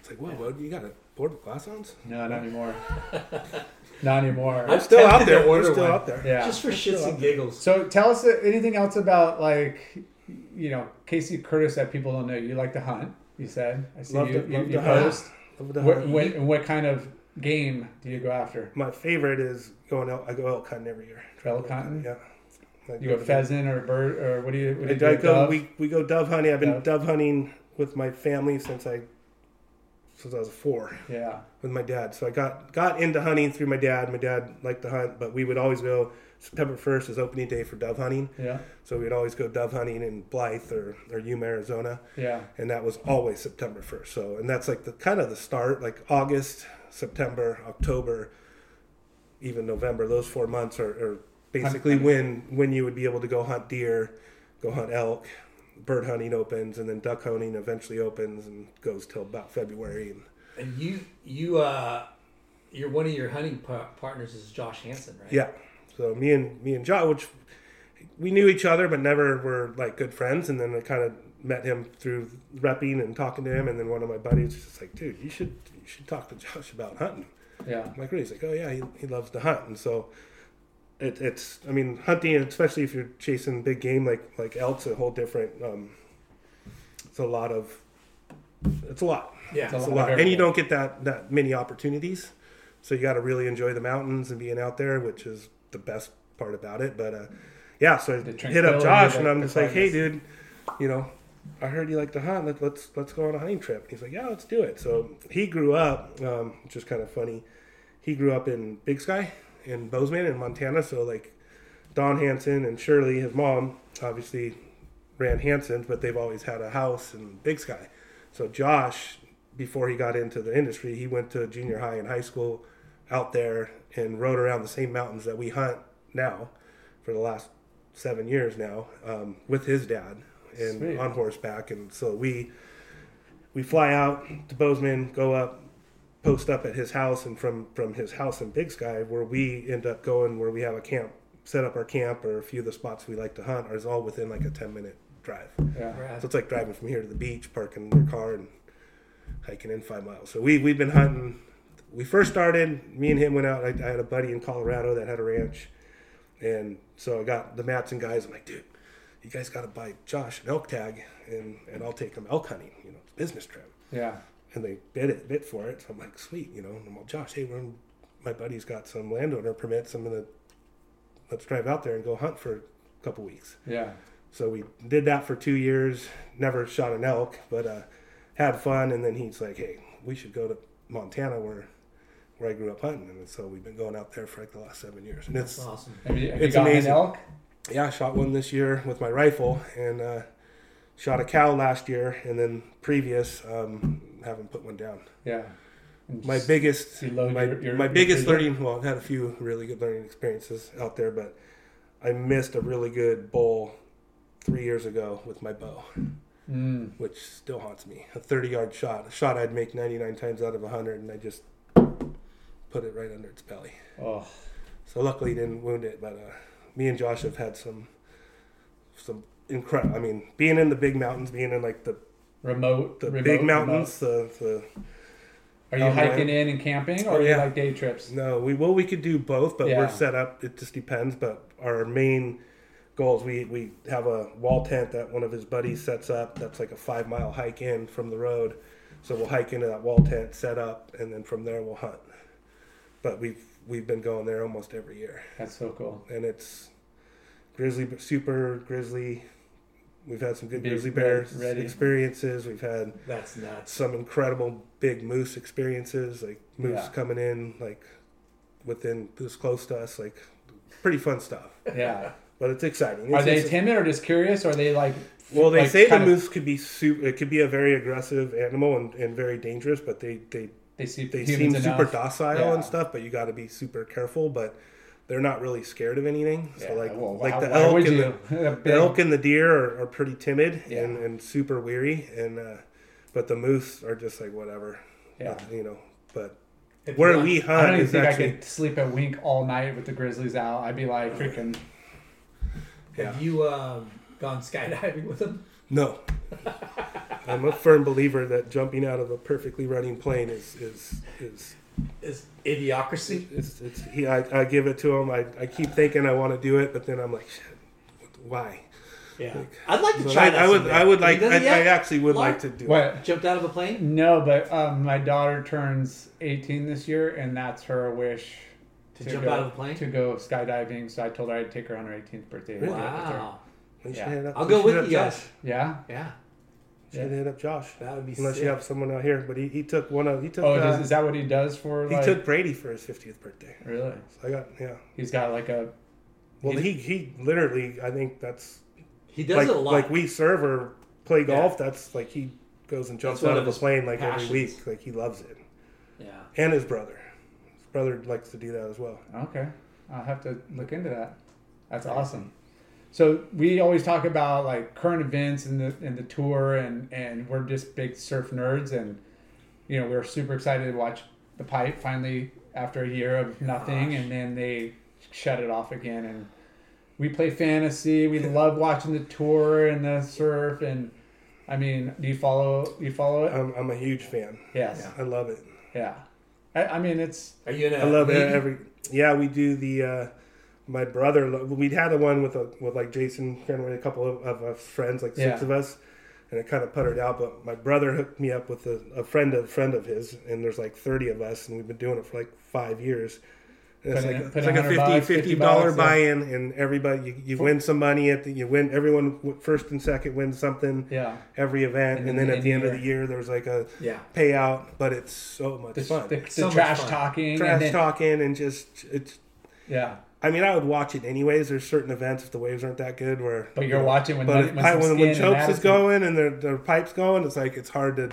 it's like, whoa, what, you got a board with glass ons? no, not anymore, (laughs) not anymore. I'm Still (laughs) out there. We're still one. out there. Yeah. Just for shits and giggles. So tell us uh, anything else about like, you know, Kasey Curtis that people don't know. You like to hunt. You said. I see Love you. to- you, you post. What, what, what kind of game do you go after? My favorite is going out. I go elk hunting every year. Elk hunting? Yeah. You go pheasant or bird or what do you? What do I, you do? I go. Dove? We, we go dove hunting. I've been Dove. dove hunting with my family since I since I was four yeah. with my dad. So I got got into hunting through my dad. My dad liked to hunt, but we would always go. September first is opening day for dove hunting, Yeah. so we'd always go dove hunting in Blythe or, or Yuma, Arizona, Yeah. and that was always September first. So and that's like the kind of the start, like August, September, October, even November. Those four months are, are basically when when you would be able to go hunt deer, go hunt elk. Bird hunting opens, and then duck hunting eventually opens and goes till about February. And And you you uh you're one of your hunting partners is Josh Hansen, right? Yeah. So me and me and Josh, which we knew each other, but never were like good friends. And then I kind of met him through repping and talking to him. And then one of my buddies was just like, "Dude, you should you should talk to Josh about hunting." Yeah. I'm like, really? He's like, "Oh yeah, he, he loves to hunt." And so it, it's, I mean, hunting, especially if you're chasing big game like like elk's a whole different. Um, it's a lot of, it's a lot. Yeah. It's It's a lot lot, and you don't get that that many opportunities. So you got to really enjoy the mountains and being out there, which is the best part about it. But uh, yeah, so I hit up Josh, and I'm just like, "Hey, dude, you know, I heard you like to hunt. Let, let's let's go on a hunting trip." He's like, "Yeah, let's do it." So he grew up, um, which is kind of funny. He grew up in Big Sky in Bozeman in Montana. So like Don Hansen and Shirley, his mom, obviously ran Hansen's, but they've always had a house in Big Sky. So Josh, before he got into the industry, he went to junior high and high school out there and rode around the same mountains that we hunt now for the last seven years now um, with his dad and Sweet. on horseback. And so we we fly out to Bozeman, go up, post up at his house, and from from his house in Big Sky, where we end up going, where we have a camp, set up our camp, or a few of the spots we like to hunt, are all within like a ten minute drive. Yeah. Right. So it's like driving from here to the beach, parking your car, and hiking in five miles. So we we've been hunting. We first started. Me and him went out. I, I had a buddy in Colorado that had a ranch, and so I got the Madson guys. I'm like, dude, you guys got to buy Josh an elk tag, and and I'll take him elk hunting. You know, it's a business trip. Yeah. And they bid it, bid for it. So I'm like, sweet, you know. And I'm like, Josh, hey, we're in, my buddy's got some landowner permits. I'm gonna let's drive out there and go hunt for a couple weeks. Yeah. So we did that for two years. Never shot an elk, but uh, had fun. And then he's like, "Hey, we should go to Montana, where where I grew up hunting." And so we've been going out there for like the last seven years. And That's it's awesome. Have you, have It's gotten amazing. an elk? yeah, I shot one this year with my rifle, and uh, shot a cow last year, and then previous um, haven't put one down. Yeah. And My biggest, my, your- your- my your biggest freezer? learning. Well, I've had a few really good learning experiences out there, but I missed a really good bull three years ago with my bow. Mm. which still haunts me. A 30 yard shot, a shot I'd make 99 times out of 100, and I just put it right under its belly. Oh. So luckily, it didn't wound it. But uh, me and Josh have had some some incredible. I mean, being in the big mountains, being in like the Remote. the remote, big remote. mountains, the the Are you hiking in and camping, or Oh, are you yeah. like day trips? no, we well we could do both, but Yeah. we're set up. It just depends. But our main goals, we we have a wall tent that one of his buddies sets up. That's like a five mile hike in from the road. So we'll hike into that wall tent, set up, and then from there we'll hunt. But we've we've been going there almost every year, That's so cool. and it's grizzly, super grizzly. We've had some good Big grizzly red- ready. experiences. We've had That's nuts. some incredible big moose experiences, like moose Yeah. coming in like within this close to us, like pretty fun stuff. Yeah. But it's exciting. Are they timid or just curious? Or are they like? well, they like, say the kind of- moose could be super. It could be a very aggressive animal and, and very dangerous, but they they They see they humans seem super docile Yeah. and stuff. But you got to be super careful. But they're not really scared of anything. Yeah, So like well, like why- the elk and the, (laughs) the elk and the deer are, are pretty timid Yeah. and, and super weary, and uh, but the moose are just like whatever. Yeah. you know. But If where we hunt, I don't even is think actually I could sleep a wink all night with the grizzlies out. I'd be like freaking. Have you um, gone skydiving with them? No. I'm a firm believer that jumping out of a perfectly running plane is is is Is idiocracy? it's, it's he, I, I give it to him. I, I keep thinking I want to do it, but then I'm like, shit, why? Yeah, I'd like to try I, that. I would. I would like, I, I actually would Lauren? like to do. it. What? jumped out of a plane No, but um, my daughter turns 18 this year, and that's her wish to, jump go, out of a plane. to go skydiving. So I told her I'd take her on her 18th birthday. Wow. We should Yeah. hit up- I'll go with you guys. Josh. Yeah. Yeah, Should hit up Josh. that would be Unless sick. you have someone out here, but he, he took one of he took Oh, uh, does, is that what he does for? he Like, took Brady for his 50th birthday. really? So I got yeah. He's got like a. Well, he he literally I think that's he does like it a lot. like we serve or play golf. That's like he goes and jumps out of of a his plane like passions. every week. Like he loves it, yeah. and his brother. His brother likes to do that as well. Okay, I'll have to look into that. That's awesome. So we always talk about like current events and the in the tour, and and we're just big surf nerds, and you know we're super excited to watch the pipe finally after a year of nothing, and then they shut it off again, and we play fantasy. We love watching the tour and the surf, and I mean, do you follow? You follow it? I'm, I'm a huge fan. yes. I love it. Yeah. I, I mean, it's Are you in a I love league? it every. Yeah, we do the. uh My brother, we'd had a one with a with like Jason, kind of a couple of, of us friends, like six Yeah. of us, and it kind of puttered out. But my brother hooked me up with a, a friend of friend of his, and there's like 30 of us, and we've been doing it for like five years. And it's Put like, in- a, put it's like a 100 50 bucks, 50 50 dollar bucks, yeah. buy-in, and everybody you, you win some money at the you win everyone first and second wins something yeah. every event, And and, then then the at the end end of of the the year there's like a Yeah. payout, but it's so much The, fun. the, the So trash fun. talking, Trash and then, talking and just it's yeah. I mean, I would watch it anyways. There's certain events if the waves aren't that good where. But you're watching when But when, if, when, when, when chokes is going and their their pipes going, it's like it's hard to.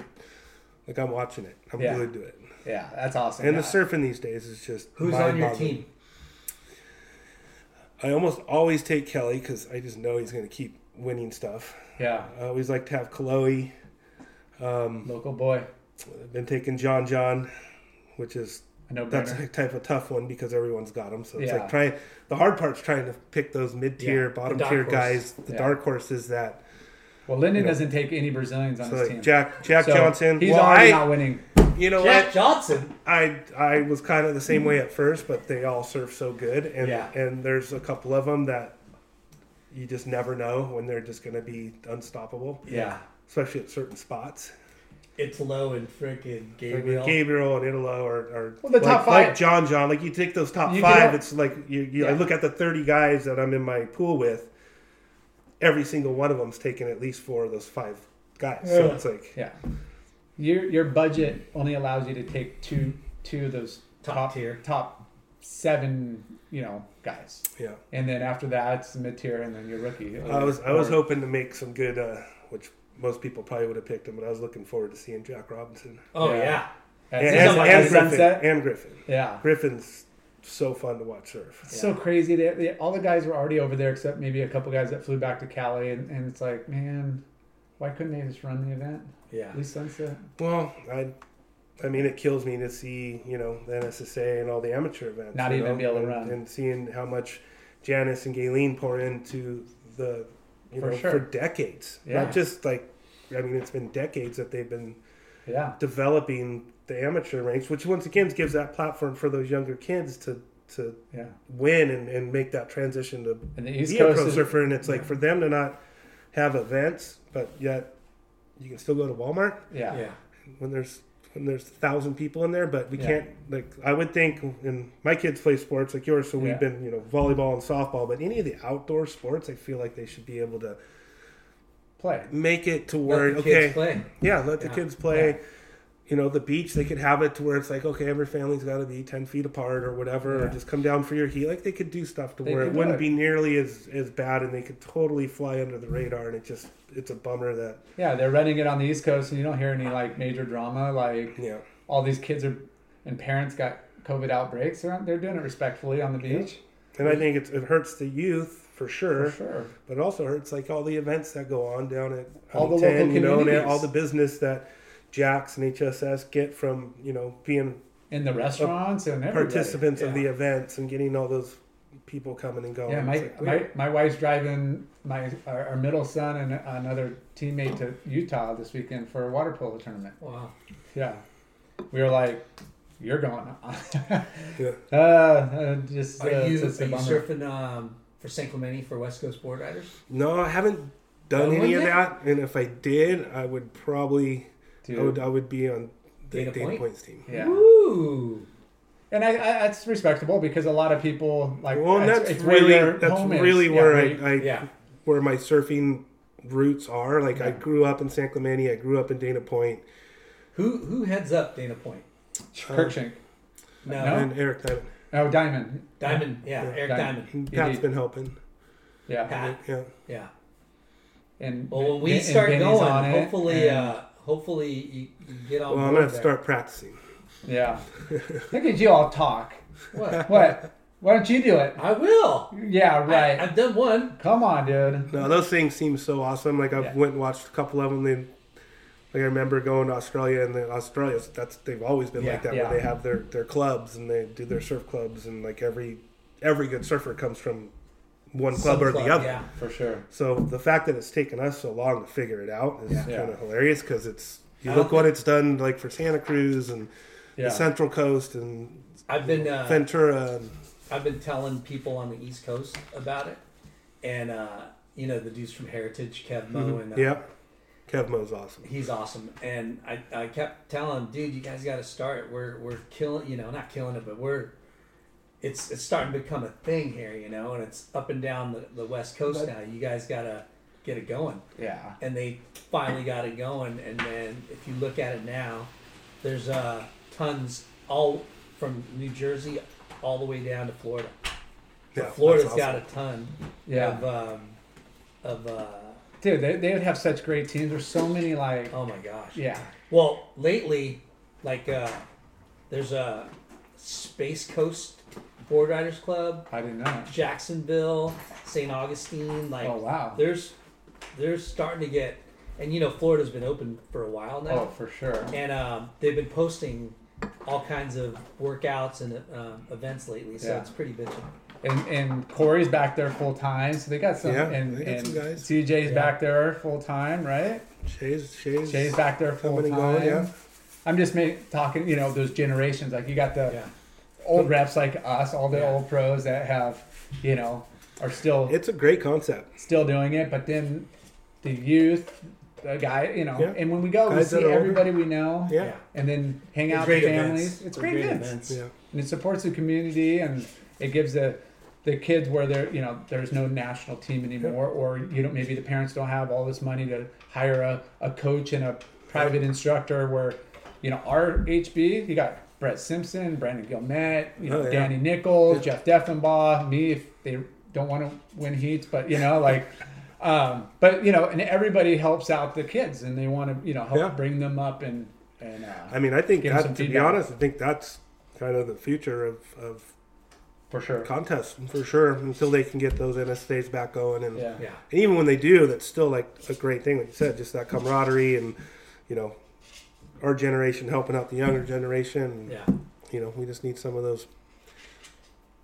Like I'm watching it. I'm Yeah. glued to it. Yeah, that's awesome. And yeah. the surfing these days is just. Who's on your mind-boggling. team? I almost always take Kelly because I just know he's going to keep winning stuff. yeah, I always like to have Kolohe. Um, local boy. I've been taking John John, which is I know that's better. a type of tough one because everyone's got them. So it's Yeah. like trying. The hard part's trying to pick those mid tier, Yeah, bottom tier horse. guys, the Yeah. dark horses that. Well, Linden you know. doesn't take any Brazilians on So his like team. Jack Jack So Johnson. He's well, already I, not winning. you know Jack what? Johnson. I I was kind of the same way at first, but they all surf so good, and Yeah. and there's a couple of them that you just never know when they're just going to be unstoppable, Yeah, especially at certain spots. Italo and freaking Gabriel. Gabriel and Italo are, are Well, the like, top like John John. Like you take those top You five, get- it's like you, you I look at the thirty guys that I'm in my pool with. Every single one of them's taken at least four of those five guys. So it's like yeah. Your your budget only allows you to take two two of those Top top, tier. top seven, you know, guys, yeah. and then after that it's the mid tier, and then your rookie. I was I was hoping to make some good, uh, which most people probably would have picked him, but I was looking forward to seeing Jack Robinson Oh Yeah. yeah. at, and, and, and Griffin sunset. and Griffin. Yeah. Griffin's so fun to watch surf. It's so crazy. They, they, all the guys were already over there except maybe a couple guys that flew back to Cali, and, and it's like, man, why couldn't they just run the event? Yeah. At least sunset. Well, I, I mean, it kills me to see you know the NSSA and all the amateur events Not even know, be able to and, run. and seeing how much Janice and Galen pour into the you For know sure. for decades. Yeah. Not just like I mean, it's been decades that they've been Yeah. developing the amateur ranks, which once again gives that platform for those younger kids to to Yeah. win and, and make that transition to And the East be a pro is- surfer. And it's like for them to not have events, but yet you can still go to Walmart Yeah. Yeah. when there's when there's a thousand people in there. But we Yeah. can't like I would think. And my kids play sports like yours, so we've been you know volleyball and softball. But any of the outdoor sports, I feel like they should be able to Play. make it to where the okay, kids play. yeah, let the Yeah. kids play. You know, the beach, they could have it to where it's like, okay, every family's got to be 10 feet apart or whatever, or just come down for your heat. Like, they could do stuff to They where it wouldn't it. be nearly as, as bad and they could totally fly under the radar. And it just, it's a bummer that, Yeah, they're running it on the East Coast, and you don't hear any like major drama. Like yeah. all these kids are and parents got COVID outbreaks. They're they're doing it respectfully on the beach. And I think it's, it hurts the youth for sure, For sure. but it also hurts like all the events that go on down at All the Huntington, local you know, and communities. all the business that Jacks and HSS get from, you know, being In the restaurants and everybody. participants of the events and getting all those people coming and going. Yeah, my, like, my, my wife's driving my our, our middle son and another teammate to Utah this weekend for a water polo tournament. Wow. Yeah, we were like, "You're going." (laughs) Yeah. uh, uh, just Are uh, you it's just a are you surfing um, for San Clemente for West Coast board riders? No, I haven't done Done any of yet? that, and if I did, I would probably I would I would be on the Dana Dana, Point? Point's team. Yeah. Ooh. And I, I, that's respectable because a lot of people like. Well, and it's- that's it's really your that's home is. really Yeah, where I, you- I Yeah. where my surfing roots are. Like I grew up in San Clemente. I grew up in Dana Point, Who who heads up Dana Point? Kirkshank. Uh, no, No? and Eric Diamond. Oh, Diamond. Diamond. Yeah, Eric Diamond. Diamond. Pat's did. been helping. Yeah. Pat. Yeah. Yeah. And Well, when we and start Benny's going, on hopefully, and- uh, hopefully you, you get on. Well, I'm gonna have to there. start practicing. yeah. (laughs) Look at you all talk. What? (laughs) What? Why don't you do it? I will. Yeah, right. I, have done one. Come on, dude. No, those things seem so awesome. Like I've Yeah. went and watched a couple of them. They, like I remember going to Australia, and then Australia's that's they've always been Yeah. like that, Yeah. where they have their their clubs and they do their surf clubs, and like every every good surfer comes from one club Some or club, the other. Yeah. For sure. So the fact that it's taken us so long to figure it out is Yeah. kind of hilarious because it's you look what it's done like for Santa Cruz and Yeah. the Central Coast and I've been uh, Ventura. And, I've been telling people on the East Coast about it, and uh, you know the dudes from Heritage, Kev Mo, and uh, yeah, Kev Mo's awesome. he's awesome. And I, I kept telling him, dude, you guys got to start. We're we're killing, you know, not killing it, but we're it's it's starting to become a thing here, you know, and it's up and down the, the West Coast now. You guys got to get it going. Yeah. and they finally got it going. And then if you look at it now, there's uh, tons all from New Jersey all the way down to Florida. So Yeah, Florida's that's got a ton Yeah. of um, of uh, Dude, they, they would have such great teams. There's so many, like, oh my gosh. yeah. Well, lately, like uh, there's a Space Coast Board Riders Club, I didn't know. Jacksonville, St. Augustine. Like, Oh, wow. there's they're starting to get, and you know, Florida's been open for a while now. Oh, for sure. and um, they've been posting all kinds of workouts and um, events lately, so Yeah. it's pretty bitchin'. And and Corey's back there full time, so they got some. Yeah, and they got and some guys. CJ's Yeah. back there full time, right? Shay's Shay's, Jay's back there full time. going. Yeah, I'm just make, talking, you know, those generations. Like you got the Yeah, old reps like us, all the Yeah. old pros that have, you know, are still it's a great concept. still doing it. But then the youth, the guy, you know, Yeah. and when we go, we Guys that see are older. everybody we know, Yeah, yeah. and then hang They're out great with events. families. It's They're great, great events. yeah. and it supports the community and it gives the the kids where there you know there's no national team anymore or you know maybe the parents don't have all this money to hire a, a coach and a private instructor where you know our hb you got brett simpson brandon guilmette you know Oh, yeah. danny nichols jeff deffenbaugh me if they don't want to win heats but you know like (laughs) um, but you know and everybody helps out the kids and they want to you know help Yeah. bring them up and and uh, I mean, I think that, to be honest, I think that's kind of the future of, of for sure contests for sure. Until they can get those NSAs back going, and, yeah yeah. and even when they do, that's still like a great thing. Like you said, just that camaraderie and you know, our generation helping out the younger generation. Yeah. You know, we just need some of those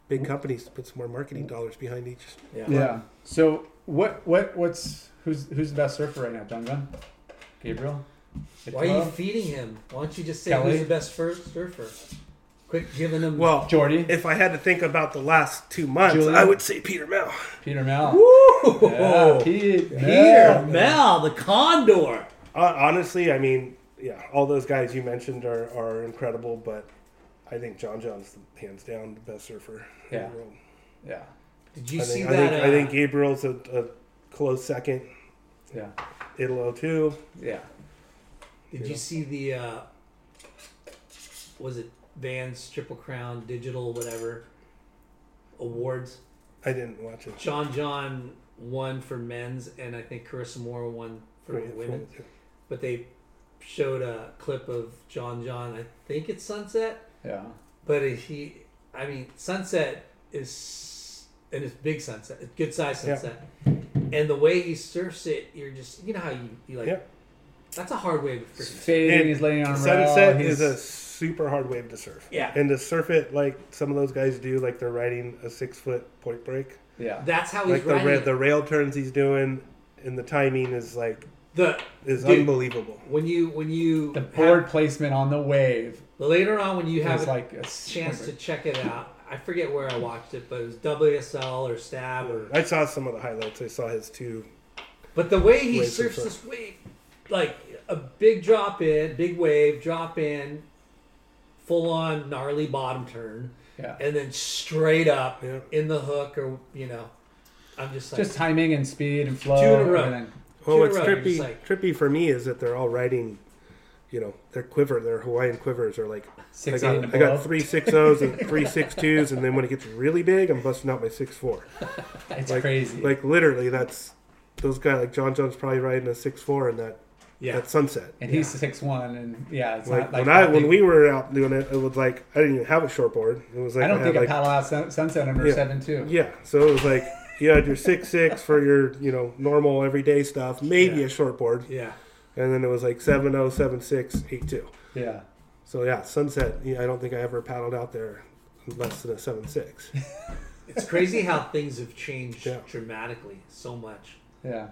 big companies to put some more marketing dollars behind each. Yeah. Yeah. So what what what's who's who's the best surfer right now? John Gunn, Gabriel. Why are you feeding him? Why don't you just say Kelly? who's the best first surfer? Quit giving him. Well, Jordy, if I had to think about the last two months, Julian? I would say Peter Mel. Peter Mel. Woo! Yeah, Pete, Peter Mel. Mel, the Condor. Uh, honestly, I mean, yeah, all those guys you mentioned are, are incredible, but I think John John's the, hands down the best surfer in the world. Yeah, Did you I see think, that? I think, uh, I think Gabriel's a, a close second. yeah, Italo too. yeah. Did you see the? Uh, was it Vans Triple Crown Digital whatever awards? I didn't watch it. John John won for men's, and I think Carissa Moore won for women. But they showed a clip of John John. I think it's Sunset, Yeah. but he. I mean, Sunset is and it's big sunset, it's good size Yeah. sunset, and the way he surfs it, you're just you know how you you like. Yeah. That's a hard way to freaking. Fading, And he's laying on a rail. Sunset he's, is a super hard wave to surf. Yeah. And to surf it like some of those guys do, like they're riding a six foot point break. yeah. That's how he's Like the riding ra- the rail turns he's doing, and the timing is like the is Dude. unbelievable. when you when you The have- board placement on the wave later on when you have a like a chance to check it out. I forget where I watched it, but it was WSL or Stab or I saw some of the highlights. I saw his two But the way he Waves surfs this wave, like a big drop in, big wave, drop in, full on gnarly bottom turn, Yeah. and then straight up Yeah. in the hook, or you know, I'm just like Just timing and speed and flow. Two in a row. everything. Well, what's row, trippy like- trippy for me is that they're all riding, you know, their quiver, their Hawaiian quivers are like Six, I eight got, and I got three six O's and three six twos, and then when it gets really big, I'm busting out my six four. (laughs) It's Like crazy. Like literally, that's those guys. Like John John's probably riding a six four in that yeah, that sunset. and he's six one, and yeah, it's Like, not like when I that when big- we were out doing it, it was like I didn't even have a short board. It was like I don't had think like, a paddle out sun, sunset under Yeah. seven two. Yeah, so it was like you had your six six (laughs) for your you know normal everyday stuff, maybe Yeah. a short board, yeah. and then it was like seven oh seven six eight two. Yeah. So yeah, sunset. Yeah, I don't think I ever paddled out there less than a seven six. (laughs) It's crazy how things have changed Yeah. dramatically so much. Yeah.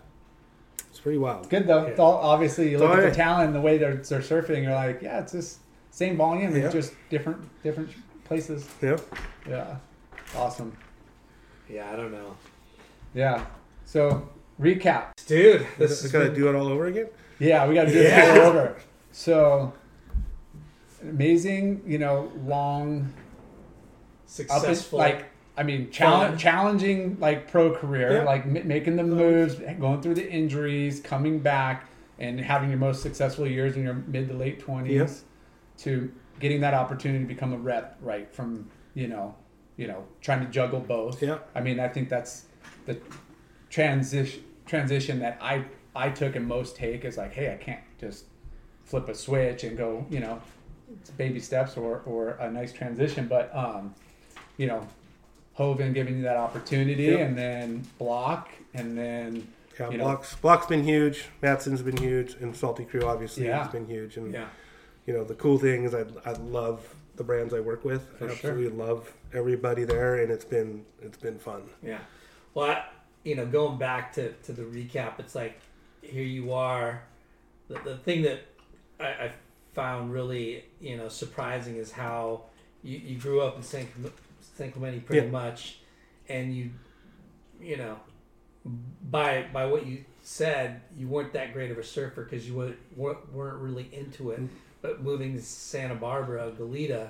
It's pretty wild. Good though. Yeah. It's all- obviously, you look So at I- the talent and the way they're, they're surfing. You're like, yeah, it's just same volume. Yeah. It's just different different places. Yep. Yeah. Awesome. Yeah, I don't know, Yeah. So recap. dude. This This is got to do it all over again. Yeah, we got to do Yeah. this all over. So amazing, you know, long up successful. like I mean, challenge, challenging like pro career, Yeah. like m- making the moves, going through the injuries, coming back, and having your most successful years in your mid to late twenties, Yeah. to getting that opportunity to become a rep, right? From you know, you know, trying to juggle both. Yeah. I mean, I think that's the transition transition that I I took and most take is like, hey, I can't just flip a switch and go, you know, it's baby steps or or a nice transition, but um, you know, Hoven giving you that opportunity, Yeah. and then block, and then Yeah, you know, blocks block's been huge. Madson's been huge, and Salty Crew obviously Yeah. has been huge. And yeah, you know the cool thing is I I love the brands I work with. I sure. absolutely love everybody there, and it's been it's been fun. yeah. Well, I, you know, going back to to the recap, it's like here you are. The, the thing that I, I found really you know surprising is how you, you grew up in San Clem- San Clemente pretty Yeah. much, and you you know by by what you said, you weren't that great of a surfer because you weren't, weren't weren't really into it. Mm-hmm. But moving to Santa Barbara, Goleta,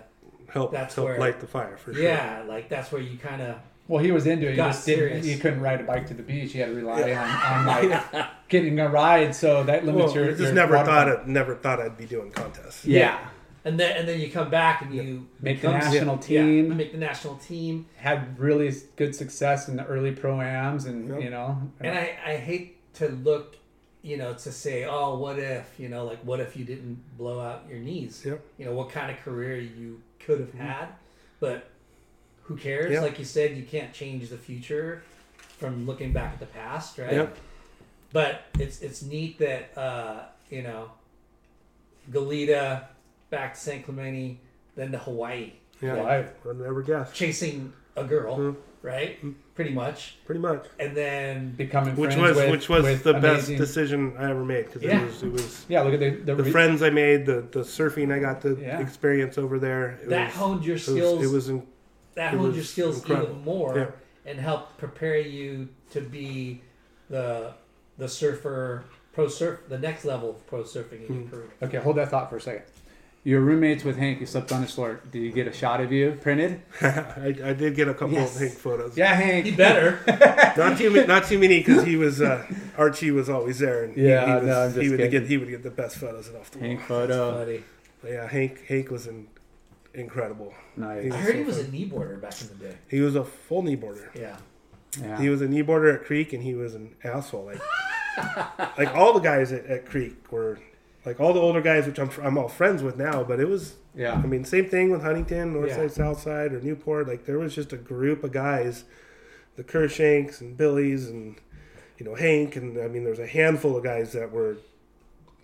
Help That's help where- light the fire for sure. yeah, like that's where you kind of well, he was into it. He Got just didn't. serious. He couldn't ride a bike to the beach. He had to rely on, on like (laughs) getting a ride, so that limits Well, your. I just your never thought pump. it. Never thought I'd be doing contests. Yeah. And then and then you come back and you Make the national yeah, team. make the national team, had really good success in the early pro-ams and Yep. you know and I I hate to look, you know, to say oh what if you know like what if you didn't blow out your knees, Yep. you know what kind of career you could have had, but who cares? Yeah. Like you said, you can't change the future from looking back at the past, right? Yep. But it's it's neat that uh, you know, Goleta, back to San Clemente, then to Hawaii, Yeah. Well, I- I'd never guess. chasing a girl, Mhm. right? Pretty much, Pretty much. and then becoming Which was with, which was with the best decision I ever made because Yeah. it was it was yeah look at the the, the re- friends I made, the the surfing I got to Yeah. experience over there. It that was, honed your it was, skills. it was that it honed was your skills incredible. even more, Yeah. and helped prepare you to be the the surfer, pro surf, the next level of pro surfing in Hmm. your career. okay hold that thought for a second your roommates with Hank you slept on his floor did you get a shot of you printed (laughs) I, I did get a couple Yes. of Hank photos. yeah Hank. He Hank better. (laughs) Not too many, not too many because he was uh, Archie was always there and he- Yeah, he, was, no, I'm just he would kidding. get he would get the best photos off the wall. Hank photo But yeah, Hank Hank was in, incredible. nice I heard he was a kneeboarder back in the day. He was a full kneeboarder. Yeah. yeah He was a kneeboarder at Creek, and he was an asshole. Like, like all the guys at, at Creek were, like all the older guys, which I'm I'm all friends with now. But it was, yeah I mean, same thing with Huntington, Northside, Yeah. Southside, or Newport. Like there was just a group of guys, the Kershanks and Billies, and you know Hank, and I mean, there was a handful of guys that were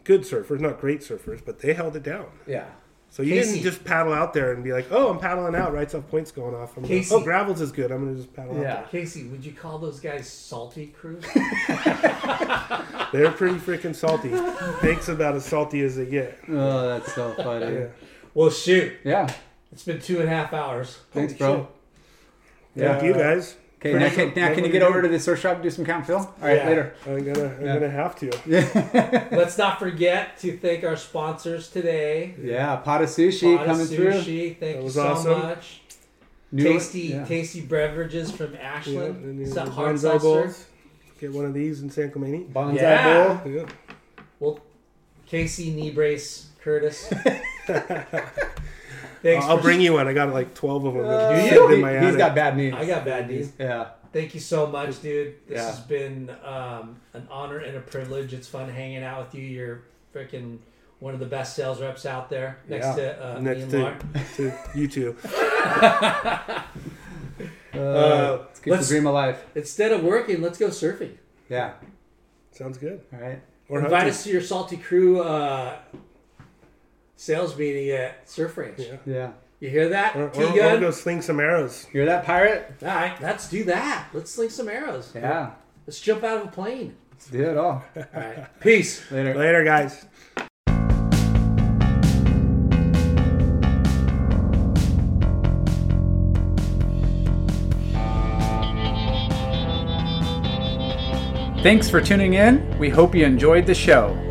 good surfers, not great surfers, but they held it down. yeah So you Kasey. didn't just paddle out there and be like, "Oh, I'm paddling out, right? Stuff points going off." I'm like, "Oh, gravels is good. I'm gonna just paddle out yeah there." Kasey, would you call those guys salty crews? (laughs) They're pretty freaking salty. Thanks about as salty as they get. oh that's so (laughs) funny Yeah. well, shoot. yeah It's been two and a half hours. thanks Holy bro shit. yeah Thank you guys. Okay, now can, now can you get over to the surf shop and do some count fill? All right, Yeah. later. I'm gonna, I'm gonna have to. (laughs) Let's not forget to thank our sponsors today. Yeah, pot of sushi Pot of coming through. Sushi, thank That you so awesome. much. New- tasty, yeah. tasty beverages from Yeah, Ashland. and Is the that hard seltzer? bowls. Get one of these in San Clemente. Bonsai Yeah. bowl. Yeah. Well, Kasey knee brace Curtis. (laughs) (laughs) Thanks I'll for- bring you one. I got like 12 of them. Uh, in- he- sitting in my he's attic. got bad knees. I got bad knees. Yeah. Thank you so much, dude. This Yeah. has been um, an honor and a privilege. It's fun hanging out with you. You're freaking one of the best sales reps out there, next Yeah. to uh, me next and to, Mark. (laughs) to you two. (laughs) Uh, let's keep let's- the dream alive. Instead of working, let's go surfing. Yeah. Sounds good. All right. Or Invite hunting. us to your Salty Crew uh, sales meeting at Surf Ranch. Yeah. Yeah. You hear that, Or, or, T or Gun? go sling some arrows. You're that pirate? All right, let's do that. Let's sling some arrows. Yeah. Let's jump out of a plane. Let's do it all. All right, peace. Later. Later, guys. Thanks for tuning in. We hope you enjoyed the show.